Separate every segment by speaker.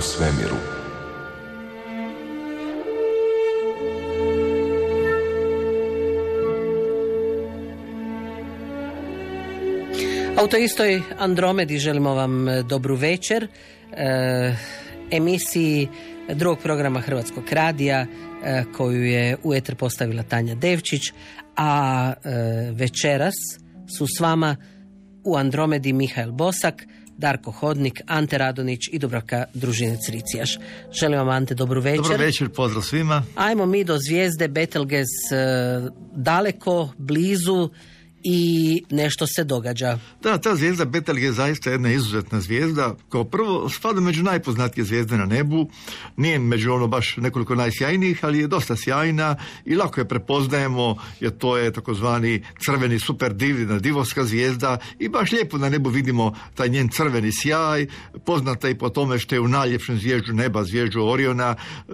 Speaker 1: svemiru.
Speaker 2: A u toj istoj Andromedi želimo vam e, dobru večer. E, emisiji drugog programa Hrvatskog radija e, koju je u eter postavila Tanja Devčić, a e, večeras su s vama u Andromedi Mihael Bosak, Darko Hodnik, Ante Radonić i Dubravka Družinec Ricijaš. Želim vam Ante dobru večer.
Speaker 3: Dobro večer, pozdrav svima.
Speaker 2: Ajmo mi do zvijezde Betelgeuse daleko, blizu i nešto se događa.
Speaker 3: Da, ta zvijezda Betelge je zaista jedna izuzetna zvijezda. Kao prvo, spada među najpoznatije zvijezde na nebu. Nije među ono baš nekoliko najsjajnijih, ali je dosta sjajna i lako je prepoznajemo jer to je takozvani crveni super divna divovska zvijezda i baš lijepo na nebu vidimo taj njen crveni sjaj, poznata i po tome što je u najljepšem zvježđu neba, zvježđu Oriona. E,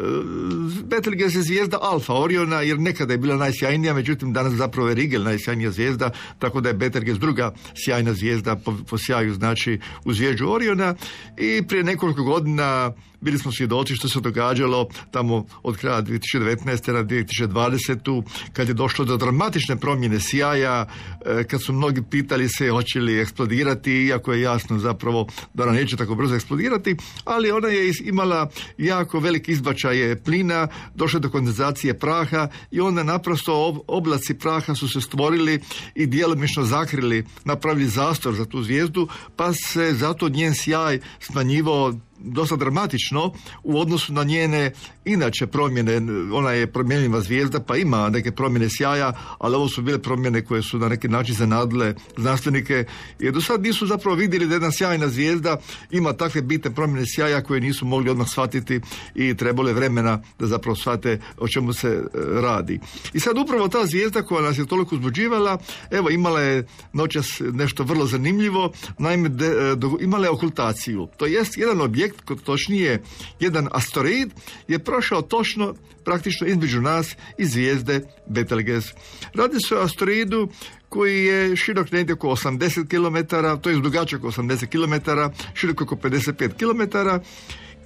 Speaker 3: Betelge je zvijezda Alfa Oriona, jer nekada je bila najsjajnija, međutim danas zapravo je Rigel najsjajnija zvijezda tako da je Betelgeuse druga sjajna zvijezda po, po sjaju znači u zvježđu Oriona. I prije nekoliko godina bili smo svjedoci što se događalo tamo od kraja 2019. na 2020. kad je došlo do dramatične promjene sjaja, e, kad su mnogi pitali se hoće li eksplodirati, iako je jasno zapravo da ona neće tako brzo eksplodirati, ali ona je imala jako veliki izbačaje plina, došlo do kondenzacije praha i onda naprosto oblaci praha su se stvorili i djelomično zakrili, napravili zastor za tu zvijezdu, pa se zato njen sjaj smanjivao dosta dramatično u odnosu na njene inače promjene. Ona je promjenjiva zvijezda pa ima neke promjene sjaja, ali ovo su bile promjene koje su na neki način zanadile znanstvenike jer do sad nisu zapravo vidjeli da jedna sjajna zvijezda ima takve bitne promjene sjaja koje nisu mogli odmah shvatiti i trebalo je vremena da zapravo shvate o čemu se e, radi. I sad upravo ta zvijezda koja nas je toliko uzbuđivala, evo imala je noćas nešto vrlo zanimljivo, naime de, e, imala je okultaciju. To jest jedan objekt objekt, točnije jedan asteroid, je prošao točno praktično između nas i zvijezde Betelgeuse. Radi se o asteroidu koji je širok negdje oko 80 km, to je dugačak oko 80 km, širok oko 55 km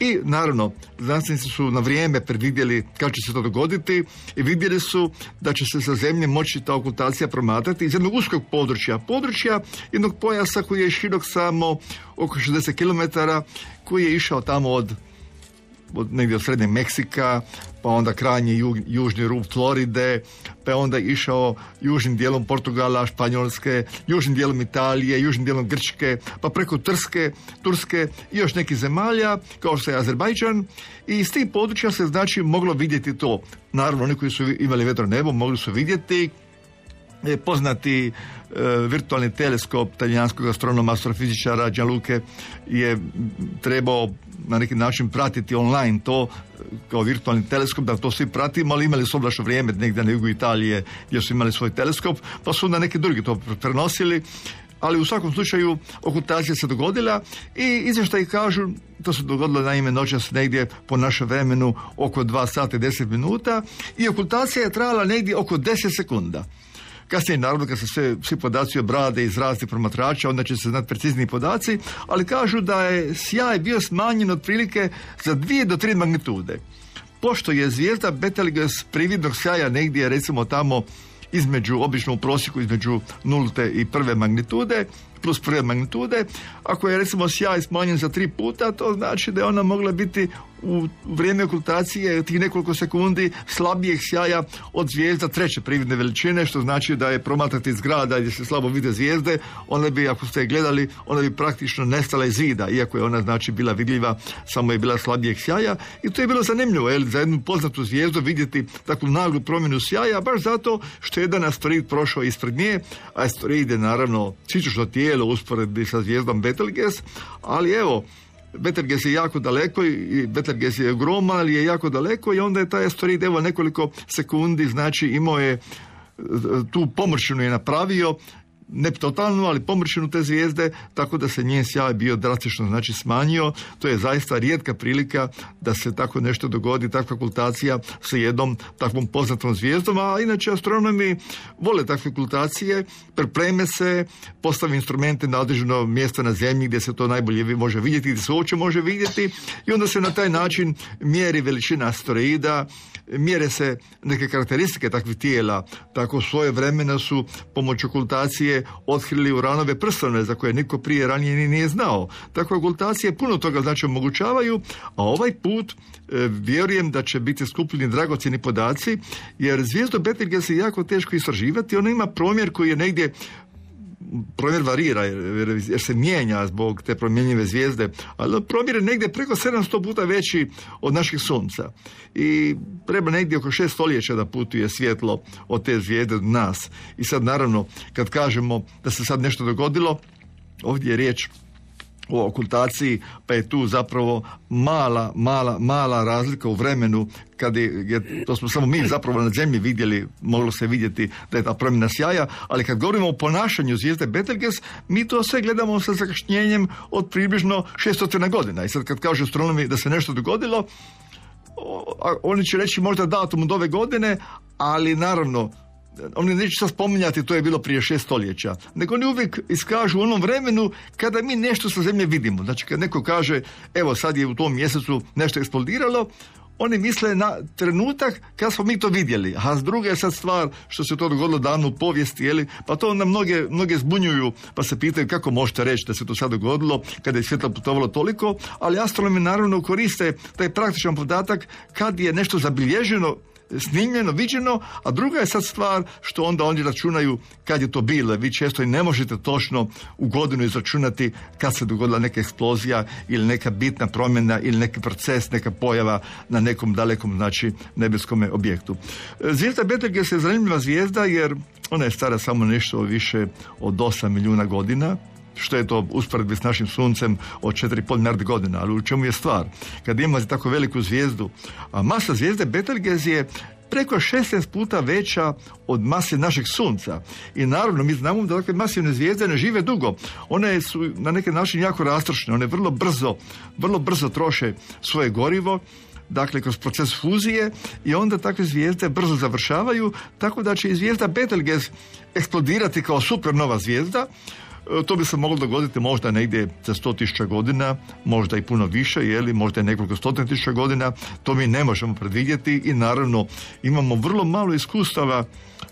Speaker 3: i naravno, znanstvenici su na vrijeme predvidjeli kad će se to dogoditi i vidjeli su da će se sa zemlje moći ta okultacija promatrati iz jednog uskog područja. Područja jednog pojasa koji je širok samo oko 60 km, koji je išao tamo od od negdje od srednje Meksika, pa onda krajnji južni rub Floride, pa je onda išao južnim dijelom Portugala, Španjolske, južnim dijelom Italije, južnim dijelom Grčke, pa preko Trske, Turske i još nekih zemalja, kao što je Azerbajdžan. I iz tih područja se znači moglo vidjeti to. Naravno, oni koji su imali vetro nebo mogli su vidjeti je poznati e, virtualni teleskop talijanskog astronoma astrofizičara Gianluca je trebao na neki način pratiti online to kao virtualni teleskop, da to svi pratimo, ali imali su oblačno vrijeme negdje na jugu Italije gdje su imali svoj teleskop, pa su na neki drugi to prenosili ali u svakom slučaju okultacija se dogodila i izvještaji kažu, to se dogodilo naime noćas negdje po našem vremenu oko 2 sata i 10 minuta i okultacija je trajala negdje oko 10 sekunda. Kasnije, naravno, kad se sve, svi podaci obrade iz raznih promatrača, onda će se znati precizniji podaci, ali kažu da je sjaj bio smanjen otprilike za dvije do tri magnitude. Pošto je zvijezda Betelgeuse prividnog sjaja negdje, recimo tamo između, obično u prosjeku između nulte i prve magnitude, plus prve magnitude. Ako je recimo sjaj smanjen za tri puta, to znači da je ona mogla biti u vrijeme okultacije tih nekoliko sekundi slabijeg sjaja od zvijezda treće prividne veličine, što znači da je promatrati zgrada gdje se slabo vide zvijezde, ona bi, ako ste gledali, ona bi praktično nestala iz vida, iako je ona znači bila vidljiva, samo je bila slabijeg sjaja i to je bilo zanimljivo, jel, za jednu poznatu zvijezdu vidjeti takvu naglu promjenu sjaja, baš zato što je jedan asteroid prošao ispred nje, a asteroid je naravno sičušno tijelo usporedbi sa zvijezdom Betelgeuse, ali evo, Betelgeuse je jako daleko i Betelgeuse je ogroman, ali je jako daleko i onda je taj asteroid evo nekoliko sekundi, znači imao je tu pomršinu je napravio ne totalno, ali pomršenu te zvijezde, tako da se njen sjaj bio drastično znači smanjio. To je zaista rijetka prilika da se tako nešto dogodi, takva kultacija sa jednom takvom poznatom zvijezdom, a inače astronomi vole takve kultacije, prepreme se, postave instrumente na određeno mjesto na zemlji gdje se to najbolje može vidjeti, gdje se uopće može vidjeti. I onda se na taj način mjeri veličina asteroida, mjere se neke karakteristike takvih tijela, tako svoje vremena su pomoću otkrili uranove prstane za koje niko prije ranije ni nije znao. Takve okultacije puno toga znači omogućavaju, a ovaj put e, vjerujem da će biti skupljeni dragocjeni podaci, jer zvijezdo Betelgeuse je jako teško istraživati, ona ima promjer koji je negdje promjer varira jer, se mijenja zbog te promjenjive zvijezde, ali promjer je negdje preko 700 puta veći od naših sunca. I treba negdje oko šest stoljeća da putuje svjetlo od te zvijezde od nas. I sad naravno, kad kažemo da se sad nešto dogodilo, ovdje je riječ o okultaciji, pa je tu zapravo mala, mala, mala razlika u vremenu kad je, to smo samo mi zapravo na zemlji vidjeli, moglo se vidjeti da je ta promjena sjaja, ali kad govorimo o ponašanju zvijezde Betelgeuse, mi to sve gledamo sa zakašnjenjem od približno 600 godina. I sad kad kažu astronomi da se nešto dogodilo, oni će reći možda datum od ove godine, ali naravno oni neće sad spominjati to je bilo prije šest stoljeća, nego oni uvijek iskažu u onom vremenu kada mi nešto sa zemlje vidimo. Znači kad neko kaže evo sad je u tom mjesecu nešto eksplodiralo, oni misle na trenutak kad smo mi to vidjeli. A druga je sad stvar što se to dogodilo davno u povijesti, jeli? pa to onda mnoge, mnoge zbunjuju, pa se pitaju kako možete reći da se to sad dogodilo kada je svjetlo putovalo toliko, ali astronomi naravno koriste taj praktičan podatak kad je nešto zabilježeno snimljeno, viđeno, a druga je sad stvar što onda oni računaju kad je to bilo. Vi često i ne možete točno u godinu izračunati kad se dogodila neka eksplozija ili neka bitna promjena ili neki proces, neka pojava na nekom dalekom znači nebeskom objektu. Zvijezda Betelgeuse je zanimljiva zvijezda jer ona je stara samo nešto više od 8 milijuna godina, što je to usporedbi s našim suncem od 4,5 milijarde godina, ali u čemu je stvar? Kad imate tako veliku zvijezdu, a masa zvijezde Betelgeuse je preko 16 puta veća od mase našeg sunca. I naravno, mi znamo da takve masivne zvijezde ne žive dugo. One su na neki način jako rastrošne, one vrlo brzo, vrlo brzo troše svoje gorivo, dakle kroz proces fuzije i onda takve zvijezde brzo završavaju, tako da će i zvijezda Betelgeuse eksplodirati kao supernova zvijezda, to bi se moglo dogoditi možda negdje za sto tisuća godina, možda i puno više, jeli, možda i nekoliko stotina tisuća godina. To mi ne možemo predvidjeti i naravno imamo vrlo malo iskustava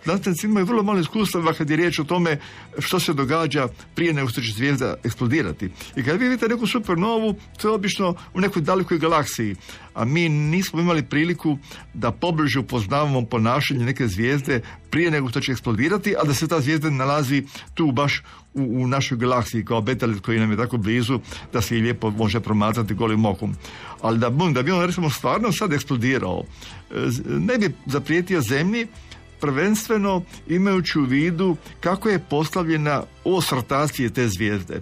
Speaker 3: Znanstvenici imaju vrlo malo iskustava kad je riječ o tome što se događa prije nego što će zvijezda eksplodirati. I kad vi vidite neku supernovu, to je obično u nekoj dalekoj galaksiji. A mi nismo imali priliku da pobliže upoznavamo ponašanje neke zvijezde prije nego što će eksplodirati, a da se ta zvijezda nalazi tu baš u, u našoj galaksiji kao betalit koji nam je tako blizu da se i lijepo može promatrati golim okom. Ali da, da bi on recimo stvarno sad eksplodirao, e, ne bi zaprijetio zemlji, prvenstveno imajući u vidu kako je postavljena osrtacije te zvijezde.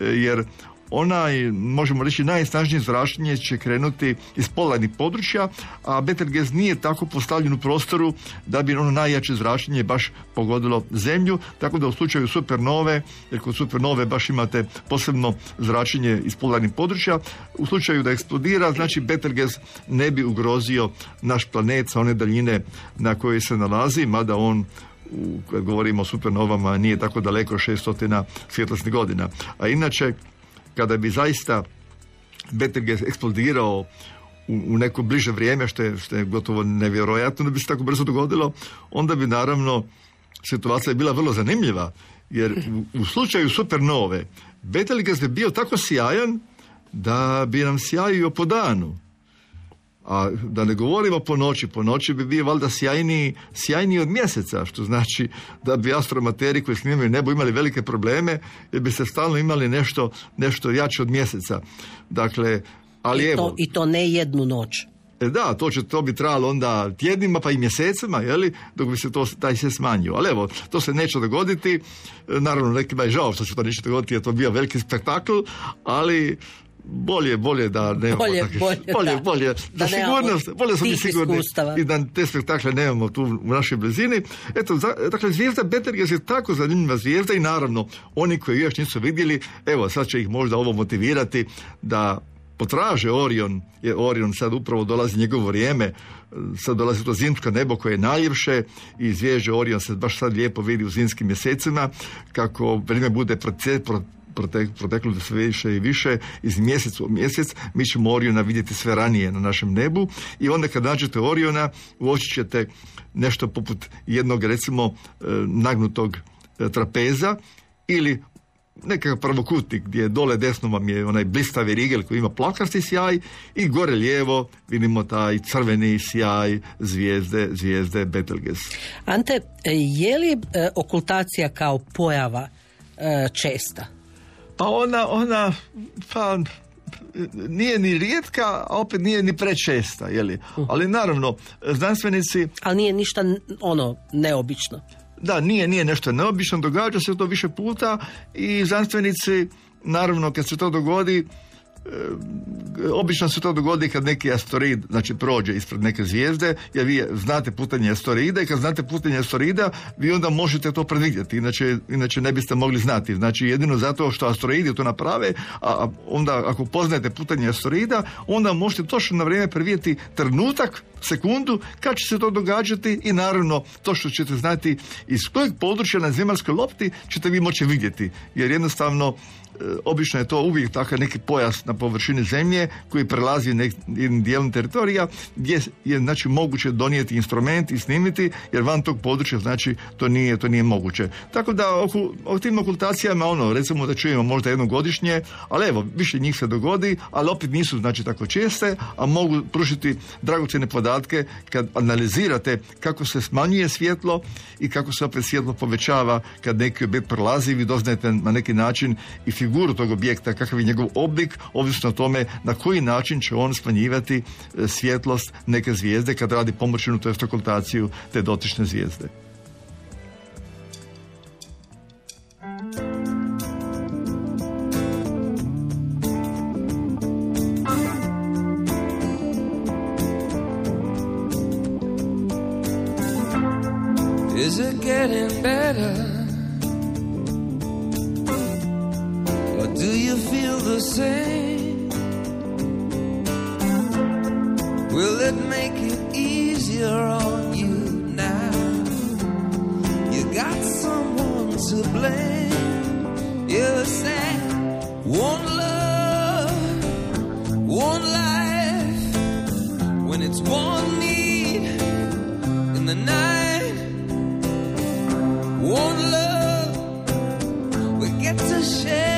Speaker 3: E, jer onaj, možemo reći, najsnažnije zračenje će krenuti iz polarnih područja, a Betelgeuse nije tako postavljen u prostoru da bi ono najjače zračenje baš pogodilo zemlju, tako da u slučaju supernove, jer kod supernove baš imate posebno zračenje iz polarnih područja, u slučaju da eksplodira, znači Betelgeuse ne bi ugrozio naš planet sa one daljine na kojoj se nalazi, mada on u, kad govorimo o supernovama nije tako daleko 600 svjetlosnih godina. A inače, kada bi zaista Betelgeuse eksplodirao u, u neko bliže vrijeme, što je, što je gotovo nevjerojatno da bi se tako brzo dogodilo, onda bi naravno situacija bila vrlo zanimljiva, jer u, u slučaju supernove Betelgeuse bi bio tako sjajan da bi nam sjajio po danu. A da ne govorimo po noći, po noći bi bio valjda sjajniji, sjajniji od mjeseca, što znači da bi astromateri koji snimaju nebo imali velike probleme, jer bi se stalno imali nešto, nešto jače od mjeseca. Dakle, ali
Speaker 2: I
Speaker 3: to,
Speaker 2: evo... I to ne jednu noć.
Speaker 3: E da, to, će, to bi trajalo onda tjednima pa i mjesecima, jeli, dok bi se to, taj se smanjio. Ali evo, to se neće dogoditi. E, naravno, nekima je žao što se to neće dogoditi, jer to bio veliki spektakl, ali bolje, bolje da nemamo
Speaker 2: Bolje,
Speaker 3: takvih-
Speaker 2: bolje,
Speaker 3: bolje,
Speaker 2: da.
Speaker 3: bolje,
Speaker 2: Da nemamo
Speaker 3: sigurnost, bolje smo mi
Speaker 2: tih
Speaker 3: sigurni
Speaker 2: iskustava.
Speaker 3: i da te spektakle nemamo tu u našoj blizini. Eto, za, dakle, zvijezda Betelgeuse je tako zanimljiva zvijezda i naravno, oni koji još nisu vidjeli, evo, sad će ih možda ovo motivirati da potraže Orion, jer Orion sad upravo dolazi njegovo vrijeme, sad dolazi to zimsko nebo koje je najljepše i zvježe Orion se baš sad lijepo vidi u zimskim mjesecima, kako vrijeme bude protek, proteklo sve više i više iz mjeseca u mjesec, mi ćemo Oriona vidjeti sve ranije na našem nebu i onda kad nađete Oriona uočit ćete nešto poput jednog recimo e, nagnutog e, trapeza ili nekakav prvokutnik gdje dole desno vam je onaj blistavi rigel koji ima plakasti sjaj i gore lijevo vidimo taj crveni sjaj zvijezde, zvijezde Betelgeuse.
Speaker 2: Ante, je li e, okultacija kao pojava česta?
Speaker 3: Pa ona, ona, pa nije ni rijetka, a opet nije ni prečesta, je li? Ali naravno, znanstvenici,
Speaker 2: Ali nije ništa ono neobično.
Speaker 3: da, nije, nije nešto neobično, događa se to više puta i znanstvenici, naravno, kad se to dogodi, obično se to dogodi kad neki asteroid znači prođe ispred neke zvijezde jer vi znate putanje asteroida i kad znate putanje asteroida vi onda možete to predvidjeti inače, inače ne biste mogli znati. Znači jedino zato što asteroidi to naprave a onda ako poznajete putanje asteroida onda možete točno na vrijeme predvidjeti trenutak sekundu kad će se to događati i naravno to što ćete znati iz kojeg područja na zemaljskoj lopti ćete vi moći vidjeti jer jednostavno obično je to uvijek takav neki pojas na površini zemlje koji prelazi jednim dijelom teritorija gdje je znači moguće donijeti instrument i snimiti jer van tog područja znači to nije to nije moguće. Tako da oko, o tim okultacijama ono recimo da čujemo možda jednom godišnje, ali evo više njih se dogodi, ali opet nisu znači tako česte, a mogu pružiti dragocjene podatke kad analizirate kako se smanjuje svjetlo i kako se opet svjetlo povećava kad neki objekt prolazi, vi doznajete na neki način i figuru tog objekta, kakav je njegov oblik, ovisno o tome na koji način će on smanjivati e, svjetlost neke zvijezde kad radi pomoćnu to okultaciju te dotične zvijezde.
Speaker 4: Is it getting better? Or do you feel the same? Will it make it easier on you now? You got someone to blame. You said one love, one life. When it's one need in the night. One love, we get to share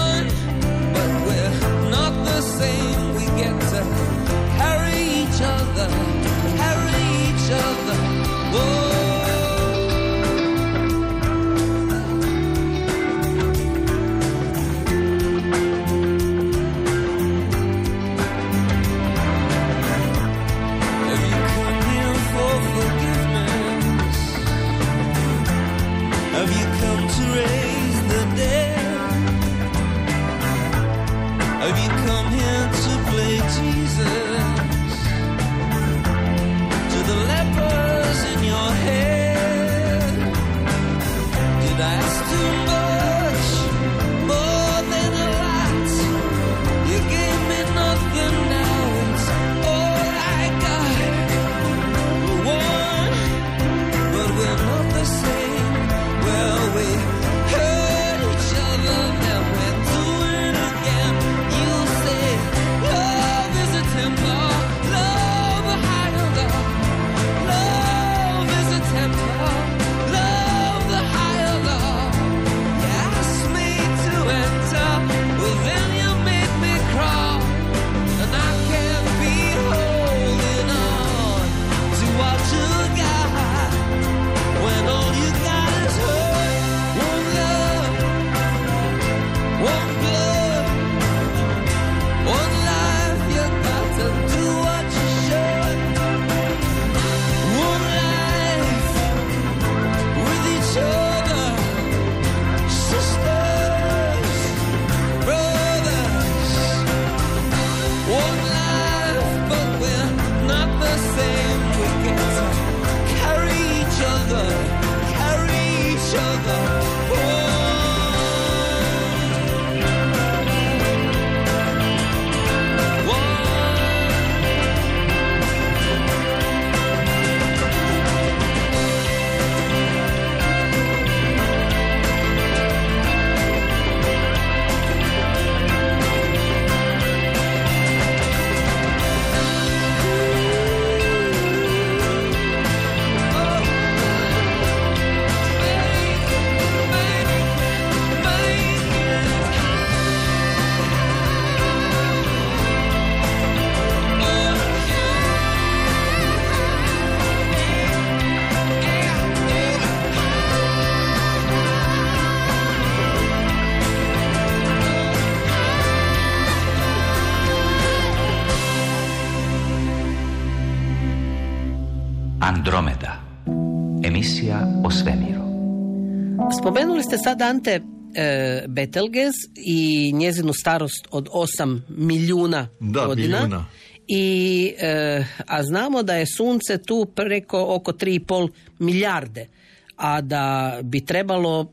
Speaker 2: ste sad Ante e, Betelgez i njezinu starost od 8 milijuna
Speaker 3: Da,
Speaker 2: godina.
Speaker 3: milijuna.
Speaker 2: I, e, a znamo da je sunce tu preko oko 3,5 milijarde, a da bi trebalo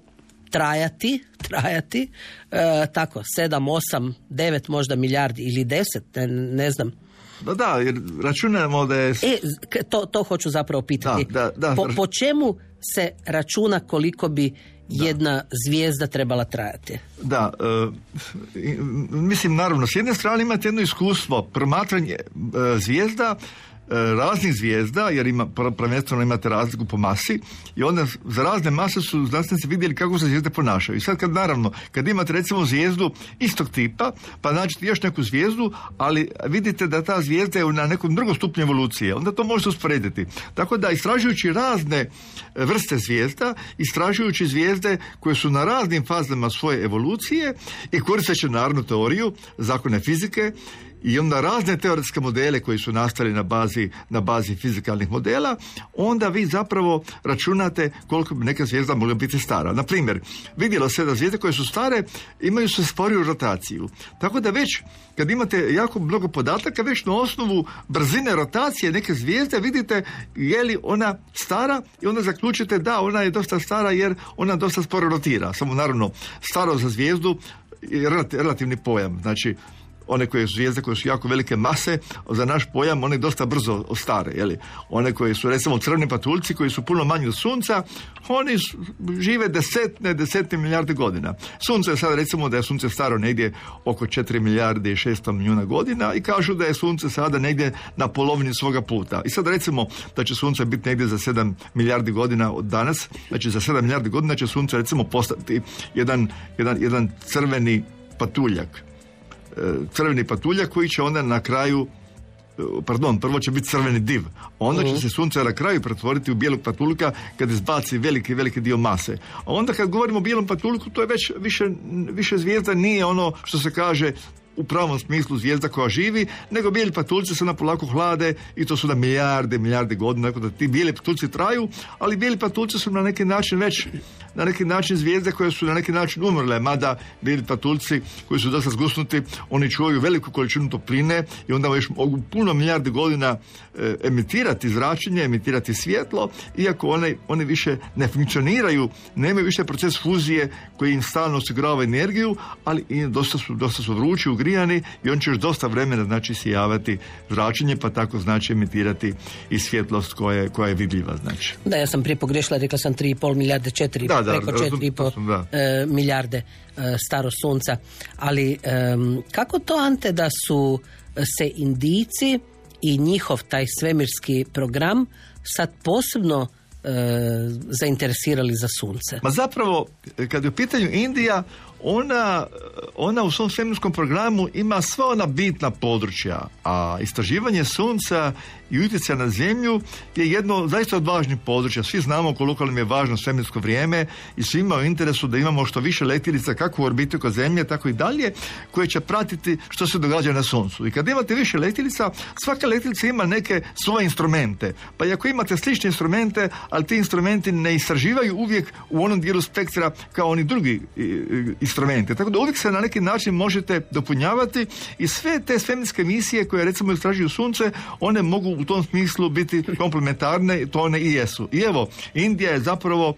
Speaker 2: trajati, trajati, e, tako, 7, 8, 9 možda milijardi ili 10, ne, ne znam.
Speaker 3: Da, da, jer računamo da je...
Speaker 2: E, to, to hoću zapravo pitati.
Speaker 3: Da, da, da.
Speaker 2: Po, po čemu se računa koliko bi jedna zvijezda trebala trajati?
Speaker 3: Da, e, mislim naravno, s jedne strane imate jedno iskustvo, promatranje e, zvijezda, raznih zvijezda, jer ima, pr- prvenstveno imate razliku po masi i onda za razne mase su znanstvenici vidjeli kako se zvijezde ponašaju. I sad kad naravno, kad imate recimo zvijezdu istog tipa, pa nađete još neku zvijezdu, ali vidite da ta zvijezda je na nekom drugom stupnju evolucije, onda to možete usporediti. Tako da istražujući razne e, vrste zvijezda, istražujući zvijezde koje su na raznim fazama svoje evolucije i koristeći naravno teoriju, zakone fizike, i onda razne teoretske modele koji su nastali na bazi, na bazi fizikalnih modela, onda vi zapravo računate koliko bi neka zvijezda mogla biti stara. Na primjer, vidjelo se da zvijezde koje su stare imaju se sporiju rotaciju. Tako da već kad imate jako mnogo podataka, već na osnovu brzine rotacije neke zvijezde vidite je li ona stara i onda zaključite da ona je dosta stara jer ona dosta sporo rotira. Samo naravno staro za zvijezdu je relati- relativni pojam. Znači one koje su zvijezde koje su jako velike mase, za naš pojam one dosta brzo ostare, jeli? One koje su recimo crveni patuljci koji su puno manji od sunca, oni žive desetne, desetne milijarde godina. Sunce je sad recimo da je sunce staro negdje oko 4 milijarde i 600 milijuna godina i kažu da je sunce sada negdje na polovini svoga puta. I sad recimo da će sunce biti negdje za 7 milijardi godina od danas, znači za 7 milijardi godina će sunce recimo postati jedan, jedan, jedan crveni patuljak crveni patuljak koji će onda na kraju pardon, prvo će biti crveni div. Onda će se sunce na kraju pretvoriti u bijelog patuljka kad izbaci veliki, veliki dio mase. A onda kad govorimo o bijelom patuljku, to je već više, više zvijezda nije ono što se kaže u pravom smislu zvijezda koja živi, nego bijeli patuljci se na polako hlade i to su na milijarde, milijarde godina, tako da ti bijeli patuljci traju, ali bijeli patuljci su na neki način već na neki način zvijezde koje su na neki način umrle, mada bijeli patuljci koji su dosta zgusnuti, oni čuvaju veliku količinu topline i onda još mogu puno milijardi godina e, emitirati zračenje, emitirati svjetlo, iako one, oni više ne funkcioniraju, nemaju više proces fuzije koji im stalno osigurava energiju, ali i dosta su, dosta su vrući, ugrijani i on će još dosta vremena znači sijavati zračenje, pa tako znači emitirati i svjetlost koja je, koja je vidljiva, znači.
Speaker 2: Da, ja sam prije pogrešila, rekla sam 3,5 milijarde, 4,
Speaker 3: Da,
Speaker 2: preko
Speaker 3: razum-
Speaker 2: 4,5
Speaker 3: da.
Speaker 2: e, milijarde e, staro sunca. Ali em, kako to, Ante, da su se Indijci i njihov taj svemirski program sad posebno e, zainteresirali za sunce?
Speaker 3: Ma zapravo, kad je u pitanju Indija, ona, ona u svom svemirskom programu ima sva ona bitna područja, a istraživanje sunca i utjecaja na zemlju je jedno zaista od važnih područja. Svi znamo koliko nam je važno svemirsko vrijeme i svi imaju interesu da imamo što više letjelica kako u orbiti oko zemlje, tako i dalje, koje će pratiti što se događa na suncu. I kad imate više letjelica, svaka letjelica ima neke svoje instrumente. Pa i ako imate slične instrumente, ali ti instrumenti ne istraživaju uvijek u onom dijelu spektra kao oni drugi i, i, instrumenti. Tako da uvijek se na neki način možete dopunjavati i sve te svemirske misije koje recimo istražuju sunce, one mogu u tom smislu biti komplementarne, to one i jesu. I evo, Indija je zapravo uh,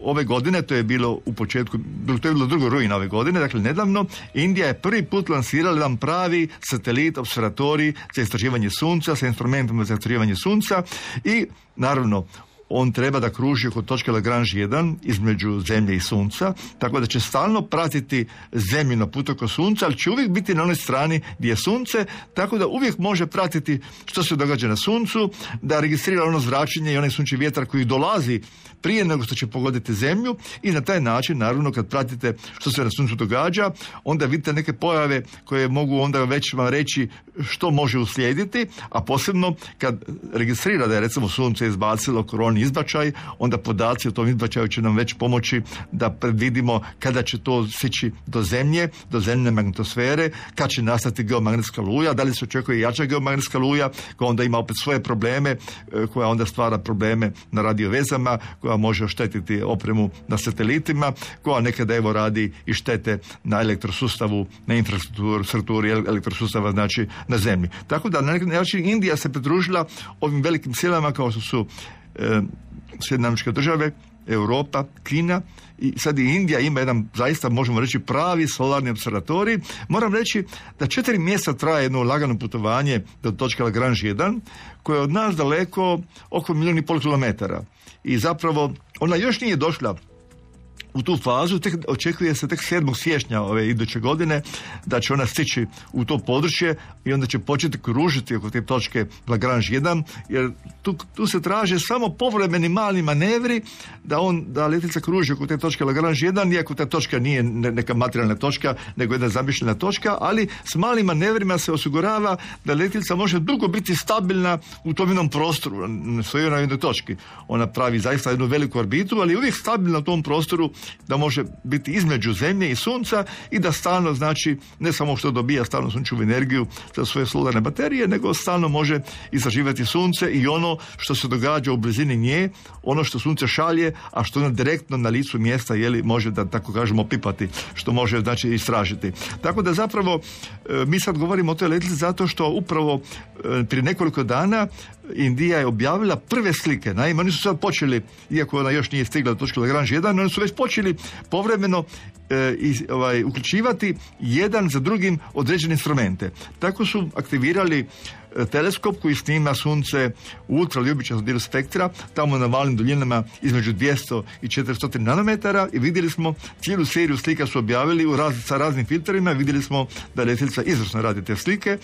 Speaker 3: ove godine, to je bilo u početku, to je bilo drugo rujna ove godine, dakle nedavno, Indija je prvi put lansirala jedan pravi satelit, observatorij za istraživanje sunca, sa instrumentima za istraživanje sunca i naravno on treba da kruži oko točke Lagrange 1 između zemlje i sunca, tako da će stalno pratiti zemlju na put oko sunca, ali će uvijek biti na onoj strani gdje je sunce, tako da uvijek može pratiti što se događa na suncu, da registrira ono zračenje i onaj sunčevi vjetar koji dolazi prije nego što će pogoditi zemlju i na taj način, naravno, kad pratite što se na suncu događa, onda vidite neke pojave koje mogu onda već vam reći što može uslijediti, a posebno kad registrira da je recimo sunce izbacilo koroni izbačaj, onda podaci o tom izbačaju će nam već pomoći da predvidimo kada će to sići do zemlje, do zemljne magnetosfere, kad će nastati geomagnetska luja, da li se očekuje jača geomagnetska luja, koja onda ima opet svoje probleme, e, koja onda stvara probleme na radiovezama, koja može oštetiti opremu na satelitima, koja nekada evo radi i štete na elektrosustavu, na infrastrukturi elektrosustava, znači na zemlji. Tako da na neki način Indija se pridružila ovim velikim silama kao što su e, Sjedinjene Američke države, Europa, Kina i sad i Indija ima jedan zaista možemo reći pravi solarni observatorij. Moram reći da četiri mjeseca traje jedno lagano putovanje do točke Lagrange 1 koje je od nas daleko oko milijun i pol kilometara. I zapravo ona još nije došla u tu fazu, tek, očekuje se tek 7. siječnja ove iduće godine da će ona stići u to područje i onda će početi kružiti oko te točke Lagrange 1, jer tu, tu se traže samo povremeni mali manevri da on, da letjenica kruži oko te točke Lagrange 1, iako ta točka nije ne- neka materijalna točka, nego jedna zamišljena točka, ali s malim manevrima se osigurava da letjenica može dugo biti stabilna u tom jednom prostoru, stoji na jednoj točki. Ona pravi zaista jednu veliku orbitu, ali je uvijek stabilna u tom prostoru da može biti između zemlje i sunca i da stalno znači ne samo što dobija stalno sunčevu energiju za svoje solarne baterije, nego stalno može istraživati sunce i ono što se događa u blizini nje, ono što sunce šalje, a što ona direktno na licu mjesta jeli, može da tako kažemo pipati, što može znači istražiti. Tako da zapravo e, mi sad govorimo o toj letlici zato što upravo e, prije nekoliko dana Indija je objavila prve slike. Naime, oni su sad počeli, iako ona još nije stigla do točke Lagrange 1, oni su već počeli povremeno e, i, ovaj, uključivati jedan za drugim određene instrumente. Tako su aktivirali teleskop koji snima sunce u ultraljubičastom dijelu spektra, tamo na valnim duljinama između 200 i 400 nanometara i vidjeli smo cijelu seriju slika su objavili u raz, sa raznim filterima, vidjeli smo da letjelica izvrsno radi te slike.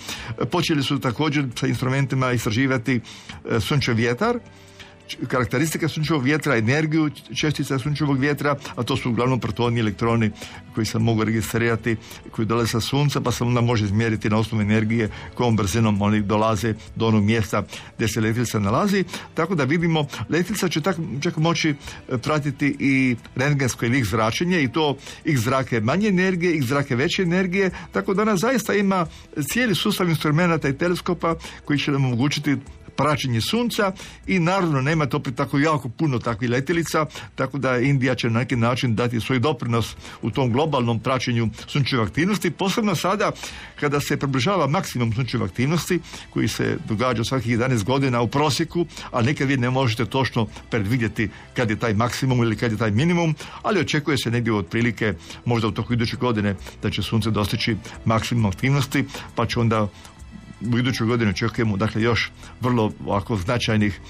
Speaker 3: Počeli su također sa instrumentima istraživati e, sunčev vjetar, karakteristike sunčevog vjetra, energiju čestica sunčevog vjetra, a to su uglavnom protoni elektroni koji se mogu registrirati, koji dolaze sa sunca, pa se onda može izmjeriti na osnovu energije kojom brzinom oni dolaze do onog mjesta gdje se letilica nalazi. Tako da vidimo, letilica će tak, čak moći e, pratiti i rentgensko ili X zračenje i to X zrake manje energije, X zrake veće energije, tako da ona zaista ima cijeli sustav instrumenta i teleskopa koji će nam omogućiti praćenje sunca i naravno nema to tako jako puno takvih letjelica, tako da Indija će na neki način dati svoj doprinos u tom globalnom praćenju sunčeve aktivnosti, posebno sada kada se približava maksimum sunčeve aktivnosti koji se događa svakih 11 godina u prosjeku, a nekad vi ne možete točno predvidjeti kad je taj maksimum ili kad je taj minimum, ali očekuje se negdje otprilike možda u toku iduće godine da će sunce dostići maksimum aktivnosti, pa će onda u idućoj godini očekujemo dakle još vrlo ovako značajnih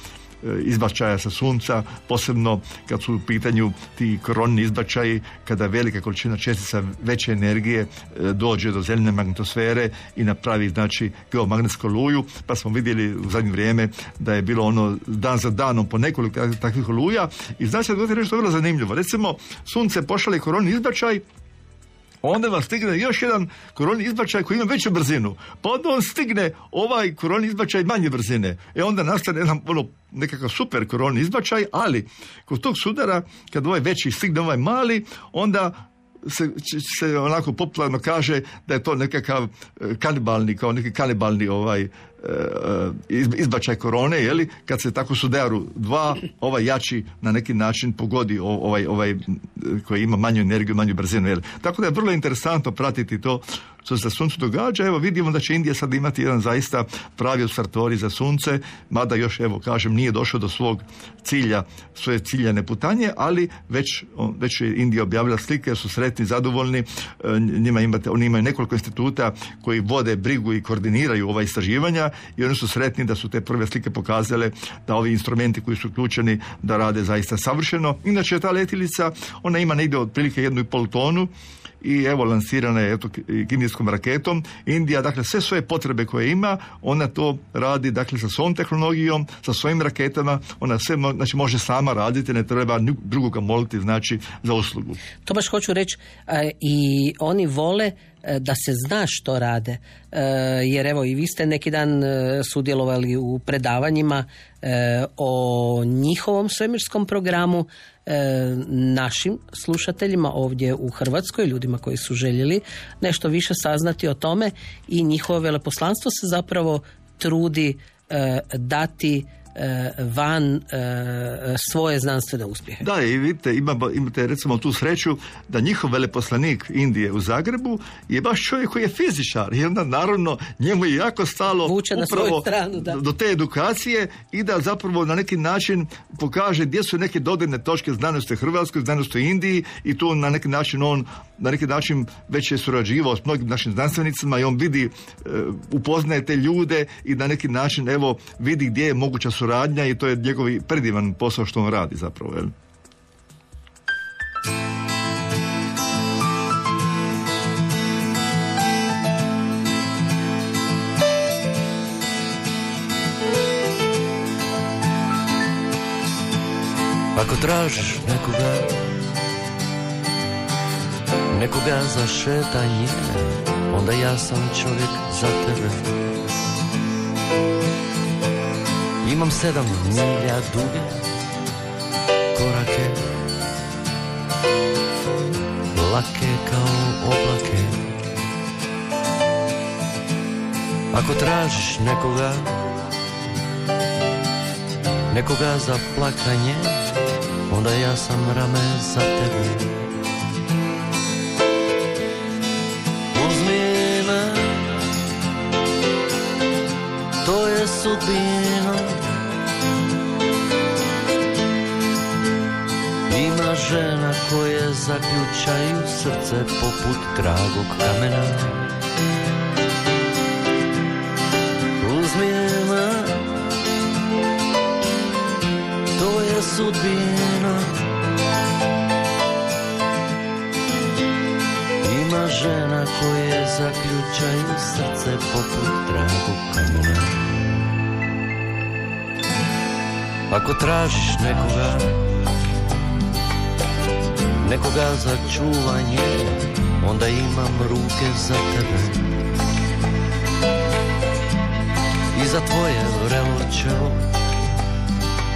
Speaker 3: e, izbačaja sa sunca, posebno kad su u pitanju ti koronni izbačaji, kada velika količina čestica veće energije e, dođe do zemljne magnetosfere i napravi znači geomagnetsku luju, pa smo vidjeli u zadnje vrijeme da je bilo ono dan za danom po nekoliko tak- takvih luja i znači da je nešto vrlo zanimljivo. Recimo, sunce pošalje koronni izbačaj onda vam stigne još jedan koroni izbačaj koji ima veću brzinu. Pa onda on stigne ovaj koroni izbačaj manje brzine. E onda nastane jedan ono, nekakav super koroni izbačaj, ali kod tog sudara, kad ovaj veći stigne ovaj mali, onda se, se onako popularno kaže da je to nekakav e, kanibalni, kao neki kanibalni ovaj izbačaj korone, jeli, kad se tako sudaru dva, ovaj jači na neki način pogodi ovaj, ovaj koji ima manju energiju, manju brzinu. Jeli. Tako da je vrlo interesantno pratiti to što se suncu događa. Evo vidimo da će Indija sad imati jedan zaista pravi observatorij za sunce, mada još, evo kažem, nije došao do svog cilja, svoje ciljane putanje, ali već, već je Indija objavila slike, su sretni, zadovoljni, e, njima imate, oni imaju nekoliko instituta koji vode brigu i koordiniraju ova istraživanja i oni su sretni da su te prve slike pokazale da ovi instrumenti koji su uključeni da rade zaista savršeno. Inače ta letilica, ona ima negdje otprilike jednu i pol tonu i evo lansirana je eto, kineskom raketom. Indija, dakle, sve svoje potrebe koje ima, ona to radi, dakle, sa svojom tehnologijom, sa svojim raketama, ona sve znači, može sama raditi, ne treba drugoga moliti, znači, za uslugu.
Speaker 2: To baš hoću reći i oni vole e, da se zna što rade. E, jer evo i vi ste neki dan e, sudjelovali u predavanjima o njihovom svemirskom programu našim slušateljima ovdje u Hrvatskoj, ljudima koji su željeli nešto više saznati o tome i njihovo veleposlanstvo se zapravo trudi e, dati e, van e, svoje znanstvene uspjehe.
Speaker 3: Da, i vidite, ima- imate recimo tu sreću da njihov veleposlanik Indije u Zagrebu je baš čovjek koji je fizičar i onda naravno njemu je jako stalo
Speaker 2: Vuče na svoju stranu, da.
Speaker 3: do te edukacije i da zapravo na neki način pokaže gdje su neke dodirne točke znanosti u Hrvatskoj, znanosti u Indiji i tu na neki način on na neki način već je surađivao s mnogim našim znanstvenicima i on vidi, e, upoznaje te ljude i na neki način evo vidi gdje je moguća suradnja i to je njegov predivan posao što on radi zapravo. Jel?
Speaker 5: Ako tražiš nekoga Nekoga za šetanje Onda ja sam čovjek za tebe Imam sedam milja duge Korake. Lake kao oblake. Ako tražiš nekoga Nekoga za plakanje Onda ja sam rame za tebe. Uzmi me. To je sudbina Žena koje zaključaju srce poput dragog kamena. Uzmi me To je sudbina. Ima žena koje zaključaju srce poput dragog kamena. Ako tražiš nekoga Nekoga za čuvanje Onda imam ruke za tebe. I za tvoje vrelo čelo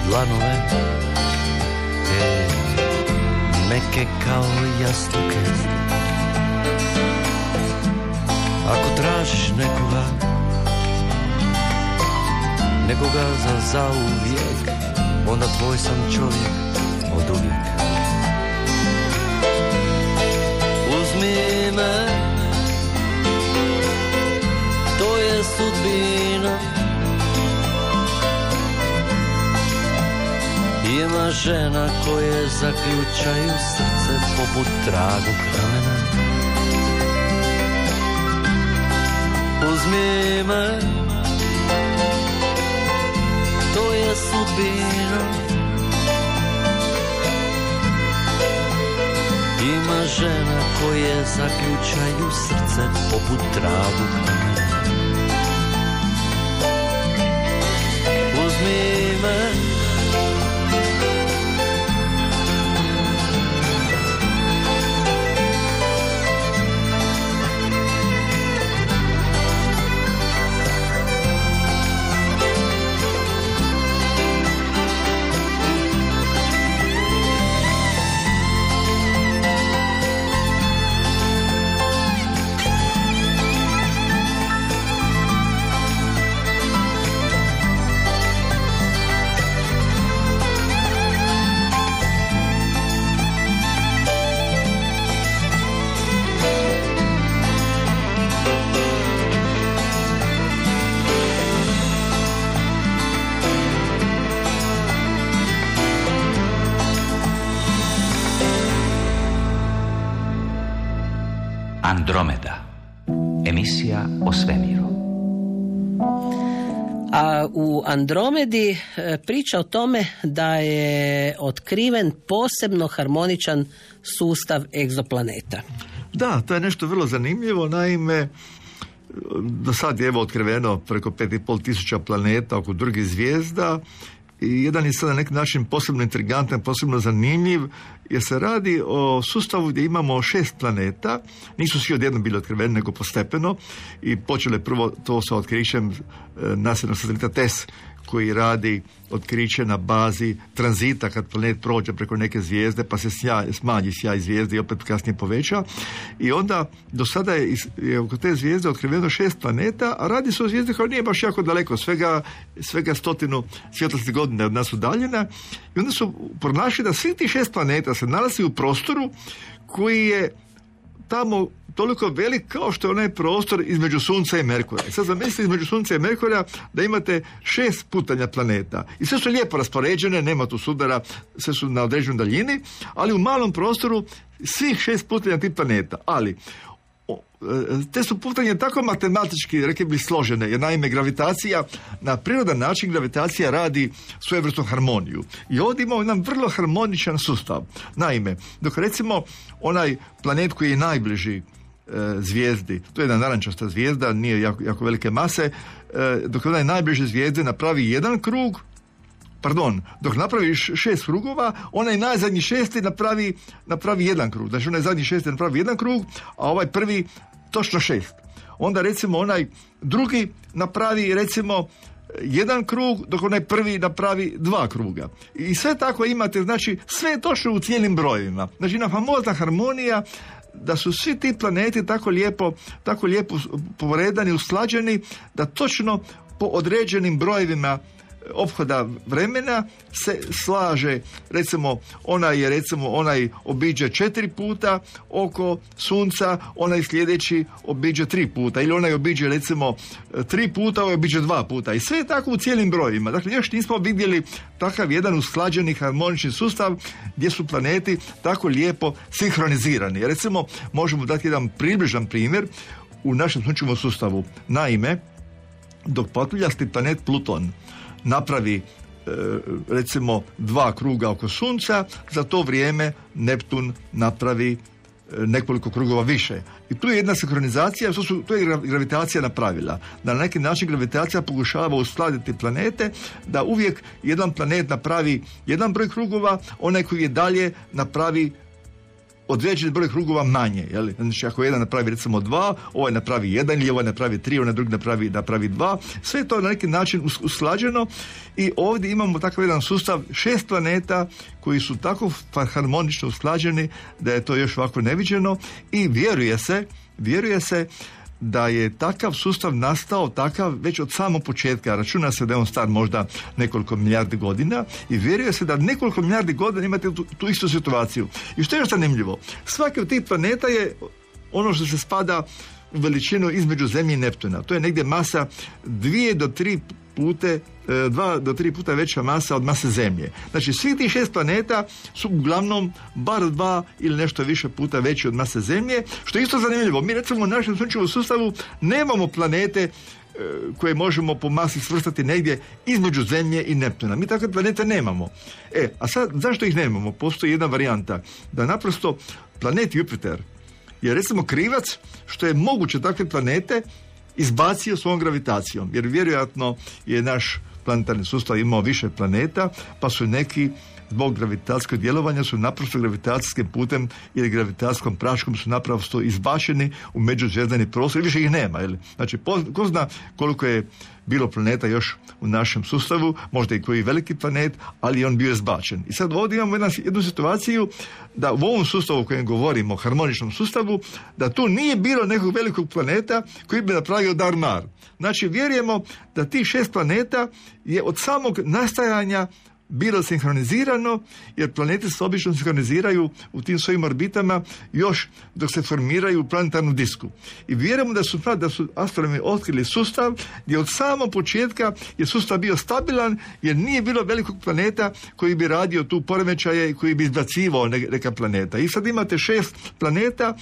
Speaker 5: Dlanove e, Meke kao jastuke. Ako tražiš nekoga Nekoga za zauvijek Onda tvoj sam čovjek od uvijek Uzmi me To je sudbina. Ima žena koje zaključaju srce poput dragog kamena Uzmi me. To je sudbina žena koje zaključaju srce poput kamena Uzmi me
Speaker 2: Andromedi e, priča o tome da je otkriven posebno harmoničan sustav egzoplaneta.
Speaker 3: Da, to je nešto vrlo zanimljivo, naime, do sad je evo otkriveno preko 5,5 tisuća planeta oko drugih zvijezda i jedan je sada na neki način posebno intrigantan, posebno zanimljiv, jer se radi o sustavu gdje imamo šest planeta, nisu svi odjednom bili otkriveni, nego postepeno. I počelo je prvo to sa otkrićem e, nasljednog satelita TES, koji radi otkriće na bazi tranzita kad planet prođe preko neke zvijezde pa se sjaj, smanji sjaj zvijezde i opet kasnije poveća. I onda do sada je, je oko te zvijezde otkriveno šest planeta a radi se o zvijezdi koja nije baš jako daleko svega, svega stotinu svjetlosnih godina od nas udaljena. I onda su pronašli da svi ti šest planeta se nalazi u prostoru koji je tamo toliko velik kao što je onaj prostor između Sunca i Merkura. I sad zamislite između Sunca i Merkura da imate šest putanja planeta. I sve su lijepo raspoređene, nema tu sudara, sve su na određenoj daljini, ali u malom prostoru svih šest putanja tih planeta. Ali e, te su putanje tako matematički, rekli bi, složene, jer naime gravitacija, na prirodan način gravitacija radi svojevrsnu harmoniju. I ovdje imamo jedan vrlo harmoničan sustav. Naime, dok recimo onaj planet koji je najbliži zvijezdi, to je jedna narančasta zvijezda, nije jako, jako velike mase, e, dok onaj najbliže zvijezde napravi jedan krug, pardon, dok napraviš šest krugova, onaj najzadnji šesti napravi, napravi jedan krug. Znači onaj zadnji šesti napravi jedan krug, a ovaj prvi točno šest. Onda recimo onaj drugi napravi recimo jedan krug, dok onaj prvi napravi dva kruga. I sve tako imate, znači sve je točno u cijelim brojevima. Znači jedna famozna harmonija da su svi ti planeti tako lijepo, tako lijepo poredani, usklađeni, da točno po određenim brojevima ophoda vremena se slaže. Recimo onaj je recimo onaj obiđe četiri puta oko sunca onaj sljedeći obiđe tri puta. Ili onaj obiđe recimo tri puta ovaj obiđe dva puta. I sve je tako u cijelim brojima dakle još nismo vidjeli takav jedan usklađeni harmonični sustav gdje su planeti tako lijepo sinhronizirani. Recimo možemo dati jedan približan primjer u našem sunčevom sustavu. Naime dok patuljasti planet Pluton napravi e, recimo dva kruga oko sunca, za to vrijeme Neptun napravi e, nekoliko krugova više. I tu je jedna sinkronizacija, to, su, to je gra- gravitacija napravila. Da na neki način gravitacija pokušava uskladiti planete, da uvijek jedan planet napravi jedan broj krugova, onaj koji je dalje napravi određeni broj krugova manje. Jel? Znači ako jedan napravi recimo dva, ovaj napravi jedan ili ovaj napravi tri, ovaj drugi napravi, napravi dva. Sve je to na neki način us- usklađeno i ovdje imamo takav jedan sustav šest planeta koji su tako harmonično usklađeni da je to još ovako neviđeno i vjeruje se, vjeruje se da je takav sustav nastao takav već od samog početka. Računa se da je on star možda nekoliko milijardi godina i vjeruje se da nekoliko milijardi godina imate tu, tu istu situaciju. I što je još zanimljivo? Svaki od tih planeta je ono što se spada u veličinu između Zemlje i Neptuna. To je negdje masa dvije do tri pute, dva do tri puta veća masa od mase Zemlje. Znači, svih tih šest planeta su uglavnom bar dva ili nešto više puta veći od mase Zemlje, što je isto zanimljivo. Mi recimo u našem sunčevom sustavu nemamo planete e, koje možemo po masi svrstati negdje između Zemlje i Neptuna. Mi takve planete nemamo. E, a sad, zašto ih nemamo? Postoji jedna varijanta da naprosto planet Jupiter je recimo krivac što je moguće takve planete izbacio svojom gravitacijom. Jer vjerojatno je naš planetarni sustav imao više planeta, pa su neki zbog gravitacijskog djelovanja su naprosto gravitacijskim putem ili gravitacijskom praškom su naprosto izbačeni u međuzvjezdani prostor i više ih nema. Jel? Znači, ko zna koliko je bilo planeta još u našem sustavu, možda i koji veliki planet, ali on bio izbačen. I sad ovdje imamo jednu situaciju da u ovom sustavu o kojem govorimo, harmoničnom sustavu, da tu nije bilo nekog velikog planeta koji bi napravio Darmar. Znači, vjerujemo da tih šest planeta je od samog nastajanja bilo sinhronizirano, jer planeti se obično sinhroniziraju u tim svojim orbitama još dok se formiraju u planetarnom disku. I vjerujemo da su, da su astronomi otkrili sustav gdje od samog početka je sustav bio stabilan jer nije bilo velikog planeta koji bi radio tu poremećaje i koji bi izbacivao ne- neka planeta. I sad imate šest planeta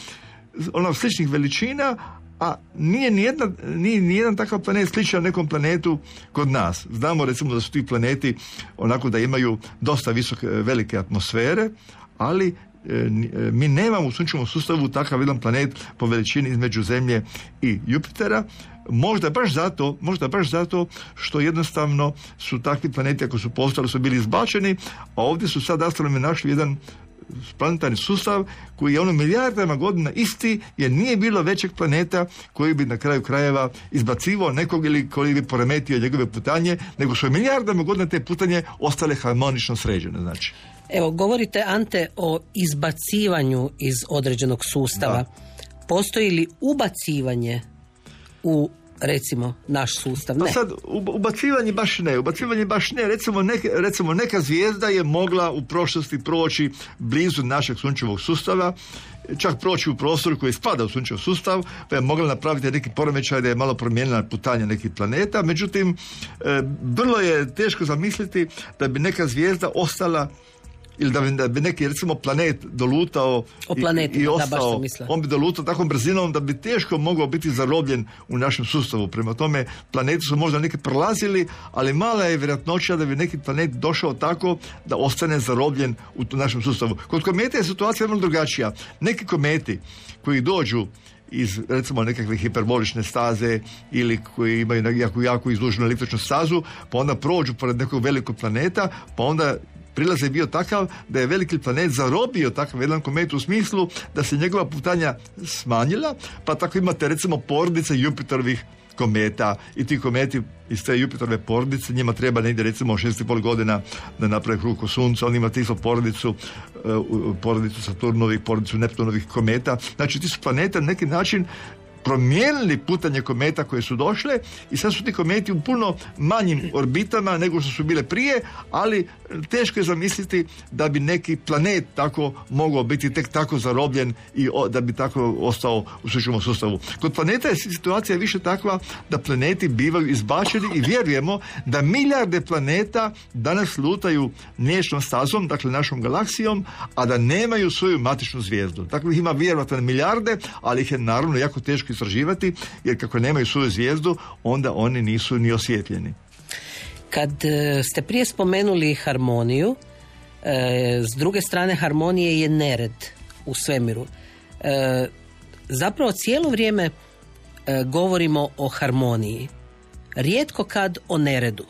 Speaker 3: ono sličnih veličina, a nije nijedna, nije nijedan takav planet sličan nekom planetu kod nas. Znamo recimo da su ti planeti onako da imaju dosta visoke, velike atmosfere, ali ni- e, mi nemamo u sunčevom sustavu takav jedan planet po veličini između Zemlje i Jupitera. Možda baš zato, možda baš zato što jednostavno su takvi planeti ako su postali su bili izbačeni, a ovdje su sad astronomi našli jedan planetarni sustav koji je ono milijardama godina isti jer nije bilo većeg planeta koji bi na kraju krajeva izbacivao nekog ili koji bi poremetio njegove putanje, nego su milijardama godina te putanje ostale harmonično sređene. Znači.
Speaker 2: Evo, govorite Ante o izbacivanju iz određenog sustava. Postoji li ubacivanje u recimo naš sustav?
Speaker 3: Pa
Speaker 2: Ne.
Speaker 3: sad, ub- ubacivanje baš ne, ubacivanje baš ne. Recimo, neke, recimo neka zvijezda je mogla u prošlosti proći blizu našeg sunčevog sustava, čak proći u prostor koji spada u sunčev sustav, pa je mogla napraviti neki poremećaj da je malo promijenila putanje nekih planeta. Međutim, e, vrlo je teško zamisliti da bi neka zvijezda ostala ili da bi, da bi neki recimo planet dolutao
Speaker 2: O
Speaker 3: i-
Speaker 2: planetima,
Speaker 3: i,
Speaker 2: da, baš
Speaker 3: ostao,
Speaker 2: sam mislila.
Speaker 3: on bi dolutao takvom brzinom da bi teško mogao biti zarobljen u našem sustavu. Prema tome, planeti su možda neki prolazili, ali mala je vjerojatnoća da bi neki planet došao tako da ostane zarobljen u našem sustavu. Kod kometa je situacija malo drugačija. Neki kometi koji dođu iz recimo nekakve hiperbolične staze ili koji imaju jako, jako izduženu električnu stazu, pa onda prođu pored nekog velikog planeta, pa onda prilaz je bio takav da je veliki planet zarobio takav jedan komet u smislu da se njegova putanja smanjila, pa tako imate recimo porodice Jupiterovih kometa i ti kometi iz te Jupiterove porodice, njima treba negdje recimo 6,5 godina da naprave krug oko sunca, on ima isto porodicu, e, porodicu Saturnovih, porodicu Neptunovih kometa. Znači ti su planete na neki način promijenili putanje kometa koje su došle i sad su ti kometi u puno manjim orbitama nego što su bile prije, ali teško je zamisliti da bi neki planet tako mogao biti tek tako zarobljen i o- da bi tako ostao u sunčevom sustavu. Kod planeta je situacija više takva da planeti bivaju izbačeni i vjerujemo da milijarde planeta danas lutaju mliječnom stazom, dakle našom galaksijom, a da nemaju svoju matičnu zvijezdu. Takvih ima vjerojatno milijarde, ali ih je naravno jako teško istraživati, jer kako nemaju svoju zvijezdu, onda oni nisu ni osvjetljeni.
Speaker 2: Kad e, ste prije spomenuli harmoniju, e, s druge strane harmonije je nered u svemiru. E, zapravo cijelo vrijeme govorimo o harmoniji. Rijetko kad o neredu.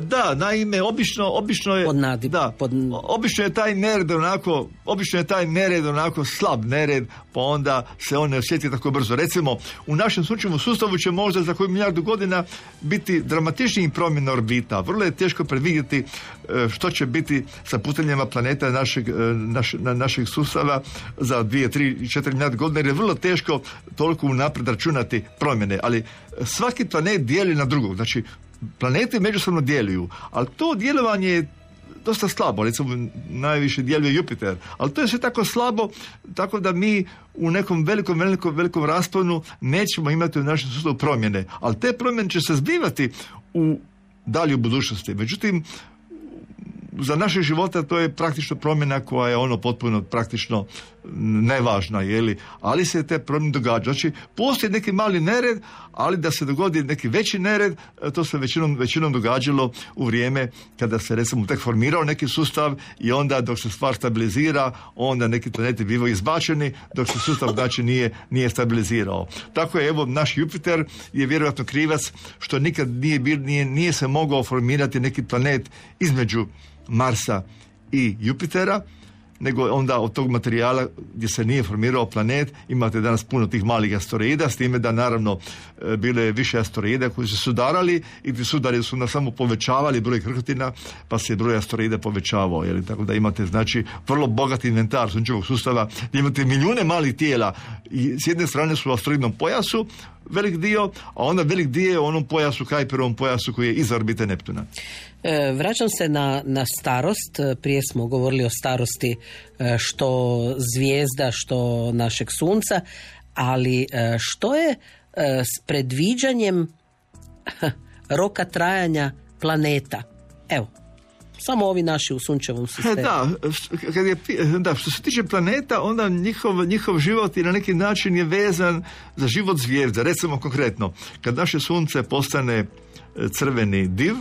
Speaker 3: Da, naime, obično, obično je...
Speaker 2: Pod nadi-
Speaker 3: da,
Speaker 2: pod-
Speaker 3: obično je taj nered onako, obično je taj nered onako slab nered, pa onda se on ne osjeti tako brzo. Recimo, u našem sunčevom sustavu će možda za koju milijardu godina biti dramatičnijih promjena orbita. Vrlo je teško predvidjeti e, što će biti sa putanjima planeta našeg, e, naš- na- našeg sustava za dvije, tri, četiri milijarde godina, jer je vrlo teško toliko unaprijed računati promjene. Ali svaki planet dijeli na drugog. Znači, planeti međusobno djeluju, ali to djelovanje je dosta slabo, recimo najviše djeluje Jupiter, ali to je sve tako slabo, tako da mi u nekom velikom, velikom, velikom rasponu nećemo imati u našem sustavu promjene, ali te promjene će se zbivati u dalje u budućnosti. Međutim, za naše živote to je praktično promjena koja je ono potpuno praktično nevažna, jeli? ali se te promjene događaju. Znači, postoji neki mali nered, ali da se dogodi neki veći nered, e, to se većinom, većinom događalo u vrijeme kada se recimo tek formirao neki sustav i onda dok se stvar stabilizira, onda neki planeti bivaju izbačeni, dok se sustav znači nije, nije stabilizirao. Tako je, evo, naš Jupiter je vjerojatno krivac što nikad nije, nije, nije se mogao formirati neki planet između Marsa i Jupitera, nego onda od tog materijala gdje se nije formirao planet imate danas puno tih malih asteroida s time da naravno e, bile više asteroida koji su sudarali i ti sudari su na samo povećavali broj krhotina pa se broj asteroida povećavao jeli? tako da imate znači vrlo bogat inventar sunčevog sustava gdje imate milijune malih tijela i s jedne strane su u asteroidnom pojasu velik dio, a onda velik dio je u onom pojasu, Kajperovom pojasu koji je iza orbite Neptuna.
Speaker 2: E, vraćam se na, na starost. Prije smo govorili o starosti e, što zvijezda, što našeg sunca, ali e, što je s predviđanjem roka trajanja planeta? Evo, samo ovi naši u sunčevom sistemu.
Speaker 3: Da, kad je, da, što se tiče planeta, onda njihov, njihov život i na neki način je vezan za život zvijezda. Recimo konkretno, kad naše sunce postane crveni div,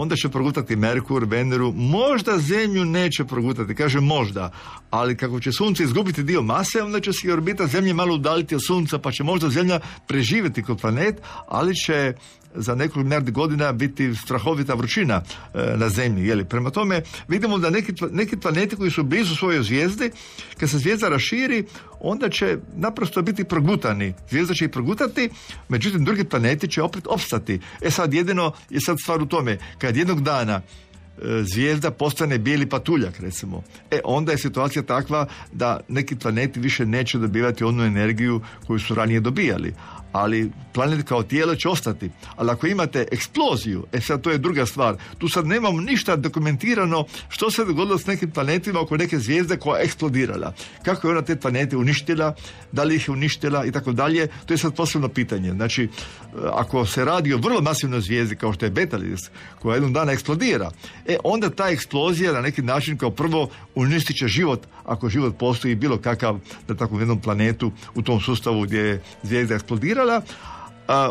Speaker 3: onda će progutati Merkur, Veneru, možda Zemlju neće progutati, kaže možda, ali kako će Sunce izgubiti dio mase, onda će se orbita Zemlje malo udaliti od Sunca, pa će možda Zemlja preživjeti kao planet, ali će za nekoliko milijardi godina biti strahovita vrućina e, na zemlji. Jeli? Prema tome vidimo da neki, neki planeti koji su blizu svojoj zvijezdi, kad se zvijezda raširi, onda će naprosto biti progutani. Zvijezda će ih progutati, međutim drugi planeti će opet opstati. E sad jedino je sad stvar u tome, kad jednog dana e, zvijezda postane bijeli patuljak recimo. E onda je situacija takva da neki planeti više neće dobivati onu energiju koju su ranije dobijali. Ali planet kao tijelo će ostati. Ali ako imate eksploziju, e sad to je druga stvar. Tu sad nemamo ništa dokumentirano što se dogodilo s nekim planetima oko neke zvijezde koja je eksplodirala. Kako je ona te planete uništila, da li ih je uništila i tako dalje, to je sad posebno pitanje. Znači, e, ako se radi o vrlo masivnoj zvijezdi kao što je Betelgeuse, koja jednog dana eksplodira, e onda ta eksplozija na neki način kao prvo uništit će život, ako život postoji bilo kakav na takvom jednom planetu u tom sustavu gdje je zvijezda eksplodirala, a,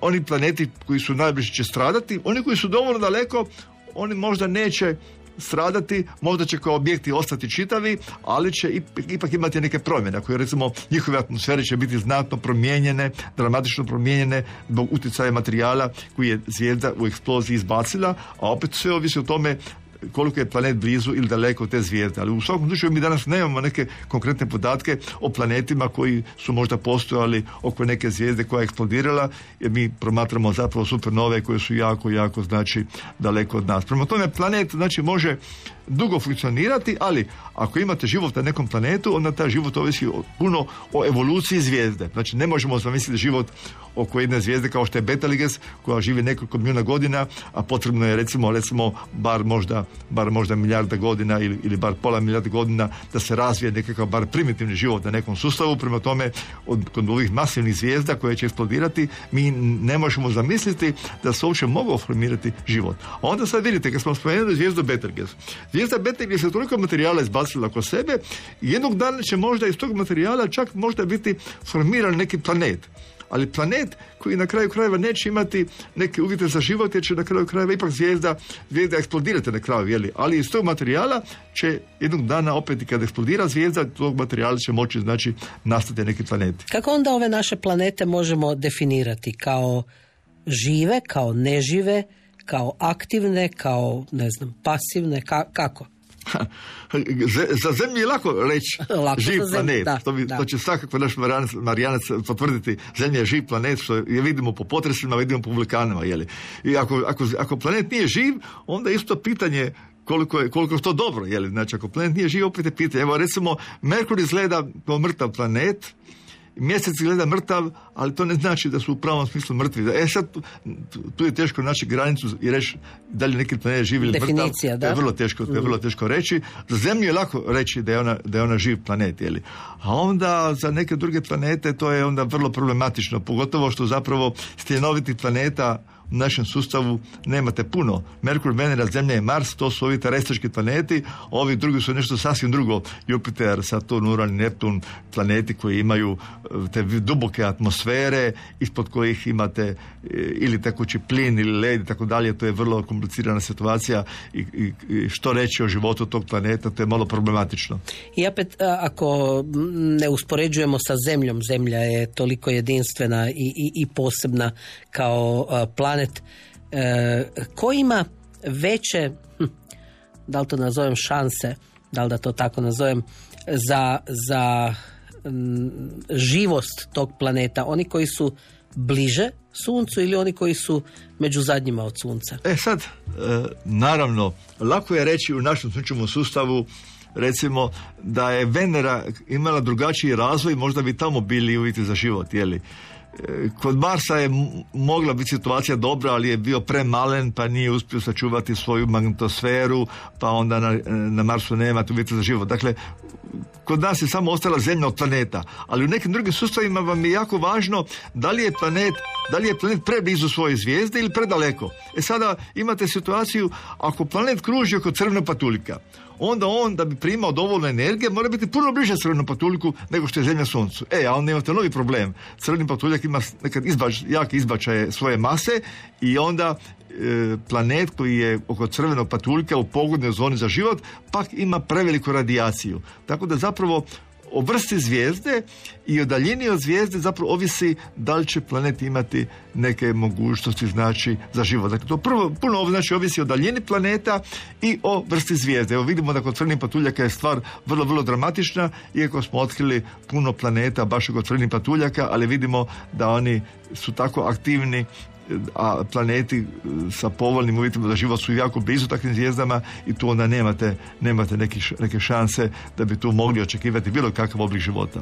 Speaker 3: oni planeti koji su najbliži će stradati, oni koji su dovoljno daleko, oni možda neće stradati, možda će kao objekti ostati čitavi, ali će ip- ipak imati neke promjene, koje recimo njihove atmosfere će biti znatno promijenjene, dramatično promijenjene zbog utjecaja materijala koji je zvijezda u eksploziji izbacila, a opet sve ovisi o tome koliko je planet blizu ili daleko te zvijezde. Ali u svakom slučaju mi danas nemamo neke konkretne podatke o planetima koji su možda postojali oko neke zvijezde koja je eksplodirala, jer mi promatramo zapravo supernove koje su jako, jako znači daleko od nas. Prema tome planet znači može dugo funkcionirati, ali ako imate život na nekom planetu, onda taj život ovisi puno o evoluciji zvijezde. Znači ne možemo zamisliti život oko jedne zvijezde kao što je Betelgeuse koja živi nekoliko milijuna godina, a potrebno je recimo recimo bar možda bar možda milijarda godina ili, ili bar pola milijarde godina da se razvije nekakav bar primitivni život na nekom sustavu. Prema tome od, kod ovih masivnih zvijezda koje će eksplodirati mi ne možemo zamisliti da se uopće mogao formirati život. A onda sad vidite kad smo spomenuli zvijezdu Betelgeuse. Zvijezda Betelgeuse je toliko materijala izbacila oko sebe i jednog dana će možda iz tog materijala čak možda biti formiran neki planet ali planet koji na kraju krajeva neće imati neke uvjete za život jer će na kraju krajeva ipak zvijezda, zvijezda eksplodirati na kraju, jeli? ali iz tog materijala će jednog dana opet i kad eksplodira zvijezda, tog materijala će moći znači nastati neki planeti.
Speaker 2: Kako onda ove naše planete možemo definirati kao žive, kao nežive, kao aktivne, kao ne znam, pasivne, ka- kako?
Speaker 3: Za- zemlju je lako reći
Speaker 2: Lako
Speaker 3: živ
Speaker 2: za zemlju,
Speaker 3: planet.
Speaker 2: da,
Speaker 3: to, bi,
Speaker 2: da.
Speaker 3: to će svakako naš Marijanac, Marijanac potvrditi. Zemlja je živ planet, što je vidimo po potresima, vidimo po vulkanima. Jeli? I ako, ako, ako planet nije živ, onda je isto pitanje koliko je, koliko je to dobro. Jeli? Znači, ako planet nije živ, opet je pitanje. Evo, recimo, Merkur izgleda kao mrtav planet, mjesec izgleda mrtav, ali to ne znači da su u pravom smislu mrtvi. E sad, tu, je teško naći granicu i reći da li neki planet živ ili mrtav.
Speaker 2: Definicija,
Speaker 3: To je
Speaker 2: da.
Speaker 3: vrlo teško, to je vrlo teško reći. Za Zemlju je lako reći da je ona, da je ona živ planet, jeli? A onda za neke druge planete to je onda vrlo problematično, pogotovo što zapravo stjenovitih planeta u našem sustavu nemate puno. Merkur, Venera, Zemlja i Mars, to su ovi terestički planeti, ovi drugi su nešto sasvim drugo. Jupiter, Saturn, Uran, Neptun, planeti koji imaju e, te duboke atmosfere, ispod kojih imate e, ili tekući plin ili led i tako dalje, to je vrlo komplicirana situacija i, i, i što reći o životu tog planeta, to je malo problematično.
Speaker 2: I opet, a, ako ne uspoređujemo sa zemljom, zemlja je toliko jedinstvena i, i, posebna kao a, planet, e, ko ima veće, hm, da li to nazovem šanse, da li da to tako nazovem, za, za živost tog planeta, oni koji su bliže suncu ili oni koji su među zadnjima od sunca?
Speaker 3: E sad, e, naravno, lako je reći u našem sunčevom sustavu recimo da je Venera imala drugačiji razvoj, možda bi tamo bili uvjeti za život, jeli? E, Kod Marsa je mogla biti situacija dobra, ali je bio premalen, pa nije uspio sačuvati svoju magnetosferu, pa onda na, na Marsu nema uvjeti za život. Dakle, kod nas je samo ostala zemlja od planeta, ali u nekim drugim sustavima vam je jako važno da li je planet, da li je planet preblizu svoje zvijezde ili predaleko. E sada imate situaciju, ako planet kruži oko crvenog patuljka,
Speaker 6: onda on da bi primao dovoljno energije mora biti puno bliže crvenom patuljku nego što je zemlja suncu. E, a onda imate novi problem. Crveni patuljak ima nekad izbač, jake izbačaje svoje mase i onda e, planet koji je oko crvenog patuljka u pogodnoj zoni za život pak ima preveliku radijaciju. Tako da zapravo o vrsti zvijezde i o daljini od zvijezde zapravo ovisi da li će planet imati neke mogućnosti znači za život. Dakle, to prvo, puno znači ovisi o daljini planeta i o vrsti zvijezde. Evo vidimo da kod crnih patuljaka je stvar vrlo, vrlo dramatična, iako smo otkrili puno planeta baš kod crnih patuljaka, ali vidimo da oni su tako aktivni a planeti e, sa povoljnim uvjetima za život su jako blizu takvim zvijezdama i tu onda nemate, nemate neki, neke šanse da bi tu mogli očekivati bilo kakav oblik života.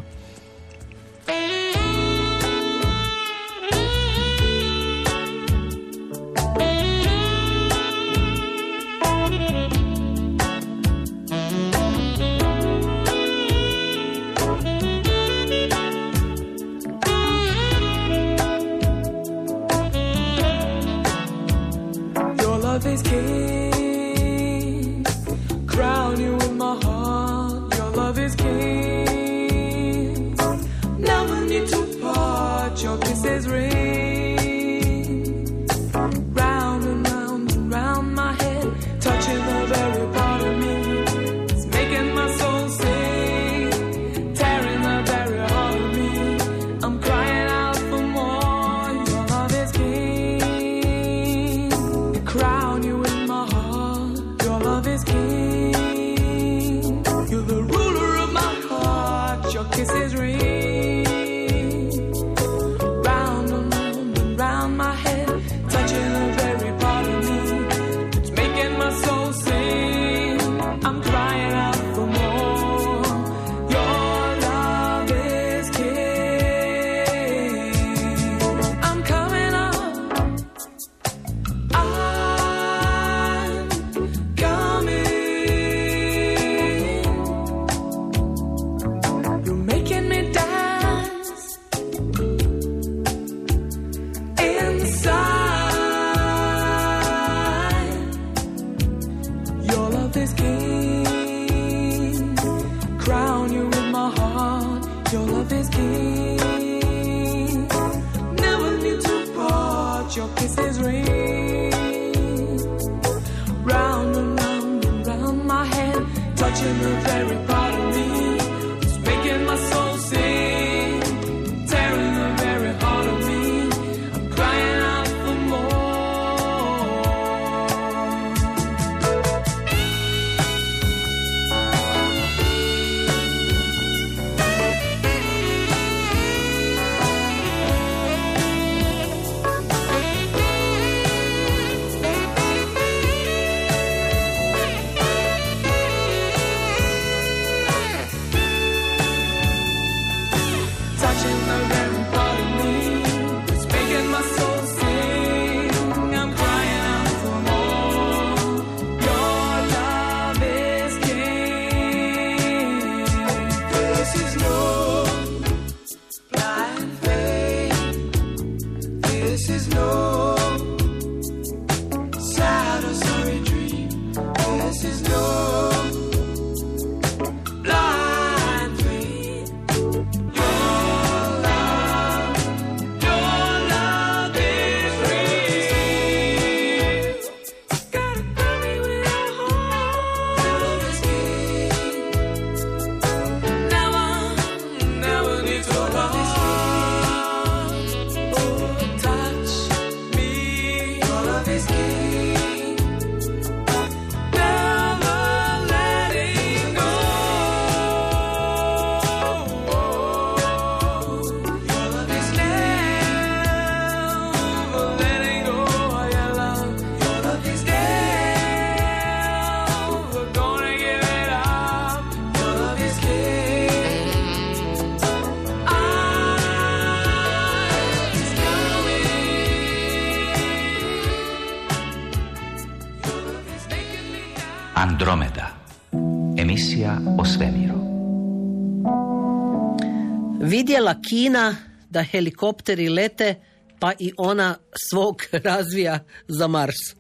Speaker 2: Kina da helikopteri lete, pa i ona svog razvija za Mars.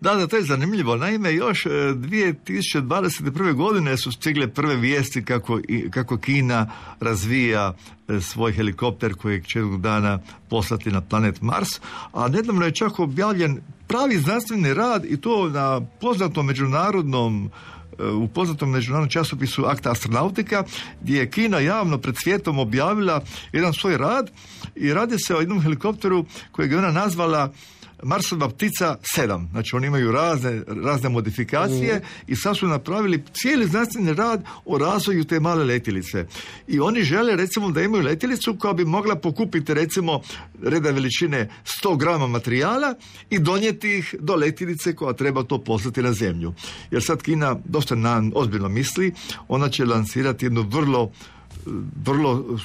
Speaker 3: Da, da, to je zanimljivo. Naime, još e, 2021. godine su stigle prve vijesti kako, kako Kina razvija e, svoj helikopter kojeg će jednog dana poslati na planet Mars, a nedavno je čak objavljen pravi znanstveni rad i to na poznatom međunarodnom e, u poznatom međunarodnom časopisu Akta astronautika gdje je Kina javno pred svijetom objavila jedan svoj rad i radi se o jednom helikopteru kojeg je ona nazvala Marsova ptica 7. Znači oni imaju razne, razne modifikacije i sad su napravili cijeli znanstveni rad o razvoju te male letjelice. I oni žele recimo da imaju letjelicu koja bi mogla pokupiti recimo reda veličine 100 grama materijala i donijeti ih do letjelice koja treba to poslati na zemlju. Jer sad Kina dosta na, ozbiljno misli, ona će lansirati jednu vrlo vrlo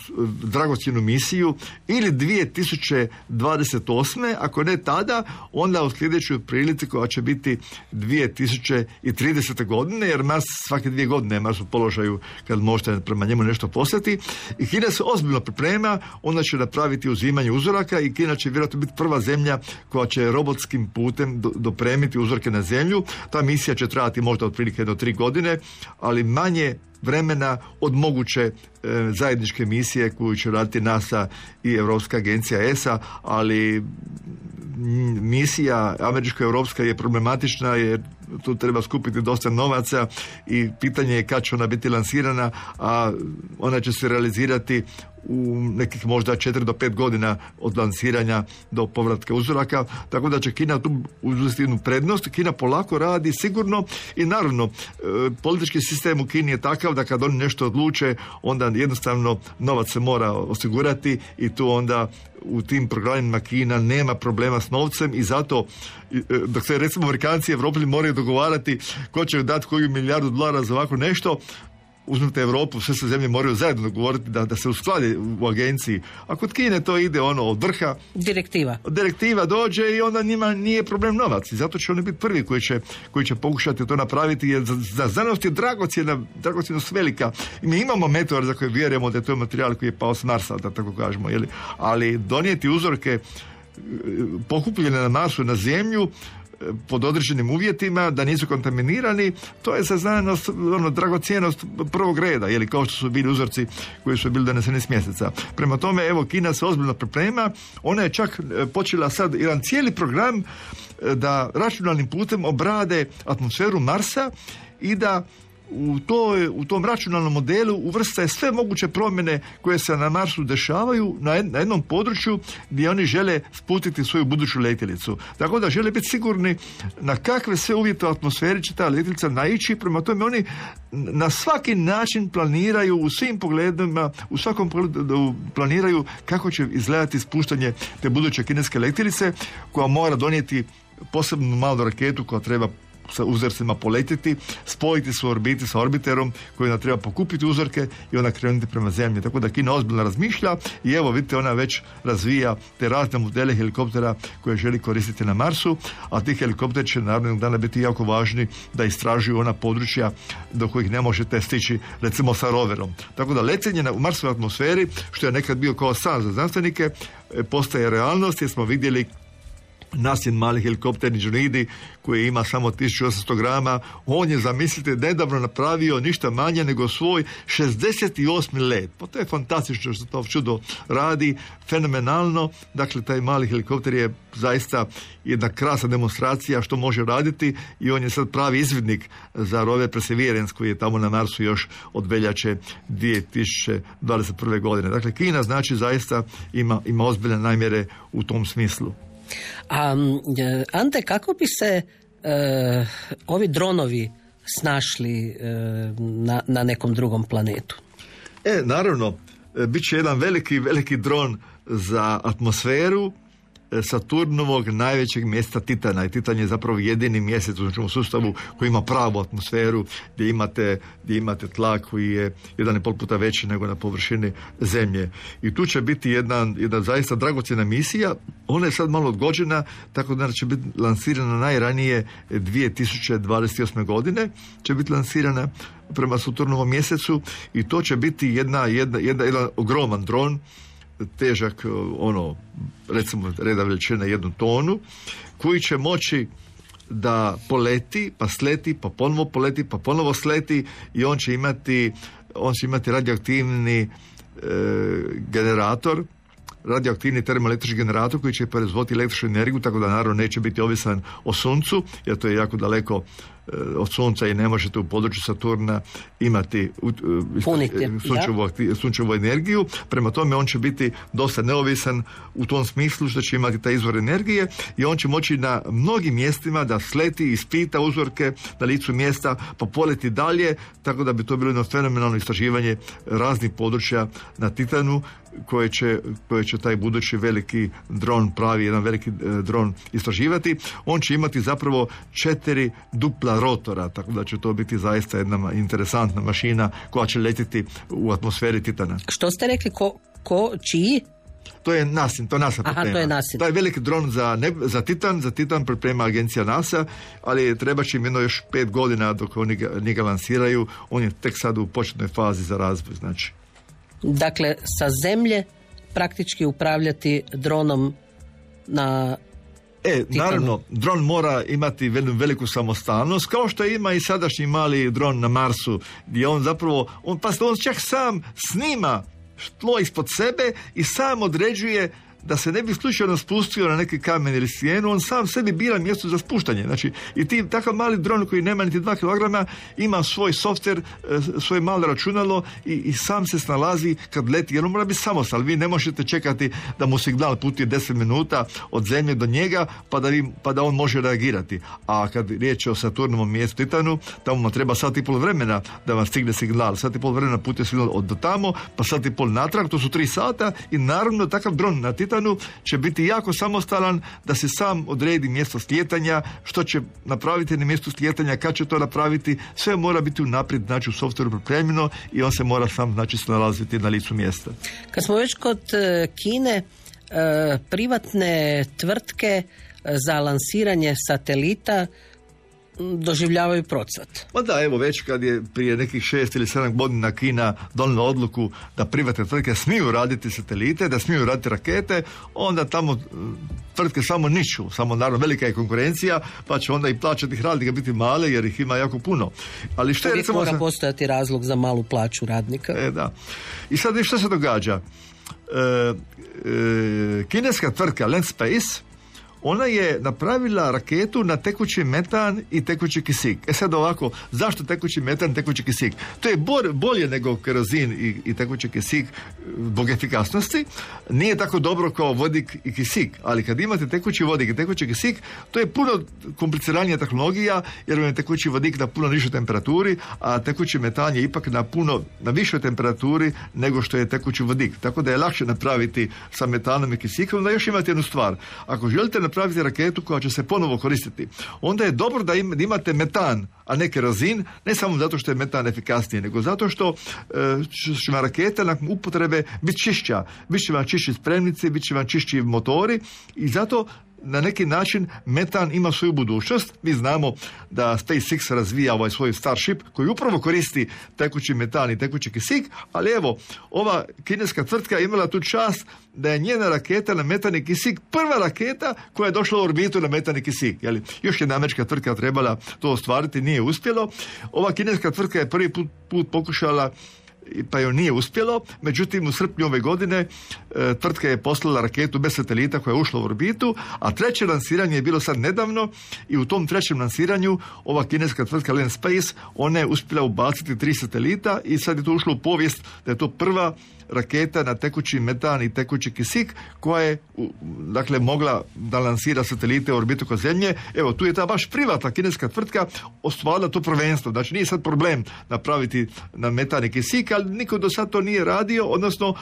Speaker 3: dragocjenu misiju ili 2028. ako ne tada, onda u sljedećoj prilici koja će biti 2030. godine, jer Mars svake dvije godine je Mars u položaju kad možete prema njemu nešto poslati. I Kina se ozbiljno priprema, ona će napraviti uzimanje uzoraka i Kina će vjerojatno biti prva zemlja koja će robotskim putem do- dopremiti uzorke na zemlju. Ta misija će trajati možda otprilike do tri godine, ali manje vremena od moguće e, zajedničke misije koju će raditi NASA i Europska agencija ESA, ali misija američko-europska je problematična jer tu treba skupiti dosta novaca i pitanje je kad će ona biti lansirana, a ona će se realizirati u nekih možda 4 do 5 godina od lansiranja do povratka uzoraka, tako da će Kina tu uzeti jednu prednost. Kina polako radi sigurno i naravno e, politički sistem u Kini je takav da kad oni nešto odluče, onda jednostavno novac se mora osigurati i tu onda u tim programima Kina nema problema s novcem i zato e, dok se recimo Amerikanci i Evropljani moraju dogovarati ko će dati koju milijardu dolara za ovako nešto, uzmite Europu, sve se zemlje moraju zajedno dogovoriti da, da se usklade u agenciji. A kod Kine to ide ono od vrha,
Speaker 2: Direktiva.
Speaker 3: direktiva dođe i onda njima nije problem novac i zato će oni biti prvi koji će, koji će pokušati to napraviti jer za, za znanost je dragocjena, dragocjenost velika i mi imamo meteor za koje vjerujemo da je to materijal koji je pao s Marsa, da tako kažemo, jeli? ali donijeti uzorke e, pokupljene na Marsu na zemlju pod određenim uvjetima, da nisu kontaminirani, to je za znanost ono, dragocjenost prvog reda, jeli, kao što su bili uzorci koji su bili doneseni s mjeseca. Prema tome, evo, Kina se ozbiljno priprema, ona je čak e, počela sad jedan cijeli program e, da računalnim putem obrade atmosferu Marsa i da u, toj, u tom računalnom modelu uvrste sve moguće promjene koje se na Marsu dešavaju na, jed- na jednom području gdje oni žele spustiti svoju buduću letjelicu. Tako da žele biti sigurni na kakve sve uvjete u atmosferi će ta letjelica naići. Prema tome oni na svaki način planiraju u svim pogledima, u svakom pogledu planiraju kako će izgledati spuštanje te buduće kineske letjelice koja mora donijeti posebnu malu raketu koja treba sa uzorcima poletjeti, spojiti se orbiti sa orbiterom koji onda treba pokupiti uzorke i onda krenuti prema zemlji. Tako da Kina ozbiljno razmišlja i evo vidite ona već razvija te razne modele helikoptera koje želi koristiti na Marsu, a ti helikopteri će naravno dana biti jako važni da istražuju ona područja do kojih ne možete stići recimo sa roverom. Tako da letenje u Marsovoj atmosferi, što je nekad bio kao san za znanstvenike, e, postaje realnost jer smo vidjeli Nasin mali helikopter Inžunidi koji ima samo 1800 grama, on je, zamislite, nedavno napravio ništa manje nego svoj 68. let. Pa to je fantastično što to čudo radi, fenomenalno. Dakle, taj mali helikopter je zaista jedna krasna demonstracija što može raditi i on je sad pravi izvidnik za rover Perseverance koji je tamo na Marsu još od veljače 2021. godine. Dakle, Kina znači zaista ima, ima ozbiljne namjere u tom smislu.
Speaker 2: A e, Ante, kako bi se e, ovi dronovi snašli e, na, na nekom drugom planetu?
Speaker 3: E, naravno, e, bit će jedan veliki, veliki dron za atmosferu Saturnovog najvećeg mjesta Titana i Titan je zapravo jedini mjesec u našem sustavu koji ima pravu atmosferu gdje imate, gdje imate tlak koji je jedan i pol puta veći nego na površini zemlje. I tu će biti jedna, jedna zaista dragocjena misija. Ona je sad malo odgođena, tako da će biti lansirana najranije 2028. godine. Će biti lansirana prema Saturnovom mjesecu i to će biti jedna, jedna, jedna, jedan ogroman dron težak ono recimo reda veličine jednu tonu koji će moći da poleti, pa sleti, pa ponovo poleti, pa ponovo sleti i on će imati, on će imati radioaktivni e, generator radioaktivni termoelektrični generator koji će proizvoditi električnu energiju, tako da naravno neće biti ovisan o suncu, jer to je jako daleko e, od sunca i ne možete u području Saturna imati e, e, sunčevu, energiju. Prema tome on će biti dosta neovisan u tom smislu što će imati taj izvor energije i on će moći na mnogim mjestima da sleti, ispita uzorke na licu mjesta, pa poleti dalje, tako da bi to bilo jedno fenomenalno istraživanje raznih područja na Titanu koje će, koje će taj budući veliki dron, pravi jedan veliki e, dron istraživati. On će imati zapravo četiri dupla rotora, tako da će to biti zaista jedna interesantna mašina koja će letiti u atmosferi Titana.
Speaker 2: Što ste rekli, ko, ko čiji?
Speaker 3: To je NASIN, to NASA
Speaker 2: Aha,
Speaker 3: priprema.
Speaker 2: to je NASIN.
Speaker 3: To je veliki dron za, ne, za Titan, za Titan priprema agencija NASA, ali treba će im jedno još pet godina dok oni ga, njega lansiraju. On je tek sad u početnoj fazi za razvoj, znači.
Speaker 2: Dakle, sa zemlje praktički upravljati dronom na...
Speaker 3: E, naravno, dron mora imati vel- veliku samostalnost, kao što ima i sadašnji mali dron na Marsu, gdje on zapravo, on, pa on čak sam snima tlo ispod sebe i sam određuje da se ne bi slučajno spustio na neki kamen ili stijenu, on sam sebi bira mjesto za spuštanje. Znači, i ti takav mali dron koji nema niti 2 kg ima svoj softver, e, svoje malo računalo i, i sam se snalazi kad leti, jer on mora biti samostal. Vi ne možete čekati da mu signal putuje 10 minuta od zemlje do njega pa da, vi, pa da on može reagirati. A kad riječ je o Saturnovom mjestu Titanu, tamo mu treba sat i pol vremena da vam stigne signal. Sat i pol vremena putuje signal od do tamo, pa sat i pol natrag, to su tri sata i naravno takav dron na Titanu će biti jako samostalan da se sam odredi mjesto slijetanja, što će napraviti na mjestu slijetanja, kad će to napraviti, sve mora biti unaprijed znači u softveru pripremljeno i on se mora sam znači snalaziti na licu mjesta.
Speaker 2: Kad smo već kod e, Kine, e, privatne tvrtke e, za lansiranje satelita doživljavaju procvat.
Speaker 3: Pa da, evo već kad je prije nekih šest ili sedam godina Kina donijela odluku da privatne tvrtke smiju raditi satelite, da smiju raditi rakete, onda tamo e, tvrtke samo niču, samo naravno velika je konkurencija, pa će onda i plaćati ih radnika biti male jer ih ima jako puno. Ali što je recimo...
Speaker 2: mora postojati razlog za malu plaću radnika.
Speaker 3: E, da. I sad što se događa. E, e, kineska tvrtka Landspace ona je napravila raketu na tekući metan i tekući kisik. E sad ovako, zašto tekući metan, tekući kisik? To je bolje nego kerozin i, i tekući kisik zbog efikasnosti. Nije tako dobro kao vodik i kisik, ali kad imate tekući vodik i tekući kisik, to je puno kompliciranija tehnologija, jer vam je tekući vodik na puno nižoj temperaturi, a tekući metan je ipak na puno, na višoj temperaturi nego što je tekući vodik. Tako da je lakše napraviti sa metanom i kisikom, da još imate jednu stvar. Ako želite napraviti raketu koja će se ponovo koristiti, onda je dobro da, im- da imate metan, a ne kerozin, ne samo zato što je metan efikasniji, nego zato što će- će vam raketa nakon upotrebe biti čišća. Bit vam čišći spremnici, bit će vam čišći motori i zato na neki način metan ima svoju budućnost. Mi znamo da SpaceX razvija ovaj svoj Starship koji upravo koristi tekući metan i tekući kisik, ali evo, ova kineska tvrtka je imala tu čast da je njena raketa na metan i kisik prva raketa koja je došla u orbitu na metan i kisik. Jeli? Još jedna američka tvrtka trebala to ostvariti, nije uspjelo. Ova kineska tvrtka je prvi put, put pokušala pa joj nije uspjelo. Međutim, u srpnju ove godine e, tvrtka je poslala raketu bez satelita koja je ušla u orbitu, a treće lansiranje je bilo sad nedavno i u tom trećem lansiranju ova kineska tvrtka Land Space, ona je uspjela ubaciti tri satelita i sad je to ušlo u povijest da je to prva raketa na tekući metan i tekući kisik koja je dakle mogla da lansira satelite u orbitu oko zemlje. Evo tu je ta baš privatna kineska tvrtka ostvarila to prvenstvo. Znači nije sad problem napraviti na metan i kisik, ali niko do sad to nije radio, odnosno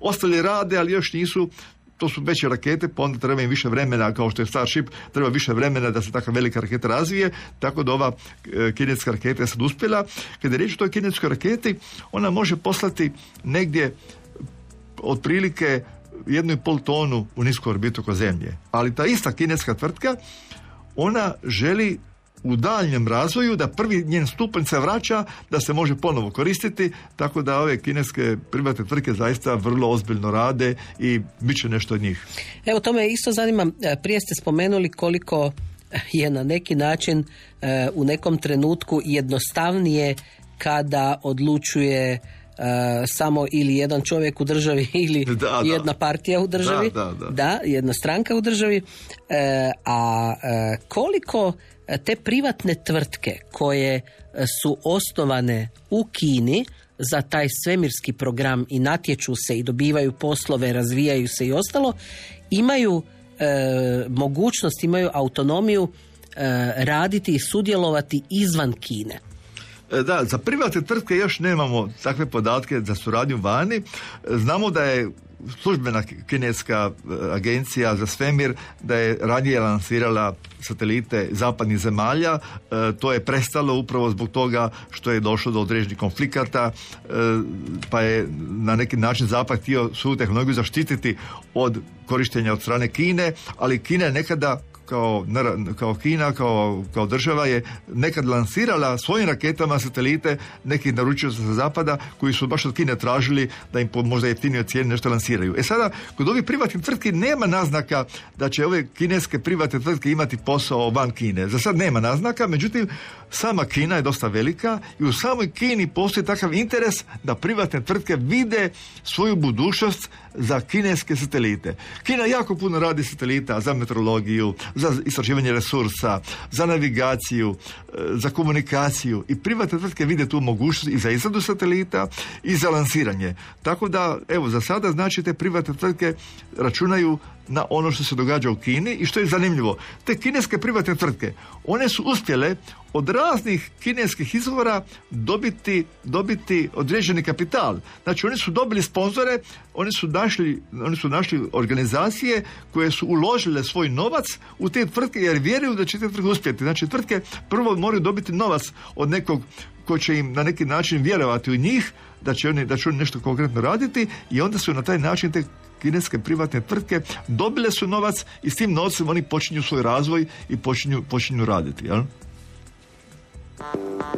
Speaker 3: ostali rade, ali još nisu to su veće rakete, pa onda treba im više vremena, kao što je Starship, treba više vremena da se takva velika raketa razvije, tako da ova e, kineska raketa je sad uspjela. Kada je riječ o toj kineskoj raketi, ona može poslati negdje otprilike jednu i pol tonu u nisku orbitu oko zemlje. Ali ta ista kineska tvrtka, ona želi u daljnjem razvoju da prvi njen stupanj se vraća da se može ponovo koristiti, tako da ove kineske privatne tvrtke zaista vrlo ozbiljno rade i bit će nešto od njih.
Speaker 2: Evo, to me isto zanima, e, prije ste spomenuli koliko je na neki način e, u nekom trenutku jednostavnije kada odlučuje e, samo ili jedan čovjek u državi ili
Speaker 3: Da, da.
Speaker 2: jedna partija u državi.
Speaker 3: Da, da, da.
Speaker 2: jedna stranka u državi. A koliko te privatne tvrtke koje e, su osnovane u Kini za taj svemirski program i natječu se i dobivaju poslove, razvijaju se i ostalo, imaju e, mogućnost, imaju autonomiju e, raditi i sudjelovati izvan Kine.
Speaker 3: E, Da, za privatne tvrtke još nemamo takve podatke za suradnju vani. Znamo da je službena kineska e, agencija za svemir da je ranije lansirala satelite zapadnih zemalja. E, To je prestalo upravo zbog toga što je došlo do određenih konflikata e, pa je na neki način zapad htio svoju tehnologiju zaštititi od korištenja od strane Kine, ali Kina je nekada kao, kao Kina, kao, kao država je nekad lansirala svojim raketama satelite nekih naručioca sa zapada koji su baš od Kine tražili da im po možda jeftinijoj cijeni nešto lansiraju. E sada, kod ovih privatnih tvrtki nema naznaka da će ove kineske privatne tvrtke imati posao van Kine. Za sad nema naznaka, međutim, sama Kina je dosta velika i u samoj Kini postoji takav interes da privatne tvrtke vide svoju budućnost za kineske satelite. Kina jako puno radi satelita za meteorologiju, za istraživanje resursa, za navigaciju, e, za komunikaciju i privatne tvrtke vide tu mogućnost i za izradu satelita i za lansiranje. Tako da, evo, za sada znači te privatne tvrtke računaju na ono što se događa u Kini i što je zanimljivo. Te kineske privatne tvrtke, one su uspjele od raznih kineskih izvora dobiti, dobiti određeni kapital. Znači oni su dobili sponzore, oni su našli, oni su našli organizacije koje su uložile svoj novac u te tvrtke jer vjeruju da će te tvrtke uspjeti. Znači tvrtke prvo moraju dobiti novac od nekog ko će im na neki način vjerovati u njih, da će oni, da će oni nešto konkretno raditi i onda su na taj način te kineske privatne tvrtke dobile su novac i s tim novcem oni počinju svoj razvoj i počinju, počinju raditi. Jel?
Speaker 7: All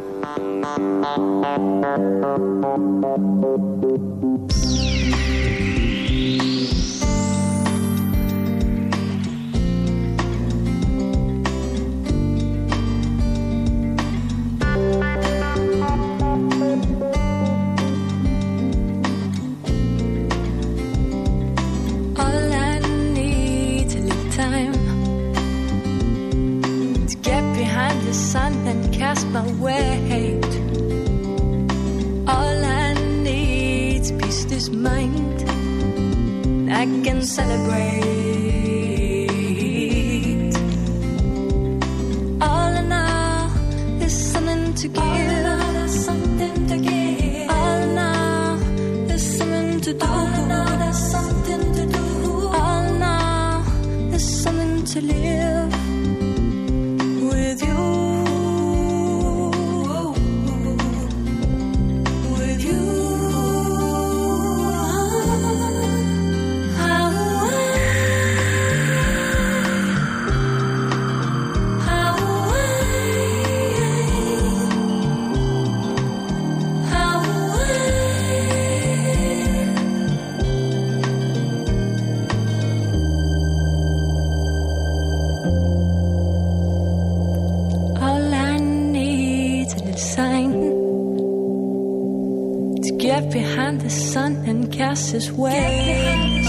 Speaker 7: cast his way.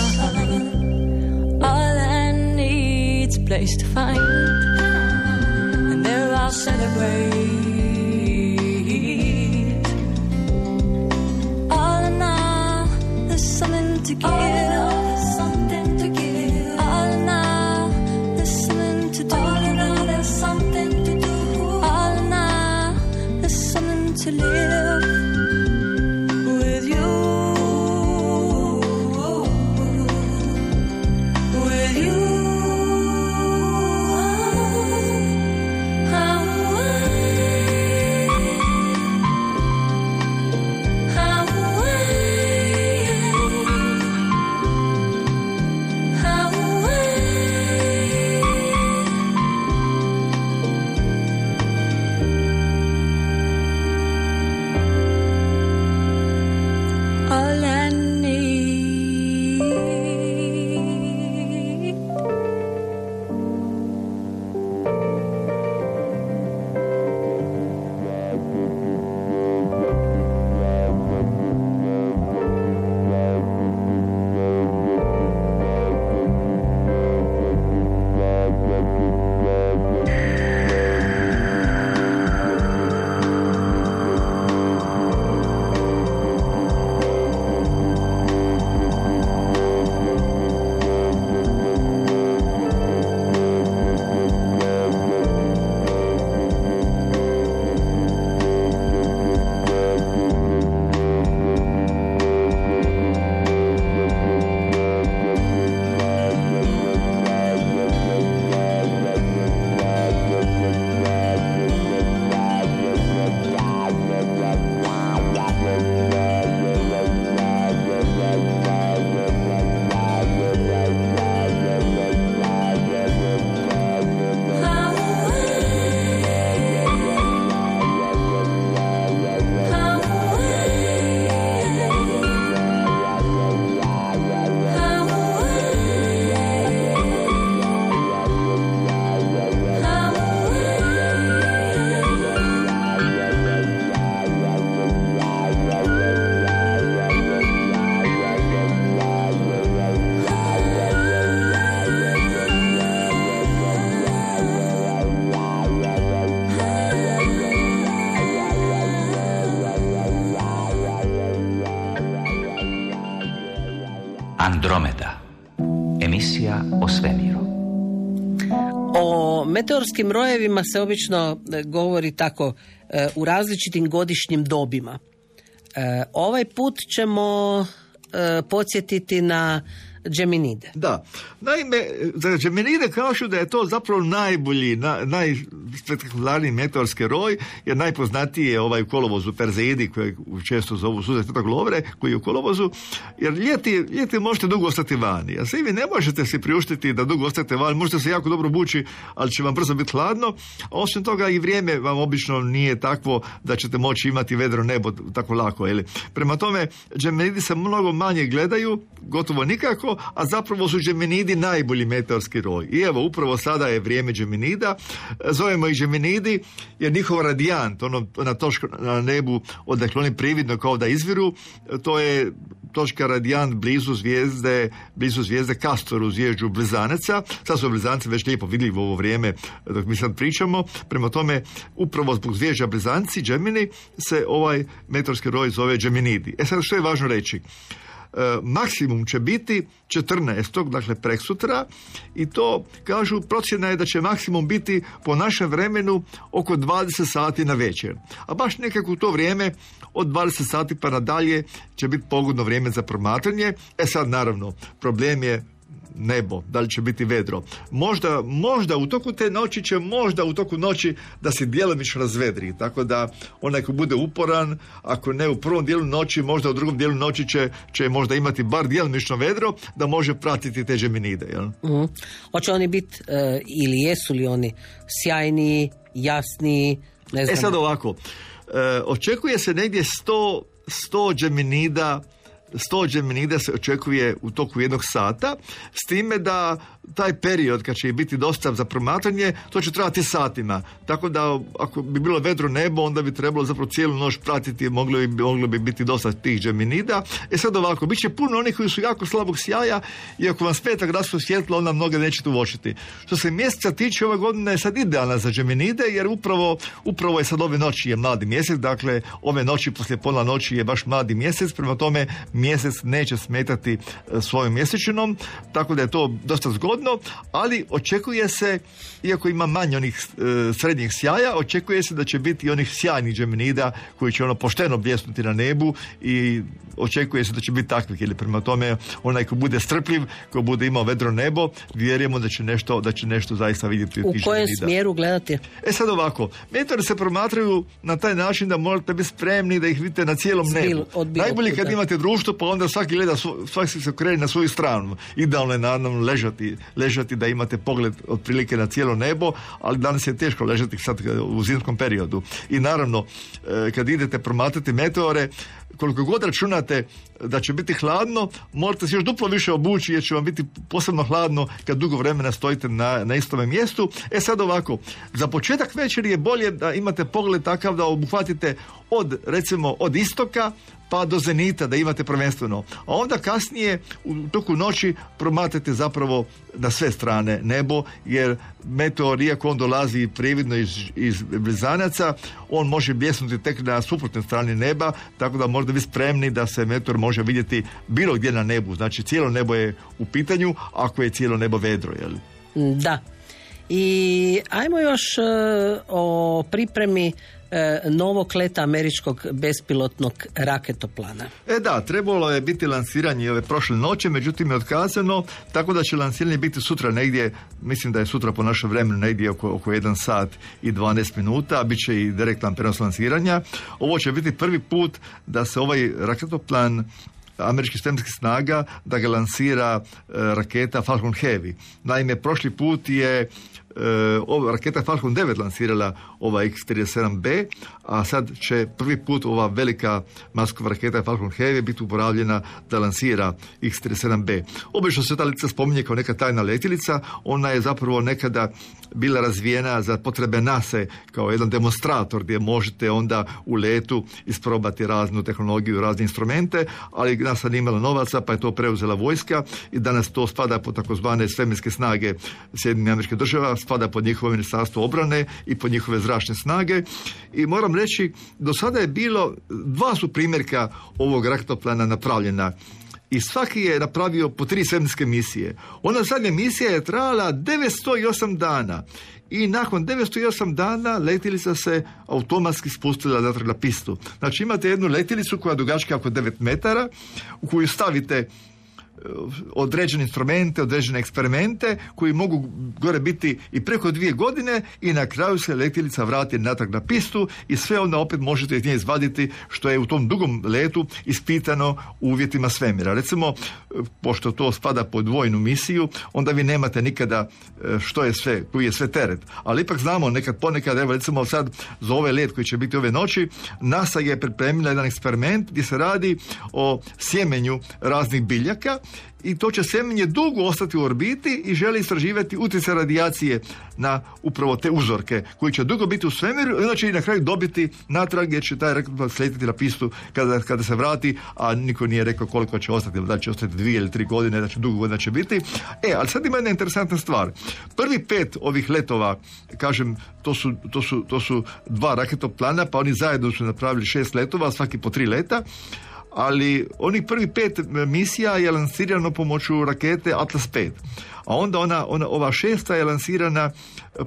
Speaker 7: All I need's place to find, and there I'll celebrate.
Speaker 8: O
Speaker 2: meteorskim rojevima se obično e, govori tako e, u različitim godišnjim dobima. E, Ovaj put ćemo podsjetiti na Geminide.
Speaker 3: Da. Naime, za Geminide kažu da je to zapravo najbolji, na, najspektakularniji meteorski roj, jer najpoznatiji je ovaj u kolovozu Perzeidi, koji često zovu suze Lovre, koji je u kolovozu, jer ljeti, ljeti možete dugo ostati vani. A svi vi ne možete si priuštiti da dugo ostate vani, možete se jako dobro bući, ali će vam brzo biti hladno. Osim toga i vrijeme vam obično nije takvo da ćete moći imati vedro nebo tako lako. Ili. Prema tome, Geminidi se mnogo manje gledaju, gotovo nikako, a zapravo su Geminidi najbolji meteorski roj. I evo, upravo sada je vrijeme Geminida. Zovemo ih Geminidi jer njihov radijant, ono na točku na nebu odakle oni prividno kao da izviru, to je točka radijant blizu zvijezde, blizu zvijezde Kastor u zvježđu Blizanaca. Sad su Blizanci već lijepo vidljivi u ovo vrijeme dok mi sad pričamo. Prema tome, upravo zbog zvježđa Blizanci, Gemini, se ovaj meteorski roj zove Geminidi. E sad što je važno reći? E, maksimum će biti 14. dakle preksutra i to kažu procjena je da će maksimum biti po našem vremenu oko 20 sati na večer. A baš nekako u to vrijeme od 20 sati pa nadalje će biti pogodno vrijeme za promatranje. E sad naravno problem je nebo, da li će biti vedro. Možda, možda u toku te noći će možda u toku noći da se djelomično razvedri, tako da onaj ko bude uporan, ako ne u prvom dijelu noći, možda u drugom dijelu noći će, će možda imati bar djelomično vedro da može pratiti te žeminide. Jel?
Speaker 2: Mhm. Hoće oni biti e, ili jesu li oni sjajni, jasni, ne znam.
Speaker 3: E sad ovako, e, očekuje se negdje 100, 100 džeminida 100 džeminida se očekuje u toku jednog sata, s time da taj period kad će biti dosta za promatranje, to će trajati satima. Tako da ako bi bilo vedro nebo, onda bi trebalo zapravo cijelu noć pratiti, moglo bi, moglo bi biti dosta tih džeminida. E sad ovako, bit će puno onih koji su jako slabog sjaja i ako vam smeta gradsko svjetlo, onda mnoge nećete uočiti. Što se mjeseca tiče, ova godina je sad idealna za džeminide, jer upravo, upravo je sad ove noći je mladi mjesec, dakle ove noći poslije pola noći je baš mladi mjesec, prema tome mjesec neće smetati e, svojom mjesečinom, tako da je to dosta zgodno, ali očekuje se, iako ima manje onih e, srednjih sjaja, očekuje se da će biti onih sjajnih džeminida koji će ono pošteno bljesnuti na nebu i očekuje se da će biti takvih ili prema tome onaj ko bude strpljiv, ko bude imao vedro nebo, vjerujemo da će nešto, da će nešto zaista vidjeti
Speaker 2: U kojem smjeru gledati?
Speaker 3: E sad ovako, meteori se promatraju na taj način da morate biti spremni da ih vidite na cijelom
Speaker 2: S bilo-
Speaker 3: nebu. Najbolje kad imate društvo pa onda svaki gleda, svaki se krene na svoju stranu. Idealno je naravno ležati, ležati da imate pogled otprilike na cijelo nebo, ali danas je teško ležati sad u zimskom periodu. I naravno, e, kad idete promatrati meteore, koliko god računate da će biti hladno, morate se još duplo više obući jer će vam biti posebno hladno kad dugo vremena stojite na, na istome mjestu. E sad ovako, za početak večeri je bolje da imate pogled takav da obuhvatite od, recimo, od istoka pa do zenita da imate prvenstveno. A onda kasnije u toku noći promatrate zapravo na sve strane nebo, jer meteor, iako on dolazi prividno iz, iz blizanaca, on može bljesnuti tek na suprotnoj strani neba, tako da možete biti spremni da se meteor može vidjeti bilo gdje na nebu. Znači cijelo nebo je u pitanju, ako je cijelo nebo vedro. Jel?
Speaker 2: Da. I ajmo još e, o pripremi novog leta američkog bespilotnog raketoplana.
Speaker 3: E da, trebalo je biti lansiranje ove prošle noće, međutim je otkazano, tako da će lansiranje biti sutra negdje, mislim da je sutra po našem vremenu negdje oko, oko 1 sat i 12 minuta, a bit će i direktan prenos lansiranja. Ovo će biti prvi put da se ovaj raketoplan američkih svemirskih snaga da ga lansira e, raketa Falcon Heavy. Naime, prošli put je e, ova raketa Falcon 9 lansirala ova X-37B, a sad će prvi put ova velika maskova raketa Falcon Heavy biti uporabljena da lansira X-37B. Obično se ta letilica spominje kao neka tajna letilica, ona je zapravo nekada bila razvijena za potrebe NASA kao jedan demonstrator gdje možete onda u letu isprobati raznu tehnologiju, razne instrumente, ali NASA nije imala novaca pa je to preuzela vojska i danas to spada pod takozvane svemirske snage Sjedinjenih američkih država, spada pod njihovo ministarstvo obrane i pod njihove zračne snage i moram reći do sada je bilo dva su primjerka ovog raketoplana napravljena i svaki je napravio po tri svemirske misije. Ona zadnja misija je trajala 908 dana i nakon 908 dana letjelica se automatski spustila natrag na pistu. Znači imate jednu letjelicu koja je dugačka oko 9 metara u koju stavite određene instrumente, određene eksperimente koji mogu gore biti i preko dvije godine i na kraju se letjelica vrati natrag na pistu i sve onda opet možete iz nje izvaditi što je u tom dugom letu ispitano u uvjetima svemira. Recimo, pošto to spada pod vojnu misiju, onda vi nemate nikada e, što je sve, koji je sve teret. Ali ipak znamo nekad ponekad, evo recimo sad za ovaj let koji će biti ove noći, NASA je pripremila jedan eksperiment gdje se radi o sjemenju raznih biljaka i to će semenje dugo ostati u orbiti i želi istraživati utjecaj radijacije na upravo te uzorke koji će dugo biti u svemiru i onda će i na kraju dobiti natrag jer će taj rekord sletiti na pistu kada, kada se vrati, a niko nije rekao koliko će ostati, da će ostati dvije ili tri godine, da će dugo godina će biti. E, ali sad ima jedna interesantna stvar. Prvi pet ovih letova, kažem, to su, to su, to su dva raketoplana, pa oni zajedno su napravili šest letova, svaki po tri leta ali onih prvi pet misija je lansirano pomoću rakete Atlas 5. A onda ona, ona, ova šesta je lansirana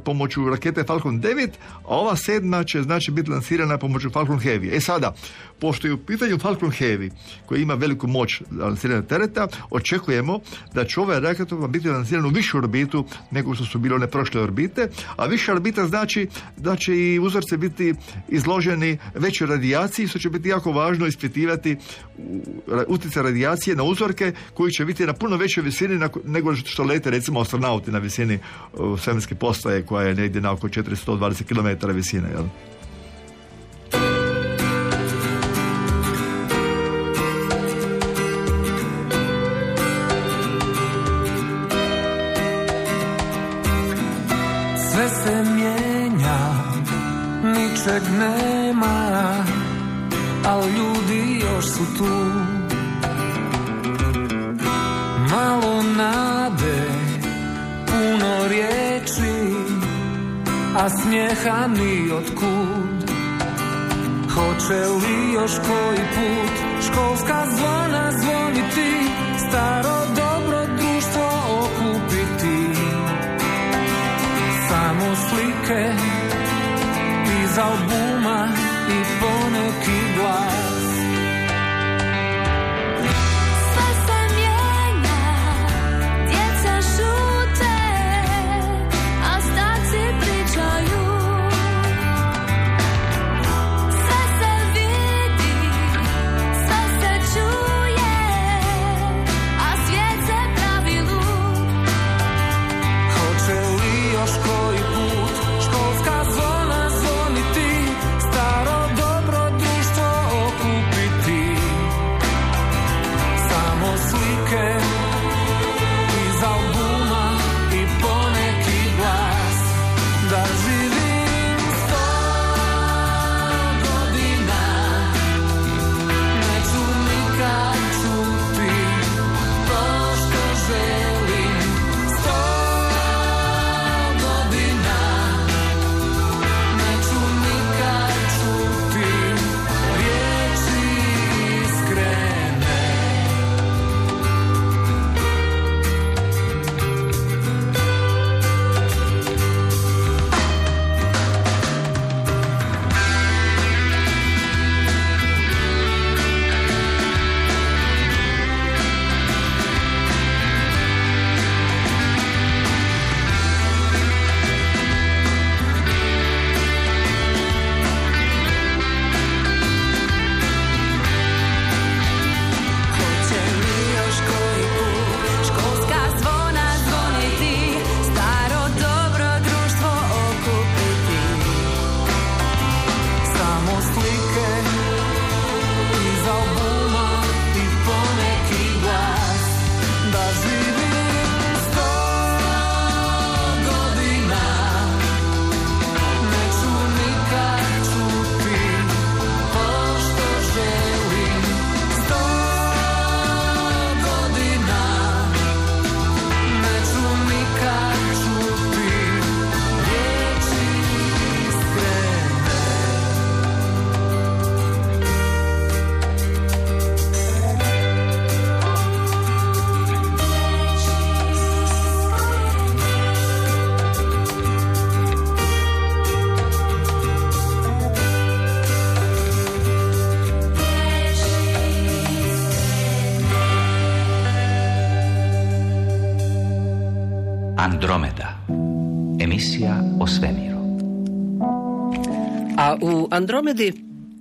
Speaker 3: pomoću rakete Falcon 9, a ova sedma će znači biti lansirana pomoću Falcon Heavy. E sada, pošto je u pitanju Falcon Heavy, koji ima veliku moć lansiranja tereta, očekujemo da će ova raketa biti lansirana u višu orbitu nego što su bile one prošle orbite, a viša orbita znači da će i uzorci biti izloženi većoj radijaciji, što će biti jako važno ispitivati utjecaj radijacije na uzorke koji će biti na puno većoj visini nego što lete recimo astronauti na visini svemirske postaje koja je negdje na oko 420 km visine. Jel?
Speaker 9: Sve se ničeg nema, ali ljudi još su tu. A smijeha ni otkud. Hoće li još koji put školska zvona zvoniti, staro dobro društvo okupiti? Samo slike
Speaker 2: Andromedi,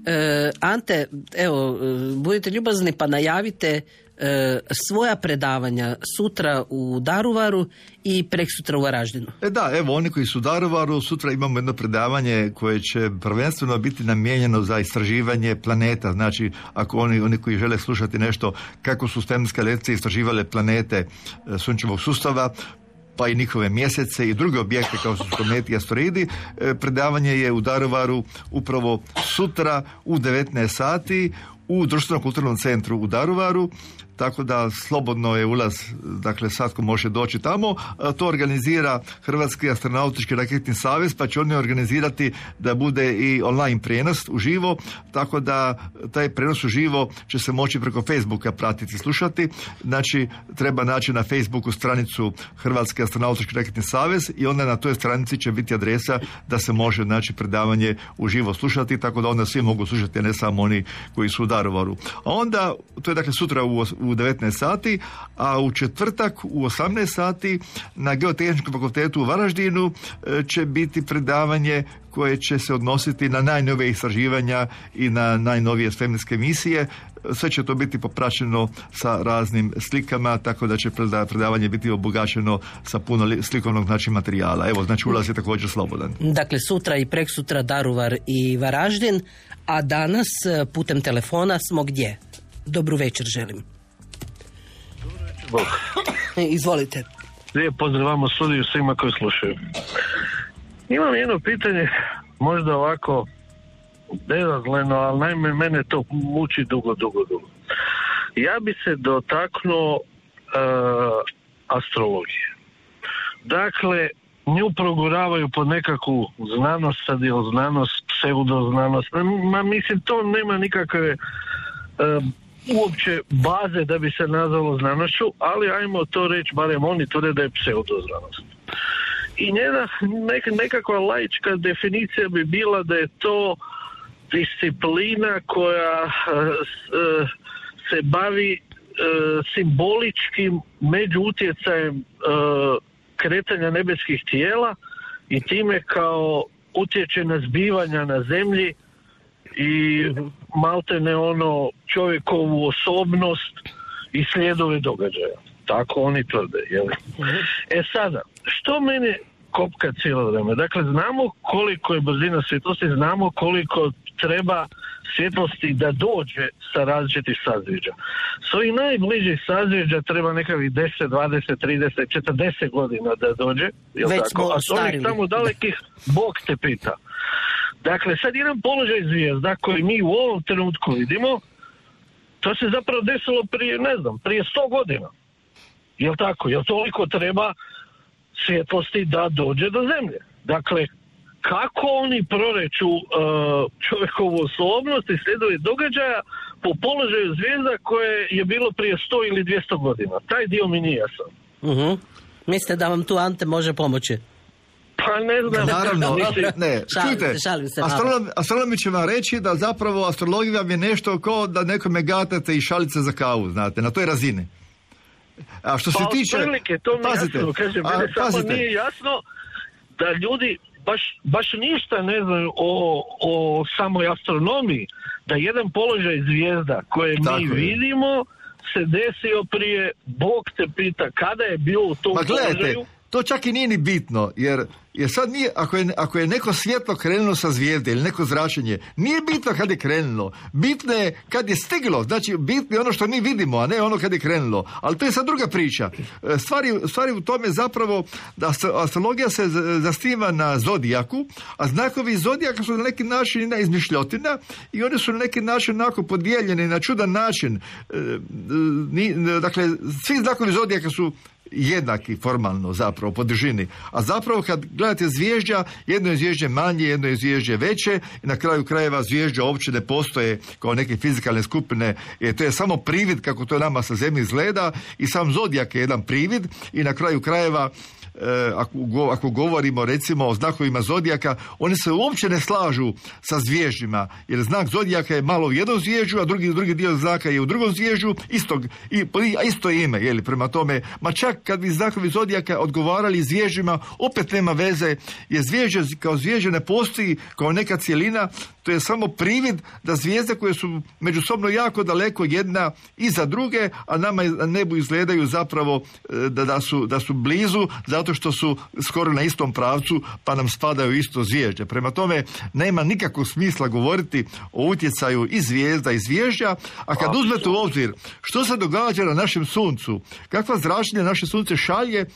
Speaker 2: e, Ante, evo, e, budite ljubazni pa najavite e, svoja predavanja sutra u Daruvaru i preksutra u Varaždinu.
Speaker 3: E da, evo oni koji su u Daruvaru, sutra imamo jedno predavanje koje će prvenstveno biti namijenjeno za istraživanje planeta. Znači, ako oni, oni koji žele slušati nešto kako su svemirske lekcije istraživale planete sunčevog sustava, pa i njihove mjesece i druge objekte kao su kometi i asteroidi. E, Predavanje je u Daruvaru upravo sutra u 19 sati u društveno kulturnom centru u Daruvaru tako da slobodno je ulaz, dakle svatko može doći tamo. A To organizira Hrvatski astronautički raketni savez, pa će oni organizirati da bude i online prijenos uživo, tako da taj prijenos uživo će se moći preko Facebooka pratiti i slušati. Znači, treba naći na Facebooku stranicu Hrvatski astronautički raketni savez i onda na toj stranici će biti adresa da se može znači predavanje uživo slušati, tako da onda svi mogu slušati, a ne samo oni koji su u Daruvaru. A onda, to je dakle sutra u, u 19 sati, a u četvrtak u 18 sati na Geotehničkom fakultetu u Varaždinu e, će biti predavanje koje će se odnositi na najnovije istraživanja i na najnovije svemirske misije. Sve će to biti popraćeno sa raznim slikama, tako da će preda- predavanje biti obogaćeno sa puno li- slikovnog znači materijala. Evo, znači ulaz je također slobodan.
Speaker 2: Dakle, sutra i preksutra Daruvar i Varaždin, a danas e, putem telefona smo gdje? Dobru večer želim.
Speaker 10: Bog.
Speaker 2: Izvolite.
Speaker 10: Lijep pozdrav vam u studiju svima koji slušaju. Imam jedno pitanje, možda ovako bezazleno, ali najme mene to muči dugo, dugo, dugo. Ja bi se dotaknuo e, astrologije. Dakle, nju proguravaju pod nekakvu znanost, sad je znanost, pseudoznanost. Ma mislim, to nema nikakve e, uopće baze da bi se nazvalo znanošću, ali ajmo to reći, barem oni tvrde da je pseudoznanost. I njena nek- nekakva laička definicija bi bila da je to disciplina koja e, s- e, se bavi e, simboličkim međuutjecajem kretanja nebeskih tijela i time kao utječe na zbivanja na zemlji i maltene ono čovjekovu osobnost i slijedove događaja. Tako oni tvrde. Jel? E sada, što mene kopka cijelo vrijeme? Dakle, znamo koliko je brzina svjetlosti, znamo koliko treba svjetlosti da dođe sa različitih sazvijeđa. S ovih najbližih sazvijeđa treba nekakvih 10, 20, 30, 40 godina da dođe. Jel
Speaker 2: Već
Speaker 10: tako? A s onih
Speaker 2: ostarili.
Speaker 10: tamo dalekih, Bog te pita. Dakle, sad jedan položaj zvijezda koji mi u ovom trenutku vidimo, to se zapravo desilo prije, ne znam, prije 100 godina. Jel tako? Jel toliko treba svjetlosti da dođe do zemlje? Dakle, kako oni proreću uh, čovjekovu osobnost i sljedove događaja po položaju zvijezda koje je bilo prije 100 ili 200 godina? Taj dio mi nije jasan.
Speaker 2: Mhm. Mislite da vam tu Ante može pomoći?
Speaker 10: Pa ne znam.
Speaker 3: Naravno, ne,
Speaker 2: Šalim
Speaker 3: čujte,
Speaker 2: se, šalim se malo.
Speaker 3: astronom, astronomi će vam reći da zapravo astrologija vam je nešto kao da nekome gatate i šalice za kavu, znate, na toj razini. A što se
Speaker 10: Pa
Speaker 3: tiče...
Speaker 10: otprilike, to mi
Speaker 3: pazite,
Speaker 10: jasno, kažem,
Speaker 3: a,
Speaker 10: mene samo
Speaker 3: pazite,
Speaker 10: nije jasno da ljudi baš, baš ništa ne znaju o, o samoj astronomiji, da jedan položaj zvijezda koje
Speaker 3: Tako
Speaker 10: mi
Speaker 3: je.
Speaker 10: vidimo se desio prije, Bog te pita kada je bio u tom
Speaker 3: Ma gledajte,
Speaker 10: položaju.
Speaker 3: To čak i nije ni bitno, jer, jer sad nije, ako je, ako je neko svjetlo krenulo sa zvijezde ili neko zračenje, nije bitno kad je krenulo, bitno je kad je stiglo, znači bitno je ono što mi vidimo, a ne ono kad je krenulo, ali to je sad druga priča. E, Stvari, stvari u tome zapravo da astro- astrologija se zasniva na zodijaku, a znakovi zodijaka su na neki način jedna izmišljotina i oni su na neki način onako podijeljeni na čudan način. E, dakle, svi znakovi zodijaka su jednaki formalno zapravo po dužini. A zapravo kad gledate zvježđa, jedno je zvježđe manje, jedno je zvježđe veće i na kraju krajeva zvježđa uopće ne postoje kao neke fizikalne skupine, jer to je samo privid kako to nama sa zemlje izgleda i sam zodijak je jedan privid i na kraju krajeva ako, go- ako govorimo recimo o znakovima zodijaka, oni se uopće ne slažu sa zvježđima, jer znak zodijaka je malo u jednom zvježđu, a drugi, drugi dio znaka je u drugom zvježđu, istog, i, isto ime, je prema tome, ma čak kad bi znakovi zodijaka odgovarali zvježđima, opet nema veze, jer zvježđe kao zvježđe ne postoji kao neka cjelina, to je samo privid da zvijezde koje su međusobno jako daleko jedna iza druge, a nama na nebu izgledaju zapravo e, da, da, su, da su blizu, zato što su skoro na istom pravcu, pa nam spadaju isto zvježđe. Prema tome, nema nikakvog smisla govoriti o utjecaju i zvijezda i zvježđa, a kad uzmete u obzir što se događa na našem suncu, kakva zračenja naše sunce šalje,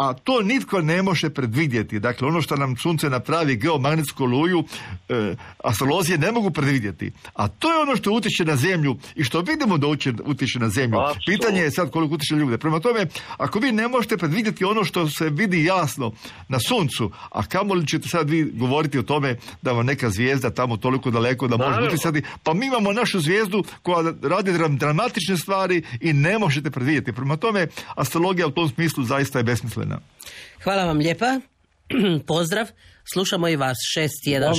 Speaker 3: a to nitko ne može predvidjeti. Dakle, ono što nam sunce napravi geomagnetsku luju, e, astrolozije ne mogu predvidjeti. A to je ono što utječe na zemlju i što vidimo da utječe na zemlju.
Speaker 10: Apsolutno.
Speaker 3: Pitanje je sad koliko utječe ljude. Prema tome, ako vi ne možete predvidjeti ono što se vidi jasno na suncu, a kamoli ćete sad vi govoriti o tome da vam neka zvijezda tamo toliko daleko da može utjecati, pa mi imamo našu zvijezdu koja radi dram- dramatične stvari i ne možete predvidjeti. Prema tome, astrologija u tom smislu zaista je besmislena.
Speaker 2: Hvala vam lijepa. Pozdrav. Slušamo i vas. 616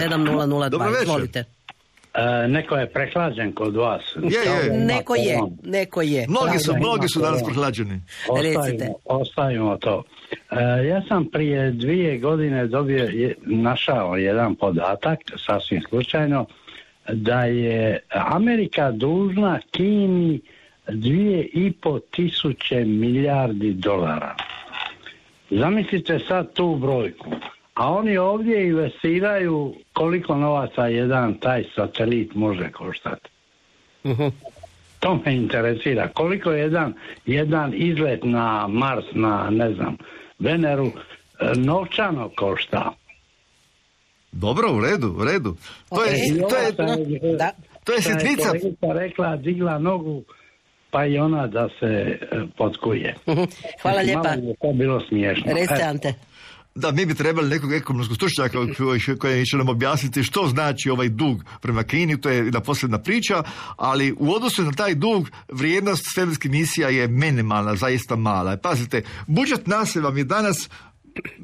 Speaker 2: 7002.
Speaker 3: Dobro večer.
Speaker 2: Izvolite.
Speaker 11: E, neko je prehlađen kod vas.
Speaker 3: Je, je.
Speaker 2: Neko je, neko je.
Speaker 3: Mnogi su, mnogi su danas prehlađeni.
Speaker 2: Recite.
Speaker 11: Ostavimo, ostavimo to. E, ja sam prije dvije godine dobio, je, našao jedan podatak, sasvim slučajno, da je Amerika dužna Kini dvije i po tisuće milijardi dolara. Zamislite sad tu brojku. A oni ovdje investiraju koliko novaca jedan taj satelit može koštati.
Speaker 2: Mhm.
Speaker 11: To me interesira. Koliko jedan, jedan izlet na Mars, na ne znam, Veneru, e, novčano košta.
Speaker 3: Dobro, u redu, u redu. To je,
Speaker 2: Ok.
Speaker 3: to je,
Speaker 2: Da.
Speaker 3: to je sitnica.
Speaker 11: rekla, digla nogu, pa i ona da se e, potkuje.
Speaker 2: Hvala lijepa.
Speaker 11: Malo je to bilo smiješno.
Speaker 2: Recite
Speaker 11: E,
Speaker 2: Ante.
Speaker 3: Da, mi bi trebali nekog ekonomskog stručnjaka koji, koji će nam objasniti što znači ovaj dug prema Kini, to je jedna posljedna priča, ali u odnosu na taj dug vrijednost svemirskih misija je minimalna, zaista mala. Pazite, budžet NASA vam je danas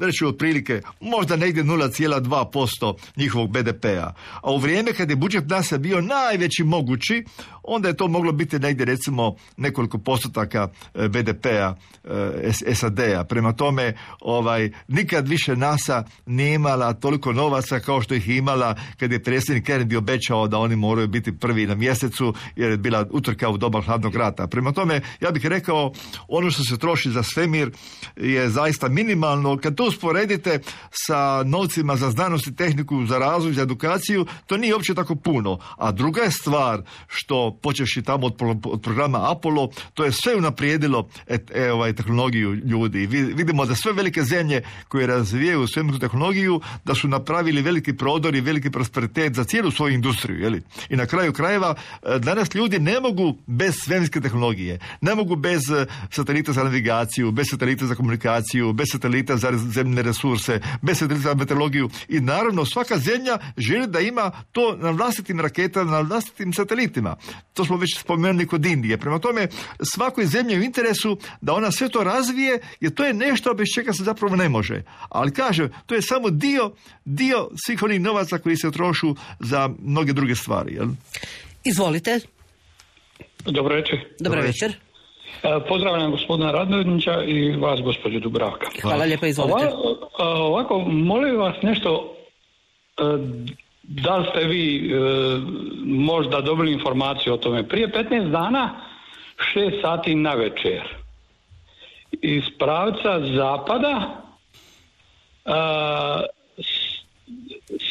Speaker 3: reći otprilike možda negdje 0,2% njihovog BDP-a. A u vrijeme kad je budžet NASA bio najveći mogući, onda je to moglo biti negdje recimo nekoliko postotaka e, BDP-a e, SAD-a. Prema tome, ovaj, nikad više NASA nije imala toliko novaca kao što ih je imala kad je predsjednik Kennedy obećao da oni moraju biti prvi na mjesecu jer je bila utrka u doba hladnog rata. Prema tome, ja bih rekao, ono što se troši za svemir je zaista minimalno. Kad to usporedite sa novcima za znanost i tehniku, za razvoj, za edukaciju, to nije uopće tako puno. A druga je stvar što, počevši tamo od, pro- od programa Apollo, to je sve unaprijedilo et, e, ovaj, tehnologiju ljudi. Vi- vidimo da sve velike zemlje koje razvijaju svemirsku tehnologiju, da su napravili veliki prodor i veliki prosperitet za cijelu svoju industriju. Jeli? I na kraju krajeva, e, danas ljudi ne mogu bez svemirske tehnologije, ne mogu bez e, satelita za navigaciju, bez satelita za komunikaciju, bez satelita za res- zemljne resurse, bez satelita za meteorologiju i naravno svaka zemlja želi da ima to na vlastitim raketama, na vlastitim satelitima. To smo već spomenuli kod Indije. Prema tome, svakoj zemlji je u interesu da ona sve to razvije, jer to je nešto bez čega se zapravo ne može. Ali kažem, to je samo dio, dio svih onih novaca koji se trošu za mnoge druge stvari. Jel?
Speaker 2: Izvolite.
Speaker 12: Dobro večer.
Speaker 2: Dobro večer.
Speaker 12: E, Pozdravljam gospodina Radnovića i vas, gospođu Dubravka.
Speaker 2: Hvala lijepa, izvolite.
Speaker 12: Ova- a, ovako, molim vas nešto, e, da li ste vi e, možda dobili informaciju o tome? Prije 15 dana, 6 sati na večer, iz pravca zapada,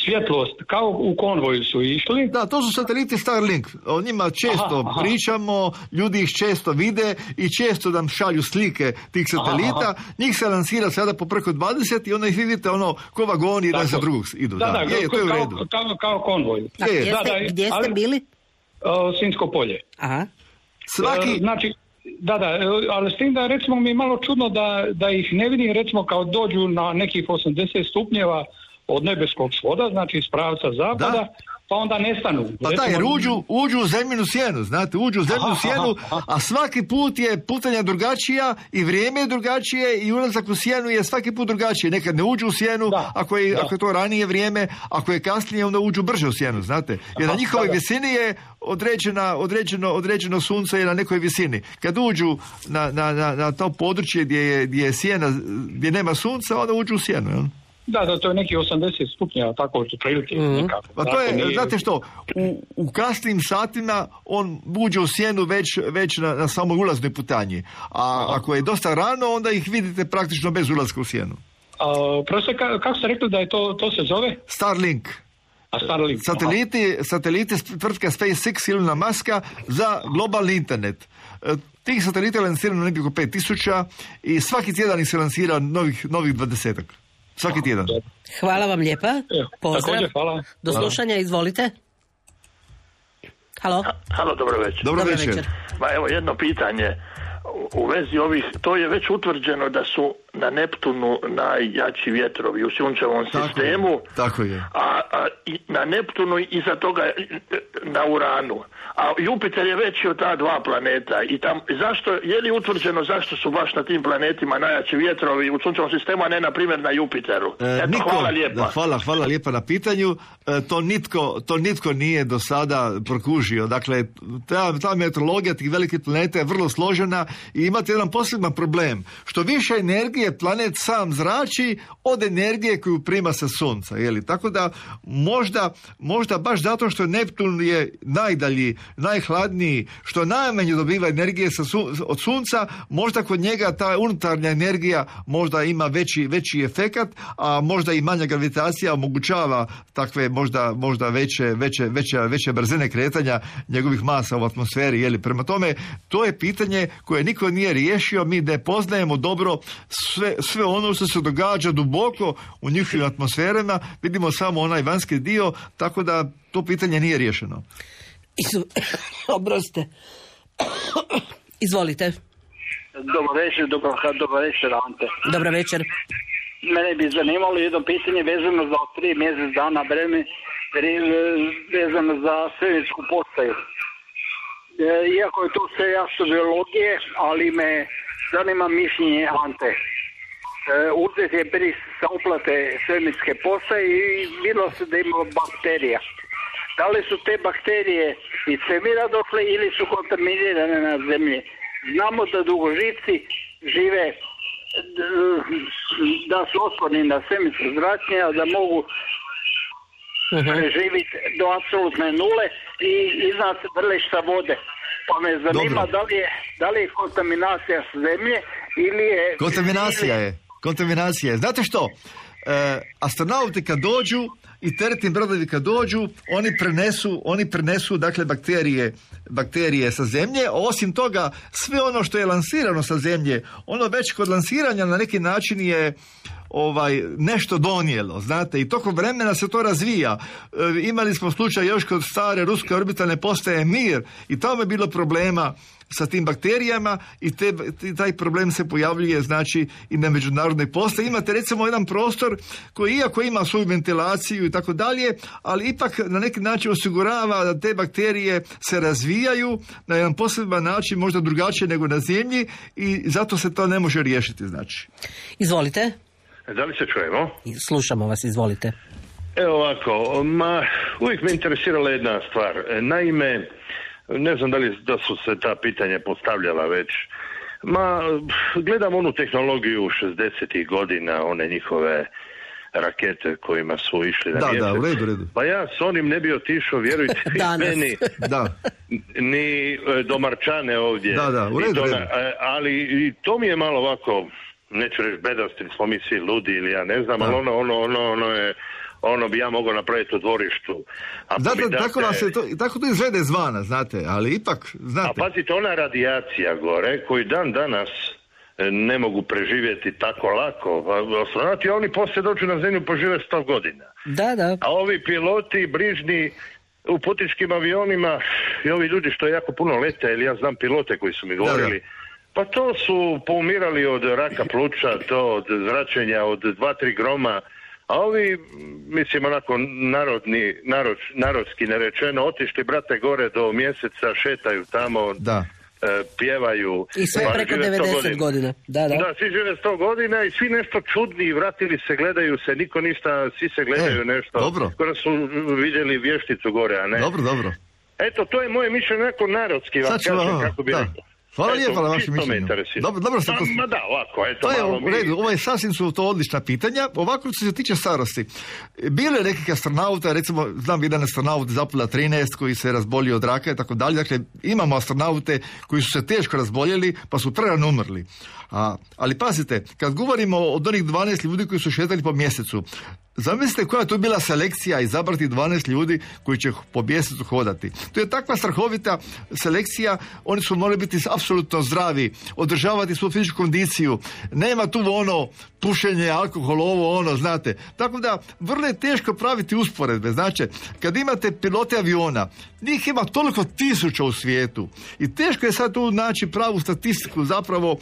Speaker 12: svjetlost, kao u konvoju su išli,
Speaker 3: Da, to su sateliti Starlink. O njima često
Speaker 12: Aha, aha.
Speaker 3: pričamo, ljudi ih često vide i često nam šalju slike tih satelita. Njih se lansira sada po preko 20 i onda ih vidite ono ko vagoni jedan za drugog idu.
Speaker 12: Da, da,
Speaker 3: je, je, to je u
Speaker 12: kao,
Speaker 3: redu.
Speaker 12: kao, kao konvoj.
Speaker 2: A
Speaker 3: je,
Speaker 2: gdje,
Speaker 12: da,
Speaker 2: ste,
Speaker 12: da,
Speaker 2: gdje ste
Speaker 12: ali-
Speaker 2: bili?
Speaker 12: O, Sinjsko polje.
Speaker 2: Aha.
Speaker 3: Svaki,
Speaker 12: E, Znači, da, da, e, ali s tim da recimo mi je malo čudno da, da ih ne vidim recimo kao dođu na nekih 80 stupnjeva od nebeskog svoda, znači iz pravca zapada, pa onda nestanu.
Speaker 3: Pa da, jer uđu, uđu u zemljinu sjenu, znate, uđu u zemljinu
Speaker 12: Aha,
Speaker 3: sjenu,
Speaker 12: aha,
Speaker 3: a svaki put je putanja drugačija i vrijeme je drugačije i ulazak u sjenu je svaki put drugačije. Nekad ne uđu u sjenu, ako, je, ako je to ranije vrijeme, ako je kasnije, onda uđu brže u sjenu, znate. Jer na njihovoj
Speaker 12: da, da.
Speaker 3: visini je određena, određeno, određeno sunce je na nekoj visini. Kad uđu na, na, na, na to područje gdje je, gdje je sjena, gdje nema sunca, onda uđu u sjenu, jel?
Speaker 12: Da, da, to je neki 80 stupnjeva, tako otprilike nekako.
Speaker 3: Pa to je,
Speaker 12: nije-
Speaker 3: znate što, u, u kasnim satima on uđe u sjenu već, već na, na samoj ulaznoj putanji. A ako je dosta rano, onda ih vidite praktično bez ulaska u sjenu.
Speaker 12: A, prosto, ka- kako ste rekli da je to, to se zove?
Speaker 3: Starlink.
Speaker 12: A Starlink.
Speaker 3: Sateliti, sateliti tvrtka SpaceX Ilona Maska za globalni internet. E, Tih satelita je lansirano oko 5000 i svaki tjedan ih se lansira novih, novih 20 Svaki tjedan.
Speaker 2: Hvala vam lijepa. Pozdrav.
Speaker 12: također, hvala.
Speaker 2: Do slušanja, izvolite. Halo.
Speaker 13: Halo, dobro večer.
Speaker 3: Dobro Dobro večer. večer.
Speaker 13: Ma evo jedno pitanje u- vezi ovih, to je već utvrđeno da su na Neptunu najjači vjetrovi u sunčevom sistemu,
Speaker 3: Tako je.
Speaker 13: a, a i na Neptunu i iza toga e, na Uranu. A Jupiter je veći od ta dva planeta i tam, zašto, je li utvrđeno zašto su baš na tim planetima najjači vjetrovi u sunčevom sistemu, a ne na primjer na Jupiteru?
Speaker 3: E,
Speaker 13: Eto,
Speaker 3: nitko-
Speaker 13: hvala lijepa.
Speaker 3: da, hvala, hvala lijepa na pitanju. E, to, nitko, to nitko nije do sada prokužio. Dakle, ta, ta meteorologija tih velikih planeta je vrlo složena i imate jedan poseban problem. Što više energije planet sam zrači od energije koju prima sa sunca. Jeli? Tako da možda, možda baš zato što Neptun je najdalji, najhladniji, što najmanje dobiva energije sa sun- od sunca, možda kod njega ta unutarnja energija možda ima veći, veći efekat, a možda i manja gravitacija omogućava takve možda, možda veće, veće, veće, veće brzine kretanja njegovih masa u atmosferi. Jeli? Prema tome, to je pitanje koje niko nije riješio, mi ne poznajemo dobro sve, sve ono što se događa duboko u njihovim atmosferama, vidimo samo onaj vanjski dio, tako da to pitanje nije riješeno.
Speaker 2: Izu... Oprostite. Izvolite.
Speaker 14: Dobar večer, dobar, dobar večer, Ante.
Speaker 2: Dobro večer.
Speaker 14: Mene bi zanimalo jedno pitanje vezano za tri mjesec dana vreme, re- vezano za svemirsku postaju. E, Iako je to sve jasno biologije, ali me zanima mišljenje Ante. E, uzet je bris sa uplate svemirske postaje i bilo se da ima bakterija. Da li su te bakterije iz svemira došle ili su kontaminirane na zemlji? Znamo da dugožici žive d- da su otporni na svemirsko zračenje, a da mogu preživjeti do apsolutne nule i iznad vrlišta vode. Pa me zanima
Speaker 3: Dobro.
Speaker 14: da li, je, da li je kontaminacija zemlje ili je...
Speaker 3: Kontaminacija je. Kontaminacija je. Znate što? E, astronauti kad dođu i teretni brodovi kad dođu, oni prenesu, oni prenesu dakle bakterije, bakterije sa zemlje, osim toga sve ono što je lansirano sa zemlje, ono već kod lansiranja na neki način je ovaj nešto donijelo, znate, i tokom vremena se to razvija. E, imali smo slučaj još kod stare ruske orbitalne postaje Mir i tamo je bilo problema sa tim bakterijama i te, taj problem se pojavljuje znači i na međunarodnoj postaji. Imate recimo jedan prostor koji iako ima svoju ventilaciju i tako dalje, ali ipak na neki način osigurava da te bakterije se razvijaju na jedan poseban način, možda drugačije nego na zemlji i zato se to ne može riješiti znači.
Speaker 2: Izvolite.
Speaker 15: Da li se čujemo?
Speaker 2: Slušamo vas, izvolite.
Speaker 15: Evo ovako, ma, uvijek me interesirala jedna stvar. E, Naime, ne znam da li da su se ta pitanja postavljala već. Ma, gledam onu tehnologiju 60. godina, one njihove rakete kojima su išli na
Speaker 3: Da,
Speaker 15: mjesec.
Speaker 3: da, u redu, u redu.
Speaker 15: Pa ja s onim ne bi otišao, vjerujte meni,
Speaker 3: Da.
Speaker 15: ni e, domarčane ovdje.
Speaker 3: Da, da, u redu,
Speaker 15: to
Speaker 3: redu.
Speaker 15: e, ali i to mi je malo ovako, neću reći bedasti, smo mi svi ludi ili ja ne znam,
Speaker 3: Da.
Speaker 15: ali ono, ono, ono, ono je, ono bi ja mogao napraviti u dvorištu. Date-
Speaker 3: tako, vas je to, tako to izgleda izvana, znate, ali ipak,
Speaker 15: A
Speaker 3: znate.
Speaker 15: pazite, ona radijacija gore, koji dan danas e, ne mogu preživjeti tako lako. A Astronauti, oni poslije dođu na zemlju požive 100 godina.
Speaker 2: Da, da.
Speaker 15: A ovi piloti brižni u putničkim avionima i ovi ljudi što jako puno lete, ili ja znam pilote koji su mi govorili, pa to su poumirali od raka pluća, to od zračenja, od dva, tri groma, A ovi, mislim, onako narodni, narod, narodski nerečeno, otišli, brate, gore do mjeseca, šetaju tamo,
Speaker 3: Da.
Speaker 15: e, pjevaju.
Speaker 2: I sve
Speaker 15: pa
Speaker 2: preko
Speaker 15: žive 100
Speaker 2: 90 godina. Da, da.
Speaker 15: Da, svi žive 100 godina i svi nešto čudni, vratili se, gledaju se, niko ništa, svi se gledaju
Speaker 3: E,
Speaker 15: nešto.
Speaker 3: dobro.
Speaker 15: Skoro su vidjeli vješticu gore, a ne.
Speaker 3: Dobro, dobro.
Speaker 15: Eto, to je moje mišljenje, neko narodski vam
Speaker 3: Sad ću,
Speaker 15: kažem, kako bi
Speaker 3: da.
Speaker 15: rekao.
Speaker 3: Hvala
Speaker 15: Eto,
Speaker 3: lijepa na vašem mišljenju. Dobro, dobro
Speaker 15: Ma,
Speaker 3: to-
Speaker 15: ma da, ovako, eto,
Speaker 3: To je
Speaker 15: malo
Speaker 3: u
Speaker 15: mi-
Speaker 3: redu, ovo je sasvim su to odlična pitanja. Ovako što se tiče starosti. Bilo je nekih astronauta, recimo, znam jedan astronaut iz Apollo 13 koji se razbolio od raka i tako dalje. Dakle, imamo astronaute koji su se teško razboljeli pa su prerano umrli. A, ali pazite, kad govorimo od onih 12 ljudi koji su šetali po mjesecu, Zamislite koja je to bila selekcija izabrati 12 ljudi koji će po mjesecu hodati. To je takva strahovita selekcija, oni su morali biti apsolutno zdravi, održavati svu fizičku kondiciju. Nema tu ono pušenje, alkohol, ovo, ono, znate. Tako da, vrlo je teško praviti usporedbe. Znači, kad imate pilote aviona, njih ima toliko tisuća u svijetu i teško je sad tu naći pravu statistiku zapravo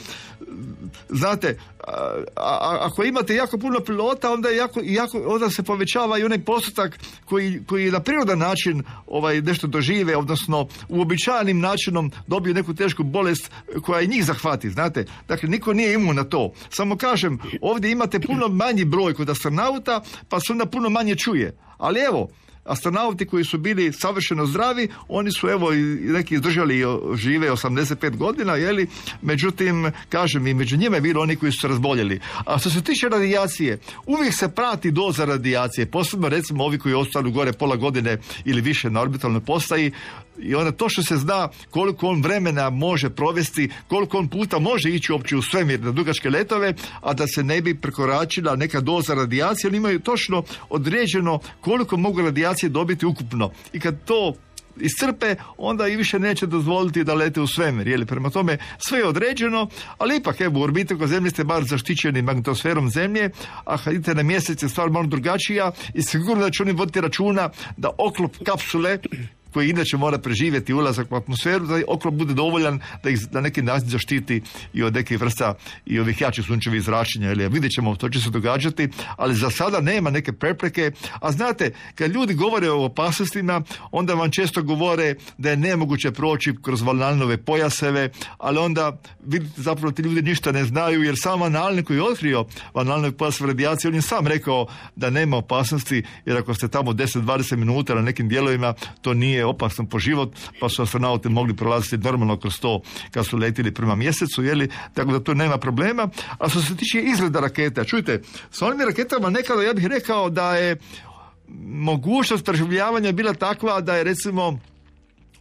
Speaker 3: znate, a, a- ako imate jako puno pilota, onda, je jako, jako, onda se povećava i onaj postotak koji, koji na prirodan način ovaj, nešto dožive, odnosno uobičajenim načinom dobiju neku tešku bolest koja i njih zahvati, znate. Dakle, niko nije imun na to. Samo kažem, ovdje imate puno manji broj kod astronauta, pa se onda puno manje čuje. Ali evo, astronauti koji su bili savršeno zdravi, oni su evo neki izdržali i žive 85 godina, jeli, međutim, kažem i među njima je bilo oni koji su se razboljeli. A što se tiče radijacije, uvijek se prati doza radijacije, posebno recimo ovi koji ostanu gore pola godine ili više na orbitalnoj postaji, i onda to što se zna koliko on vremena može provesti, koliko on puta može ići uopće u svemir na dugačke letove, a da se ne bi prekoračila neka doza radijacije, oni imaju točno određeno koliko mogu radijacije dobiti ukupno. I kad to iscrpe, onda i više neće dozvoliti da lete u svemir. Jeli? Prema tome, sve je određeno, ali ipak, evo, u orbiti oko zemlje ste bar zaštićeni magnetosferom zemlje, a kad idete na mjesec je stvar malo drugačija i sigurno da će oni voditi računa da oklop kapsule koji inače mora preživjeti ulazak u atmosferu, da oklop bude dovoljan da ih na neki način zaštiti i od nekih vrsta i ovih jačih sunčevih zračenja. Ili vidjet ćemo to će se događati, ali za sada nema neke prepreke. A znate, kad ljudi govore o opasnostima, onda vam često govore da je nemoguće proći kroz valnalnove pojaseve, ali onda vidite zapravo ti ljudi ništa ne znaju, jer sam analni koji je otkrio valnalnove pojaseve radijacije, on je sam rekao da nema opasnosti, jer ako ste tamo 10-20 minuta na nekim dijelovima, to nije opasno po život, pa su astronauti mogli prolaziti normalno kroz to kad su letili prema mjesecu, jeli, tako da tu nema problema. A što se tiče izgleda raketa, čujte, s onim raketama nekada ja bih rekao da je mogućnost preživljavanja bila takva da je recimo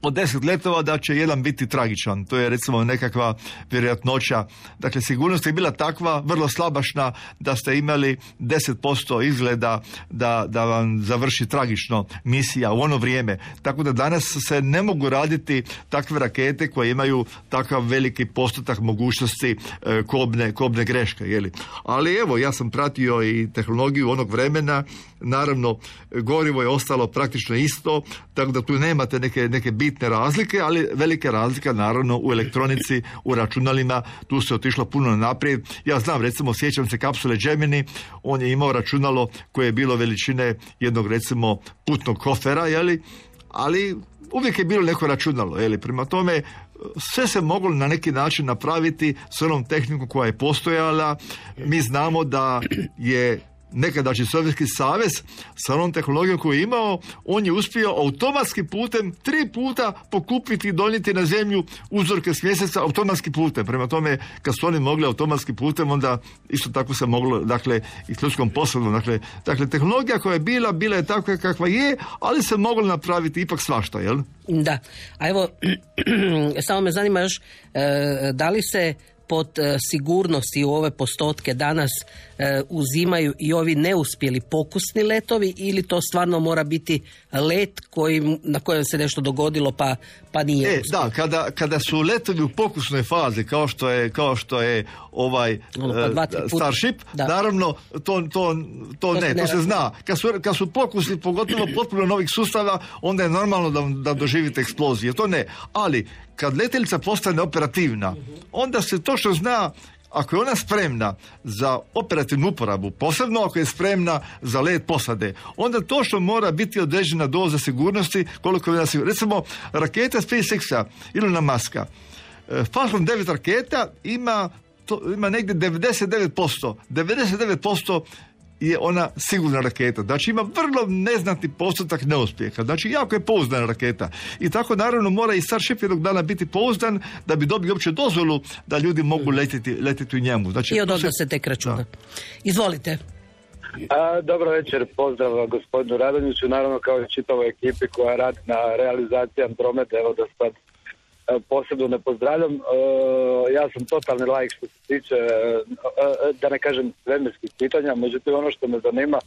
Speaker 3: od deset letova da će jedan biti tragičan. To je recimo nekakva vjerojatnoća. Dakle, sigurnost je bila takva, vrlo slabašna, da ste imali 10% izgleda da, da vam završi tragično misija u ono vrijeme. Tako da danas se ne mogu raditi takve rakete koje imaju takav veliki postotak mogućnosti e, kobne, kobne greške. Jeli? Ali evo, ja sam pratio i tehnologiju onog vremena, naravno gorivo je ostalo praktično isto, tako da tu nemate neke, neke bitne razlike, ali velike razlike naravno u elektronici, u računalima, tu se otišlo puno naprijed. Ja znam, recimo, sjećam se kapsule Gemini, on je imao računalo koje je bilo veličine jednog, recimo, putnog kofera, jeli, ali uvijek je bilo neko računalo, jeli, prema tome sve se moglo na neki način napraviti s onom tehnikom koja je postojala. Mi znamo da je nekadašnji Sovjetski savez sa onom tehnologijom koju je imao, on je uspio automatskim putem tri puta pokupiti i donijeti na zemlju uzorke s mjeseca automatskim putem. Prema tome, kad su oni mogli automatskim putem, onda isto tako se moglo, dakle, i s ljudskom. Dakle, dakle, tehnologija koja je bila, bila je takva kakva je, ali se moglo napraviti ipak svašta, jel?
Speaker 2: Da, a evo, samo me zanima još, e, da li se pod e, sigurnosti u ove postotke danas uzimaju i ovi neuspjeli pokusni letovi ili to stvarno mora biti let koji, na kojem se nešto dogodilo pa, pa nije
Speaker 3: E, da, kada, kada su letovi u pokusnoj fazi, kao što je, kao što je ovaj
Speaker 2: Ono, pa
Speaker 3: e. Starship,
Speaker 2: Da.
Speaker 3: naravno, to, to, to,
Speaker 2: se
Speaker 3: ne,
Speaker 2: ne
Speaker 3: to se zna. Kad su, kad su pokusni, pogotovo potpuno novih sustava, onda je normalno da, da doživite eksplozije. To ne. Ali, kad letjelica postane operativna, onda se točno zna ako je ona spremna za operativnu uporabu, posebno ako je spremna za let posade, onda to što mora biti određena doza sigurnosti, koliko je sigurna. Recimo, raketa SpaceX-a, Ilona Maska, e, Falcon 9 raketa ima ima negdje 99%. 99% je ona sigurna raketa. Znači ima vrlo neznatni postotak neuspjeha. Znači jako je pouzdana raketa. I tako naravno mora i Starship jednog dana biti pouzdan da bi dobio uopće dozvolu da ljudi mogu letjeti, letjeti u njemu. Znači,
Speaker 2: I od onda se tek računa. Izvolite.
Speaker 16: A, dobro večer, pozdrav gospodinu Radonjiću, naravno kao i čitavoj ekipi koja radi na realizaciji Andromede, evo da sad posebno ne pozdravljam. E, ja sam totalni lajk što se tiče, e, e, da ne kažem svemirskih pitanja, međutim ono što me zanima,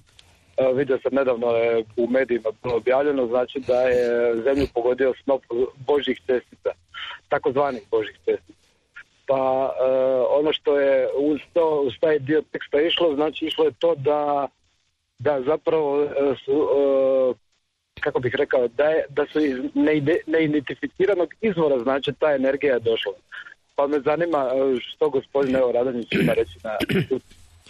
Speaker 16: vidio sam nedavno je u medijima bilo objavljeno, znači da je zemlju pogodio snop božjih čestica, takozvanih božjih čestica. Pa ono što je uz, to, uz taj dio teksta išlo, znači išlo je to da, da zapravo su, kako bih rekao, da, je, da su iz neide- neidentificiranog izvora, znači ta energija je došla. Pa me zanima e, što gospodin evo Radonjić ima reći na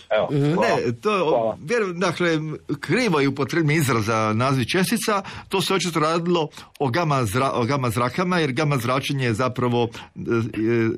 Speaker 16: Evo, hvala.
Speaker 3: Ne, to,
Speaker 16: Hvala.
Speaker 3: vjerujem, dakle, krivo je upotrebljen izraz za naziv čestica, to se očito radilo o gama, zra- o gama zrakama, jer gama zračenje je zapravo e,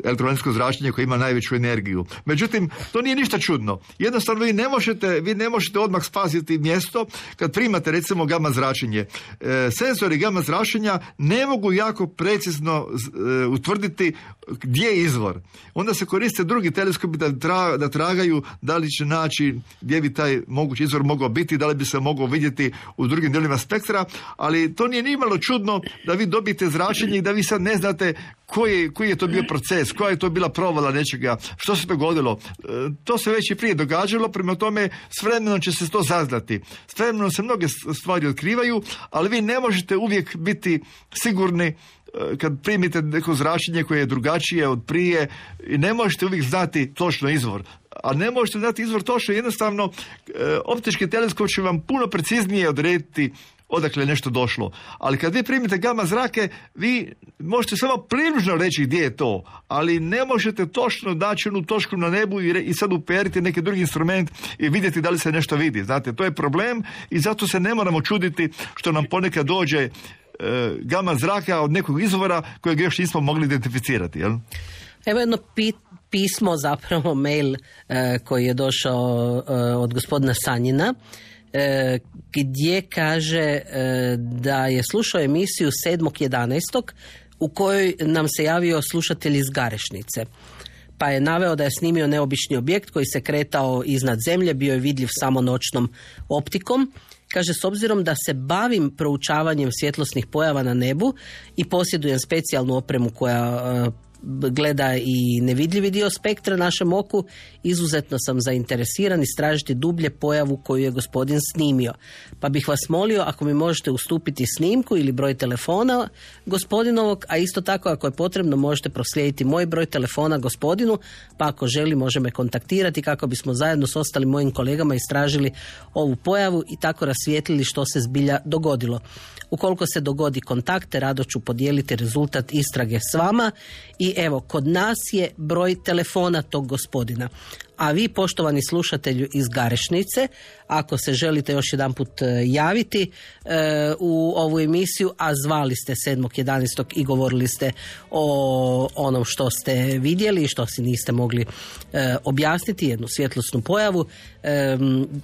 Speaker 3: elektromagnetsko zračenje koje ima najveću energiju. Međutim, to nije ništa čudno. Jednostavno, vi ne možete, vi ne možete odmah spasiti mjesto kad primate, recimo, gama zračenje. E, senzori gama zračenja ne mogu jako precizno e, utvrditi gdje je izvor. Onda se koriste drugi teleskopi da, tra- da tragaju da li će naći gdje bi taj mogući izvor mogao biti, da li bi se mogao vidjeti u drugim dijelovima spektra, ali to nije nimalo čudno da vi dobijete zračenje i da vi sad ne znate koji, koji je to bio proces, koja je to bila provala nečega, što se dogodilo. E, to se već i prije događalo, prema tome s vremenom će se to zaznati. S vremenom se mnoge stvari otkrivaju, ali vi ne možete uvijek biti sigurni kad primite neko zračenje koje je drugačije od prije i ne možete uvijek znati točno izvor. A ne možete znati izvor točno, jednostavno e, optički teleskop će vam puno preciznije odrediti odakle je nešto došlo. Ali kad vi primite gama zrake, vi možete samo približno reći gdje je to, ali ne možete točno daći onu točku na nebu i, re- i sad uperiti neki drugi instrument i vidjeti da li se nešto vidi. Znate, to je problem i zato se ne moramo čuditi što nam ponekad dođe gama zraka od nekog izvora kojeg još nismo mogli identificirati. Jel?
Speaker 2: Evo jedno pi- pismo, zapravo mail e, koji je došao e, od gospodina Sanjina, e, gdje kaže e, da je slušao emisiju 7.11. u kojoj nam se javio slušatelj iz Garešnice. Pa je naveo da je snimio neobični objekt koji se kretao iznad zemlje, bio je vidljiv samo noćnom optikom. Kaže, s obzirom da se bavim proučavanjem svjetlosnih pojava na nebu i posjedujem specijalnu opremu koja e, gleda i nevidljivi dio spektra našem oku, izuzetno sam zainteresiran istražiti dublje pojavu koju je gospodin snimio. Pa bih vas molio ako mi možete ustupiti snimku ili broj telefona gospodinovog, a isto tako ako je potrebno možete proslijediti moj broj telefona gospodinu, pa ako želi može me kontaktirati kako bismo zajedno s ostalim mojim kolegama istražili ovu pojavu i tako rasvijetlili što se zbilja dogodilo. Ukoliko se dogodi kontakte, rado ću podijeliti rezultat istrage s vama i evo, kod nas je broj telefona tog gospodina. A vi, poštovani slušatelju iz Garešnice, ako se želite još jedanput e, javiti e, u ovu emisiju, a zvali ste 7.11. i govorili ste o onom što ste vidjeli i što si niste mogli e, objasniti, jednu svjetlosnu pojavu, e,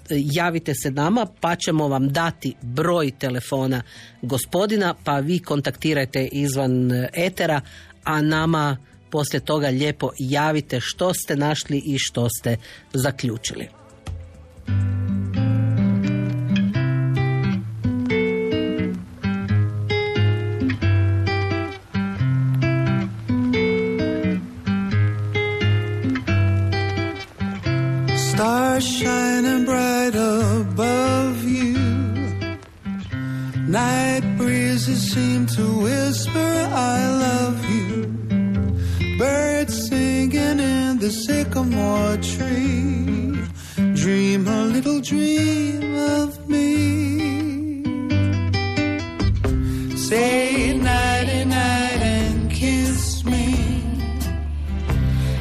Speaker 2: javite se nama pa ćemo vam dati broj telefona gospodina, pa vi kontaktirajte izvan e, etera, a nama poslije toga lijepo javite što ste našli i što ste zaključili.
Speaker 17: Stars shining bright above you. Night breezes seem to whisper, I love you. Birds singing in the sycamore tree. Dream a little dream of me. Say nighty night and kiss me.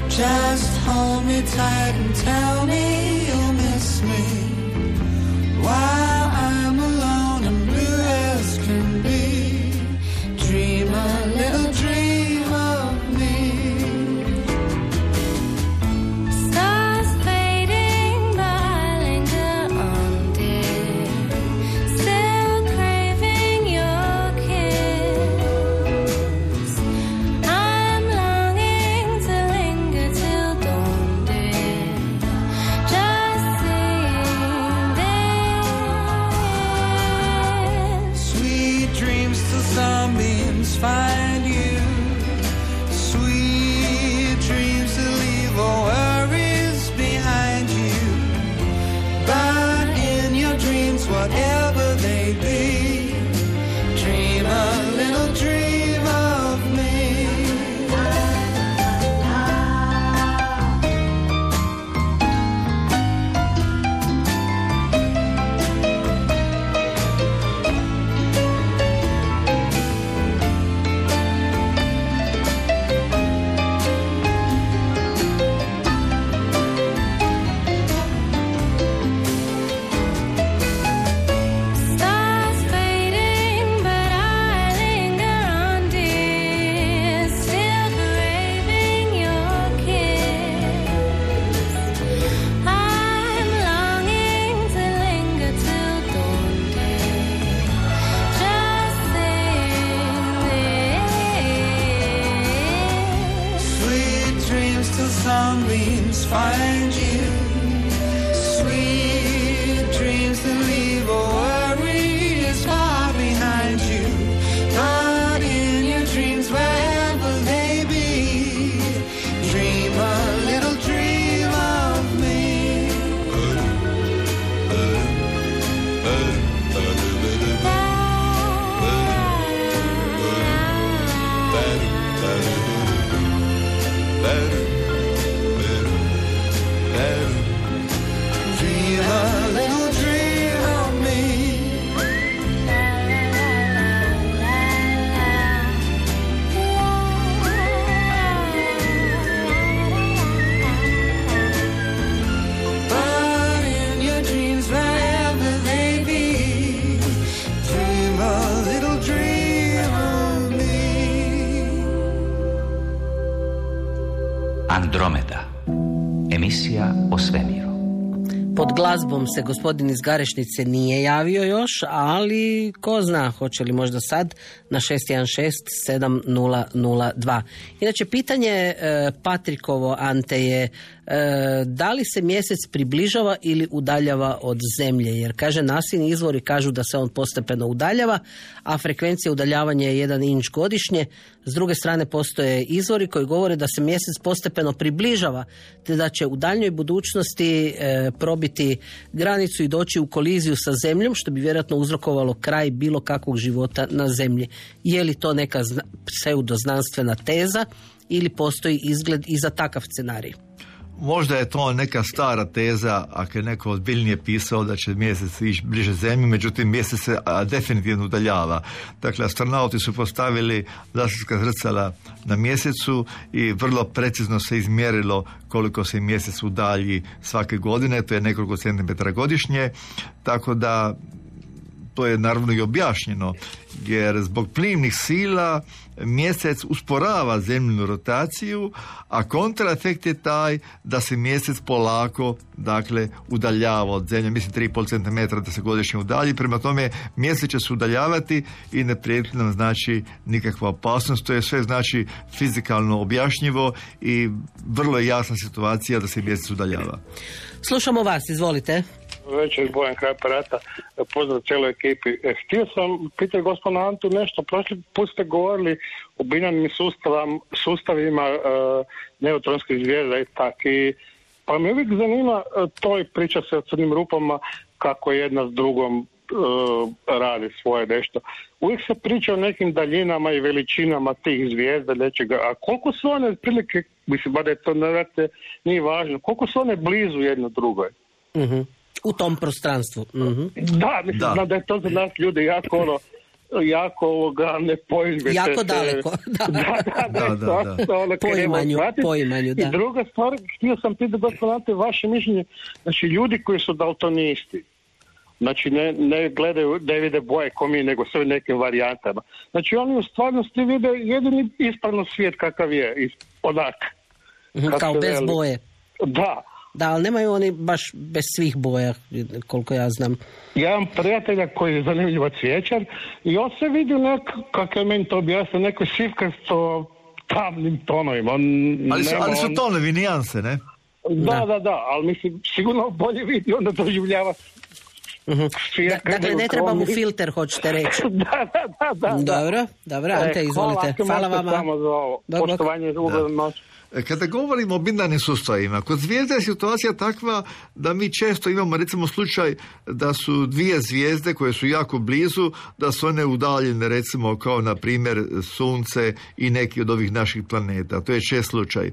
Speaker 17: Just hold me tight and tell me you'll miss me.
Speaker 2: Why? Se gospodin iz Garešnice nije javio još, ali ko zna, hoće li možda sad na 616-7002. Inače, pitanje e, Patrikovo Ante je da li se mjesec približava ili udaljava od zemlje, jer kaže nasilni izvori kažu da se on postepeno udaljava, a frekvencija udaljavanja je jedan inč godišnje. S druge strane postoje izvori koji govore da se mjesec postepeno približava, te da će u daljnjoj budućnosti e, probiti granicu i doći u koliziju sa zemljom, što bi vjerojatno uzrokovalo kraj bilo kakvog života na zemlji. Je li to neka zna- pseudoznanstvena teza ili postoji izgled i za takav scenarij?
Speaker 3: Možda je to neka stara teza, ako je neko ozbiljnije pisao da će mjesec ići bliže zemlji, međutim mjesec se definitivno udaljava. Dakle, astronauti su postavili laserska zrcala na mjesecu i vrlo precizno se izmjerilo koliko se mjesec udalji svake godine, to je nekoliko centimetara godišnje, tako da to je naravno i objašnjeno, jer zbog plimnih sila mjesec usporava zemljinu rotaciju, a kontraefekt je taj da se mjesec polako dakle, udaljava od zemlje, mislim 3,5 cm da se godišnje udalji, prema tome mjesec će se udaljavati i ne prijeti nam znači nikakva opasnost, to je sve znači fizikalno objašnjivo i vrlo je jasna situacija da se mjesec udaljava.
Speaker 2: Slušamo vas, izvolite.
Speaker 18: Večer Bojan kraj aparata, pozdrav cijeloj ekipi. E, Htio sam pitati gospodina Antu nešto, prošli put ste govorili o binarnim sustavima e, neutronskih zvijezda i tak pa me uvijek zanima e, to i priča se o crnim rupama kako jedna s drugom radi svoje nešto. Uvijek se priča o nekim daljinama i veličinama tih zvijezda, nečega, a koliko su one otprilike, mislim, ba da je to nevjerojatno nije važno, koliko su one blizu jedno drugoj?
Speaker 2: Mhm. U tom prostranstvu. Mhm.
Speaker 18: Da, mislim,
Speaker 3: Da.
Speaker 18: znam da je to za nas ljude jako ono, jako ovoga nepojmljivo.
Speaker 2: Jako
Speaker 18: Te- te-
Speaker 2: daleko, da.
Speaker 18: da, da, da,
Speaker 3: Da, da, da.
Speaker 18: ono
Speaker 2: Poimanju, poimanju, da.
Speaker 18: I druga stvar, htio sam pitati gospodine vaše mišljenje, znači ljudi koji su daltonisti, znači ne, ne gledaju, ne vide boje ko mi, nego sve nekim varijantama. Znači oni u stvarnosti vide jedini ispravno svijet kakav je, onak.
Speaker 2: Mhm, Kao bez
Speaker 18: veli.
Speaker 2: boje.
Speaker 18: Da,
Speaker 2: Da, ali nemaju oni baš bez svih boja, koliko ja znam.
Speaker 18: Ja imam prijatelja koji je zanimljivo cvjećar i on se vidi nek, kako je meni to objasnio, neko šifkasto tamnim tonovima. On
Speaker 3: Ali su,
Speaker 18: nema
Speaker 3: ali su
Speaker 18: on-
Speaker 3: tonovi nijanse, ne?
Speaker 18: Da, da, da, ali mislim, sigurno bolje vidi, onda doživljava svijet
Speaker 2: Da- dakle, ne treba mu filter, hoćete reći.
Speaker 18: da, da, da, da.
Speaker 2: Dobro, dobro, Ante,
Speaker 18: E,
Speaker 2: izvolite.
Speaker 18: Hvala,
Speaker 2: Hvala vama.
Speaker 18: Samo za ovo. Poštovanje, noć.
Speaker 3: E, Kada govorimo o binarnim sustavima, kod zvijezde je situacija takva da mi često imamo recimo slučaj da su dvije zvijezde koje su jako blizu, da su one udaljene recimo kao na primjer sunce i neki od ovih naših planeta. To je čest slučaj. E,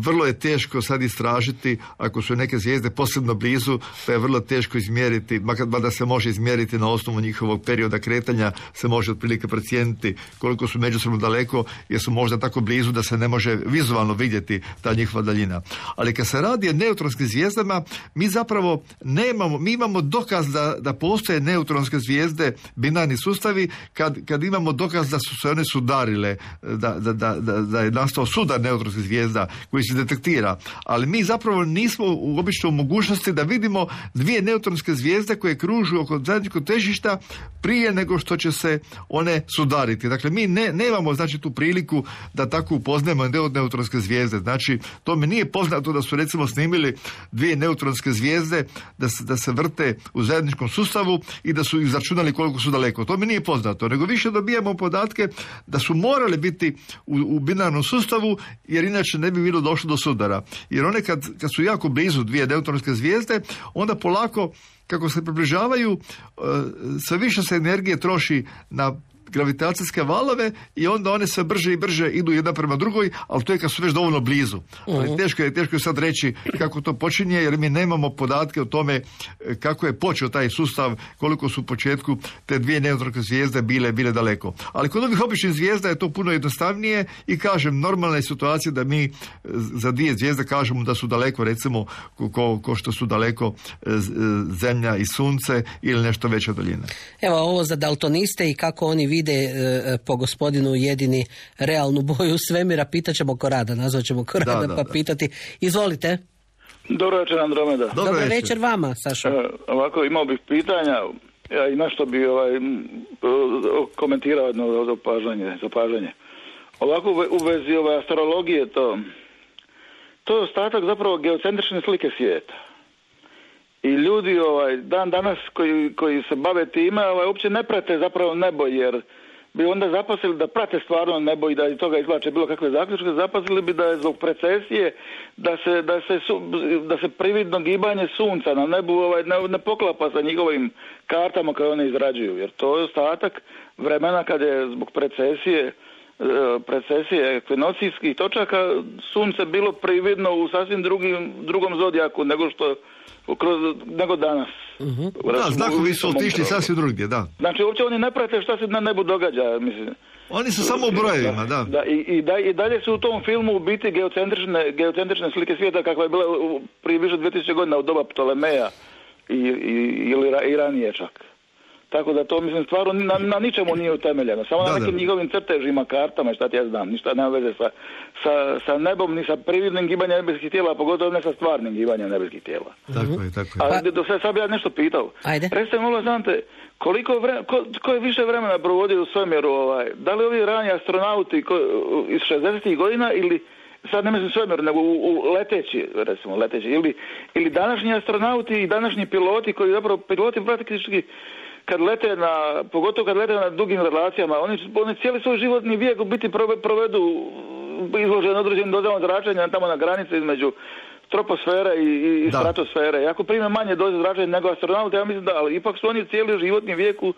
Speaker 3: Vrlo je teško sad istražiti ako su neke zvijezde posebno blizu, pa je vrlo teško izmjeriti, makar da se može izmjeriti na osnovu njihovog perioda kretanja, se može otprilike procijeniti koliko su međusobno daleko, jer su možda tako blizu da se ne može vizualno vidjeti ta njihova daljina. Ali kad se radi o neutronskim zvijezdama, mi zapravo nemamo, mi imamo dokaz da, da postoje neutronske zvijezde, binarni sustavi, kad, kad imamo dokaz da su se one sudarile, da, da, da, da, da je nastao sudar neutronskih zvijezda. koji se detektira, ali mi zapravo nismo u obično u mogućnosti da vidimo dvije neutronske zvijezde koje kružu oko zajedničkog težišta prije nego što će se one sudariti. Dakle, mi ne, nemamo znači tu priliku da tako upoznajemo neu- neutronske zvijezde. Znači, to mi nije poznato da su recimo snimili dvije neutronske zvijezde da se, da se vrte u zajedničkom sustavu i da su izračunali koliko su daleko. To mi nije poznato, nego više dobijamo podatke da su morali biti u, u binarnom sustavu jer inače ne bi bilo došlo do sudara. Jer one kad, kad su jako blizu dvije neutronske zvijezde, onda polako kako se približavaju, e, sve više se energije troši na gravitacijske valove i onda one sve brže i brže idu jedna prema drugoj, ali to je kad su već dovoljno blizu. Ali
Speaker 2: Mhm.
Speaker 3: teško je, teško je sad reći kako to počinje, jer mi nemamo podatke o tome e, kako je počeo taj sustav, koliko su u početku te dvije neutronske zvijezde bile, bile daleko. Ali kod ovih običnih zvijezda je to puno jednostavnije i kažem, normalna je situacija da mi e, za dvije zvijezde kažemo da su daleko, recimo, ko, ko, što su daleko e, zemlja i sunce ili nešto veća daljina.
Speaker 2: Evo ovo za daltoniste i kako oni vide e, po gospodinu jedini realnu boju svemira, pitat ćemo Korada, nazvat ćemo Korada
Speaker 19: Da, da,
Speaker 2: pa
Speaker 19: da.
Speaker 2: pitati. Izvolite.
Speaker 19: Dobro večer, Andromeda.
Speaker 2: Dobro večer. večer vama, Sašo.
Speaker 19: E, ovako, imao bih pitanja, ja i nešto bi ovaj, komentirao jedno zapažanje, zapažanje. Ovako u vezi ove astrologije to, to je ostatak zapravo geocentrične slike svijeta. I ljudi ovaj, dan danas koji, koji se bave time ovaj, uopće ne prate zapravo nebo jer bi onda zapasili da prate stvarno nebo i da iz toga izvlače bilo kakve zaključke, zapasili bi da je zbog precesije da se, da se, su- da se prividno gibanje sunca na nebu ovaj, ne, ne poklapa sa njihovim kartama koje one izrađuju. Jer to je ostatak vremena kad je zbog precesije e, precesije ekvinocijskih točaka sunce bilo prividno u sasvim drugim, drugom zodijaku nego što kroz, nego danas.
Speaker 3: Da, znakovi su otišli sasvim drugdje, da.
Speaker 19: Znači, uopće oni ne prate šta se na nebu događa, mislim.
Speaker 3: Oni su samo u brojevima, da.
Speaker 19: Da, i, i, da, i dalje su u tom filmu u biti geocentrične, geocentrične slike svijeta kakva je bila u- prije više od 2000 godina u doba Ptolemeja i, i, ili ra- i ranije čak. Tako da to, mislim, stvarno na, na ničemu nije utemeljeno. Samo
Speaker 3: Da,
Speaker 19: na
Speaker 3: da.
Speaker 19: nekim njihovim crtežima, kartama, šta ti ja znam. Ništa nema veze sa, sa, sa nebom, ni sa prividnim gibanjem nebeskih tijela, a pogotovo ne sa stvarnim gibanjem nebeskih tijela.
Speaker 3: Tako je, tako je.
Speaker 19: Ali do sad, sad bi ja nešto pitao.
Speaker 2: Ajde.
Speaker 19: Recite mi, molim vas, znate, koliko vre, ko, ko je više vremena provodio u svemiru, ovaj, da li ovi rani astronauti ko, iz 60. godina ili sad ne mislim svemiru, nego u, u leteći, recimo, leteći, ili, ili današnji astronauti i današnji piloti koji zapravo, piloti praktički kad lete na, pogotovo kad lete na dugim relacijama, oni, oni cijeli svoj životni vijek u biti prove- provedu izloženi određenim dozama zračenja tamo na granici između troposfere i, i, i stratosfere. I ako prime manje doze zračenja nego astronauti, ja mislim da, ali ipak su oni cijeli životni vijek u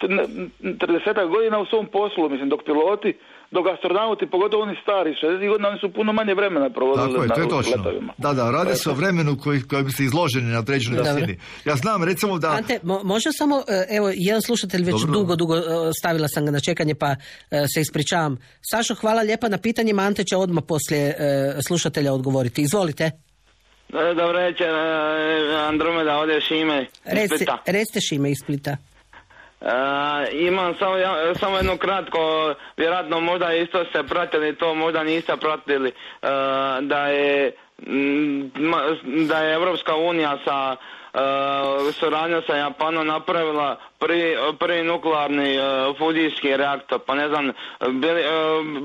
Speaker 19: 30 godina u svom poslu, mislim, dok piloti, dok astronauti, pogotovo oni stari, 60 godina, oni su puno manje vremena provodili
Speaker 3: Tako je,
Speaker 19: na
Speaker 3: to je točno.
Speaker 19: letovima.
Speaker 3: Da, da, radi se o vremenu koji, koji bi se izloženi na određenoj razini. Ja znam, recimo da...
Speaker 2: Ante, mo- može samo, e, evo, jedan slušatelj već
Speaker 3: Dobro.
Speaker 2: dugo, dugo e, stavila sam ga na čekanje, pa e, se ispričavam. Sašo, hvala lijepa na pitanjima, Ante će odmah poslije e, slušatelja odgovoriti. Izvolite.
Speaker 20: Dobro večer, Andromeda, ovdje Šime. iz
Speaker 2: Reci,
Speaker 20: Splita.
Speaker 2: recite Šime iz Splita.
Speaker 20: E, imam samo, ja- samo jedno kratko, vjerojatno možda isto ste pratili to, možda niste pratili, e, da je ma- da je Europska unija sa e, suradnja sa Japanom napravila prvi, prvi nuklearni e, fuzijski reaktor, pa ne znam, bili, e,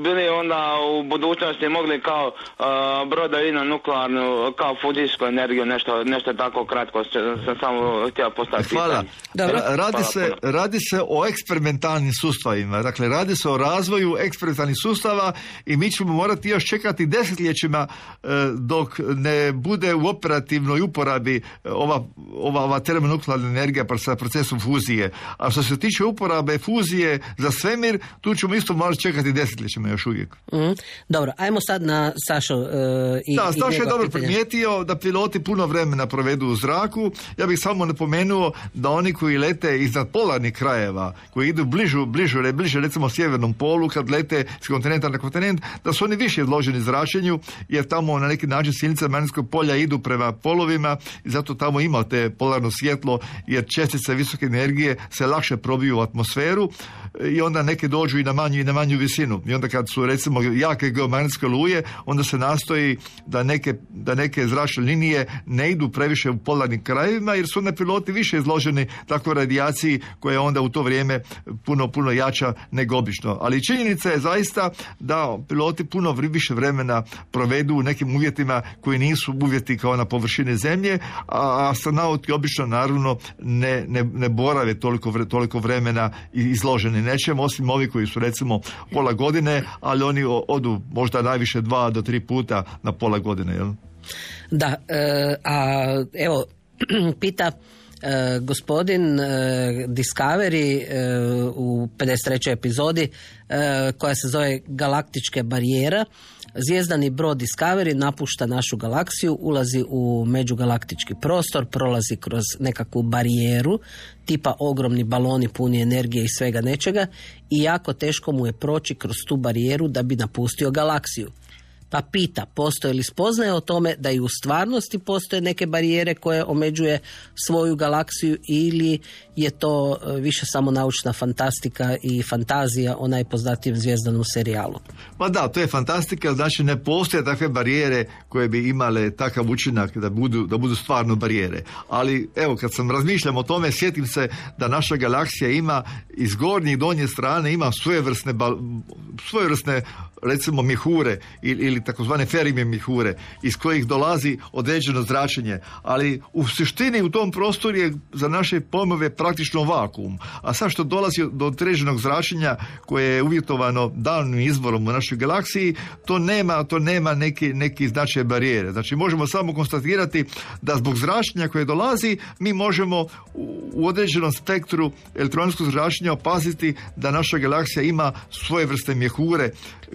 Speaker 20: bili onda u budućnosti mogli kao e, brodovi na nuklearnu, kao fuzijsku energiju, nešto, nešto tako kratko sam sam samo htio postaviti
Speaker 3: Hvala. Ra- Radi
Speaker 20: Hvala
Speaker 3: se,
Speaker 20: puno.
Speaker 3: radi se o eksperimentalnim sustavima. Dakle, radi se o razvoju eksperimentalnih sustava i mi ćemo morati još čekati desetljećima e, dok ne bude u operativnoj uporabi ova, ova, ova termonuklearna energija sa procesom fuzije. A što se tiče uporabe fuzije za svemir, tu ćemo isto malo čekati desetljećima još uvijek.
Speaker 2: Mhm. Dobro, ajmo sad na Sašo e, i
Speaker 3: Da,
Speaker 2: i
Speaker 3: Stašo je dobro
Speaker 2: pitanja.
Speaker 3: primijetio da piloti puno vremena provedu u zraku. Ja bih samo napomenuo da oni koji lete iznad polarnih krajeva, koji idu bližu, bližu, bliže recimo sjevernom polu, kad lete s kontinenta na kontinent, da su oni više izloženi zračenju, jer tamo na neki način silnice magnetskog polja idu prema polovima i zato tamo ima imate polarno svjetlo jer čestice visoke energije se lakše probiju u atmosferu i onda neke dođu i na manju i na manju visinu. I onda kad su recimo jake geomagnetske luje, onda se nastoji da neke, da neke zračne linije ne idu previše u polarnim krajevima jer su onda piloti više izloženi takvoj radijaciji koja je onda u to vrijeme puno, puno jača nego obično. Ali činjenica je zaista da piloti puno više vremena provedu u nekim uvjetima koji nisu uvjeti kao na površini zemlje, a astronauti obično naravno ne, ne, ne borave toliko, toliko vremena izloženi nečem, osim ovi koji su recimo pola godine, ali oni odu možda najviše dva do tri puta na pola godine. Jel?
Speaker 2: Da, e, a evo, pita e, gospodin e, Discovery e, u 53. epizodi e, koja se zove Galaktičke barijera. Zvijezdani brod Discovery napušta našu galaksiju, ulazi u međugalaktički prostor, prolazi kroz nekakvu barijeru, tipa ogromni baloni puni energije i svega nečega i jako teško mu je proći kroz tu barijeru da bi napustio galaksiju. Pa pita, postoje li spoznaje o tome da i u stvarnosti postoje neke barijere koje omeđuje svoju galaksiju ili je to e, više samo naučna fantastika i fantazija o najpoznatijem zvijezdanom serijalu?
Speaker 3: Ma da, to je fantastika, znači ne postoje takve barijere koje bi imale takav učinak da budu, da budu stvarno barijere. Ali evo, kad sam razmišljam o tome, sjetim se da naša galaksija ima iz gornje i donje strane ima svojevrsne, svojevrsne recimo mihure ili, ili takozvane ferime mihure iz kojih dolazi određeno zračenje, ali u suštini u tom prostoru je za naše pojmove praktično vakuum. A sad što dolazi do određenog zračenja koje je uvjetovano davnim izvorom u našoj galaksiji, to nema, to nema neki, neki značaj barijere. Znači možemo samo konstatirati da zbog zračenja koje dolazi mi možemo u, u određenom spektru elektronskog zračenja opaziti da naša galaksija ima svoje vrste mjehure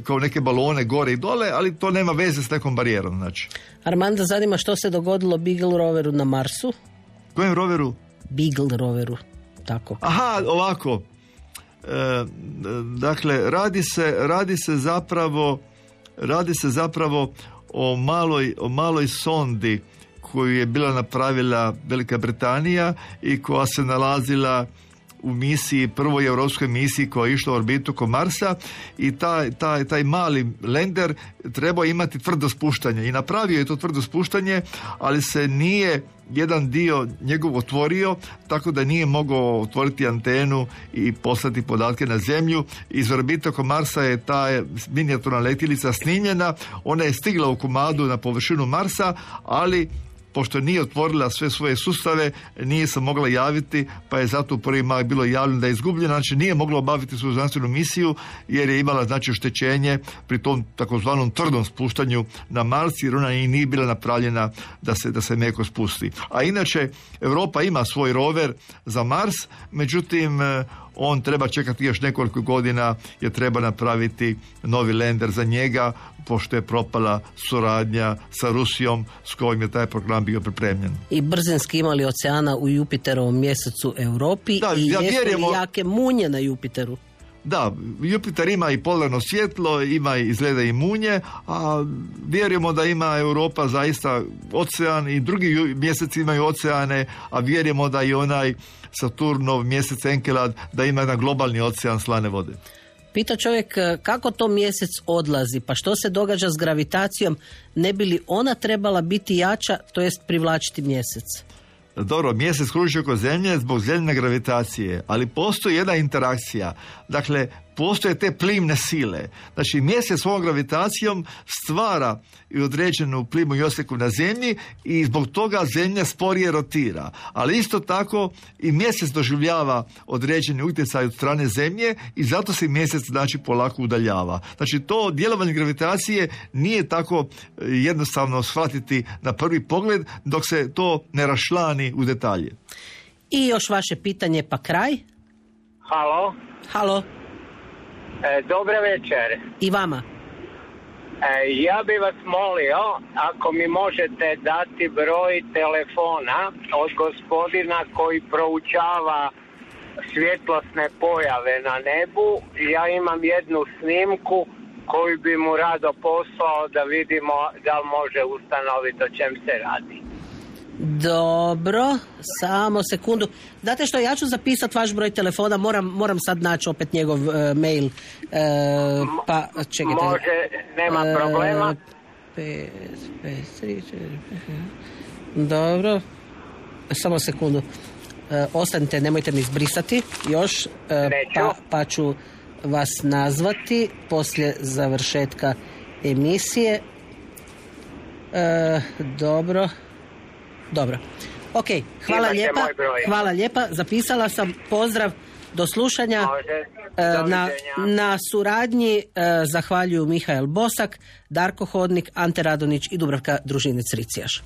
Speaker 3: kao neke balone gore i dole, ali to nema veze s nekom barijerom. Znači.
Speaker 2: Armanda zanima što se dogodilo Beagle roveru na Marsu?
Speaker 3: Kojem roveru?
Speaker 2: Beagle roveru, tako.
Speaker 3: Aha, ovako. E, dakle, radi se, radi se zapravo radi se zapravo o maloj, o maloj sondi koju je bila napravila Velika Britanija i koja se nalazila u misiji, prvoj europskoj misiji koja je išla u orbitu oko Marsa i taj, taj, taj mali lender trebao imati tvrdo spuštanje i napravio je to tvrdo spuštanje, ali se nije jedan dio njegov otvorio, tako da nije mogao otvoriti antenu i poslati podatke na zemlju. Iz orbite oko Marsa je ta minijaturna letjelica snimljena, ona je stigla u komadu na površinu Marsa, ali pošto nije otvorila sve svoje sustave, nije se mogla javiti, pa je zato u prvi mah bilo javljeno da je izgubljena, znači nije mogla obaviti svoju znanstvenu misiju jer je imala znači oštećenje pri tom takozvanom tvrdom spuštanju na Mars jer ona i nije bila napravljena da se, da se meko spusti. A inače, Europa ima svoj rover za Mars, međutim, on treba čekati još nekoliko godina jer treba napraviti novi lender za njega pošto je propala suradnja sa Rusijom s kojim je taj program bio pripremljen.
Speaker 2: I brzinski imali oceana u Jupiterovom mjesecu Europi
Speaker 3: Da,
Speaker 2: i
Speaker 3: ja
Speaker 2: jake munje na Jupiteru?
Speaker 3: Da, Jupiter ima i polarno svjetlo, ima i izgleda i munje, a vjerujemo da ima Europa zaista ocean i drugi mjeseci imaju oceane, a vjerujemo da i onaj Saturnov mjesec Enkelad da ima jedan globalni ocean slane vode.
Speaker 2: Pita čovjek e, kako to mjesec odlazi, pa što se događa s gravitacijom, ne bi li ona trebala biti jača, to jest privlačiti mjesec?
Speaker 3: Dobro, mjesec kruži oko zemlje zbog zemljne gravitacije, ali postoji jedna interakcija. Dakle, postoje te plimne sile. Znači, mjesec svojom gravitacijom stvara i određenu plimu i osjeku na zemlji i zbog toga zemlja sporije rotira. Ali isto tako i mjesec doživljava određeni utjecaj od strane zemlje i zato se mjesec znači polako udaljava. Znači, to djelovanje gravitacije nije tako e, jednostavno shvatiti na prvi pogled dok se to ne rašlani u detalje.
Speaker 2: I još vaše pitanje pa kraj?
Speaker 21: Halo,
Speaker 2: Halo,
Speaker 21: e, dobre večer.
Speaker 2: i vama.
Speaker 21: E, ja bi vas molio, ako mi možete dati broj telefona od gospodina koji proučava svjetlosne pojave na nebu. Ja imam jednu snimku koju bi mu rado poslao da vidimo da li može ustanoviti o čem se radi.
Speaker 2: Dobro, samo sekundu. Znate što, ja ću zapisati vaš broj telefona, moram, moram sad naći opet njegov e, mail. E, pa, čekajte.
Speaker 21: Može, nema
Speaker 2: E,
Speaker 21: problema.
Speaker 2: pet, pet, pet, Dobro. Samo sekundu. E, ostanite, nemojte mi izbrisati još. E, pa, pa ću vas nazvati poslije završetka emisije. E, dobro. Dobro. Ok, hvala
Speaker 21: Imate
Speaker 2: lijepa. Hvala lijepa. Zapisala sam. Pozdrav. Do slušanja. E, Na, na suradnji e, zahvaljuju Mihael Bosak, Darko Hodnik, Ante Radonić i Dubravka Družinec Ricijaš.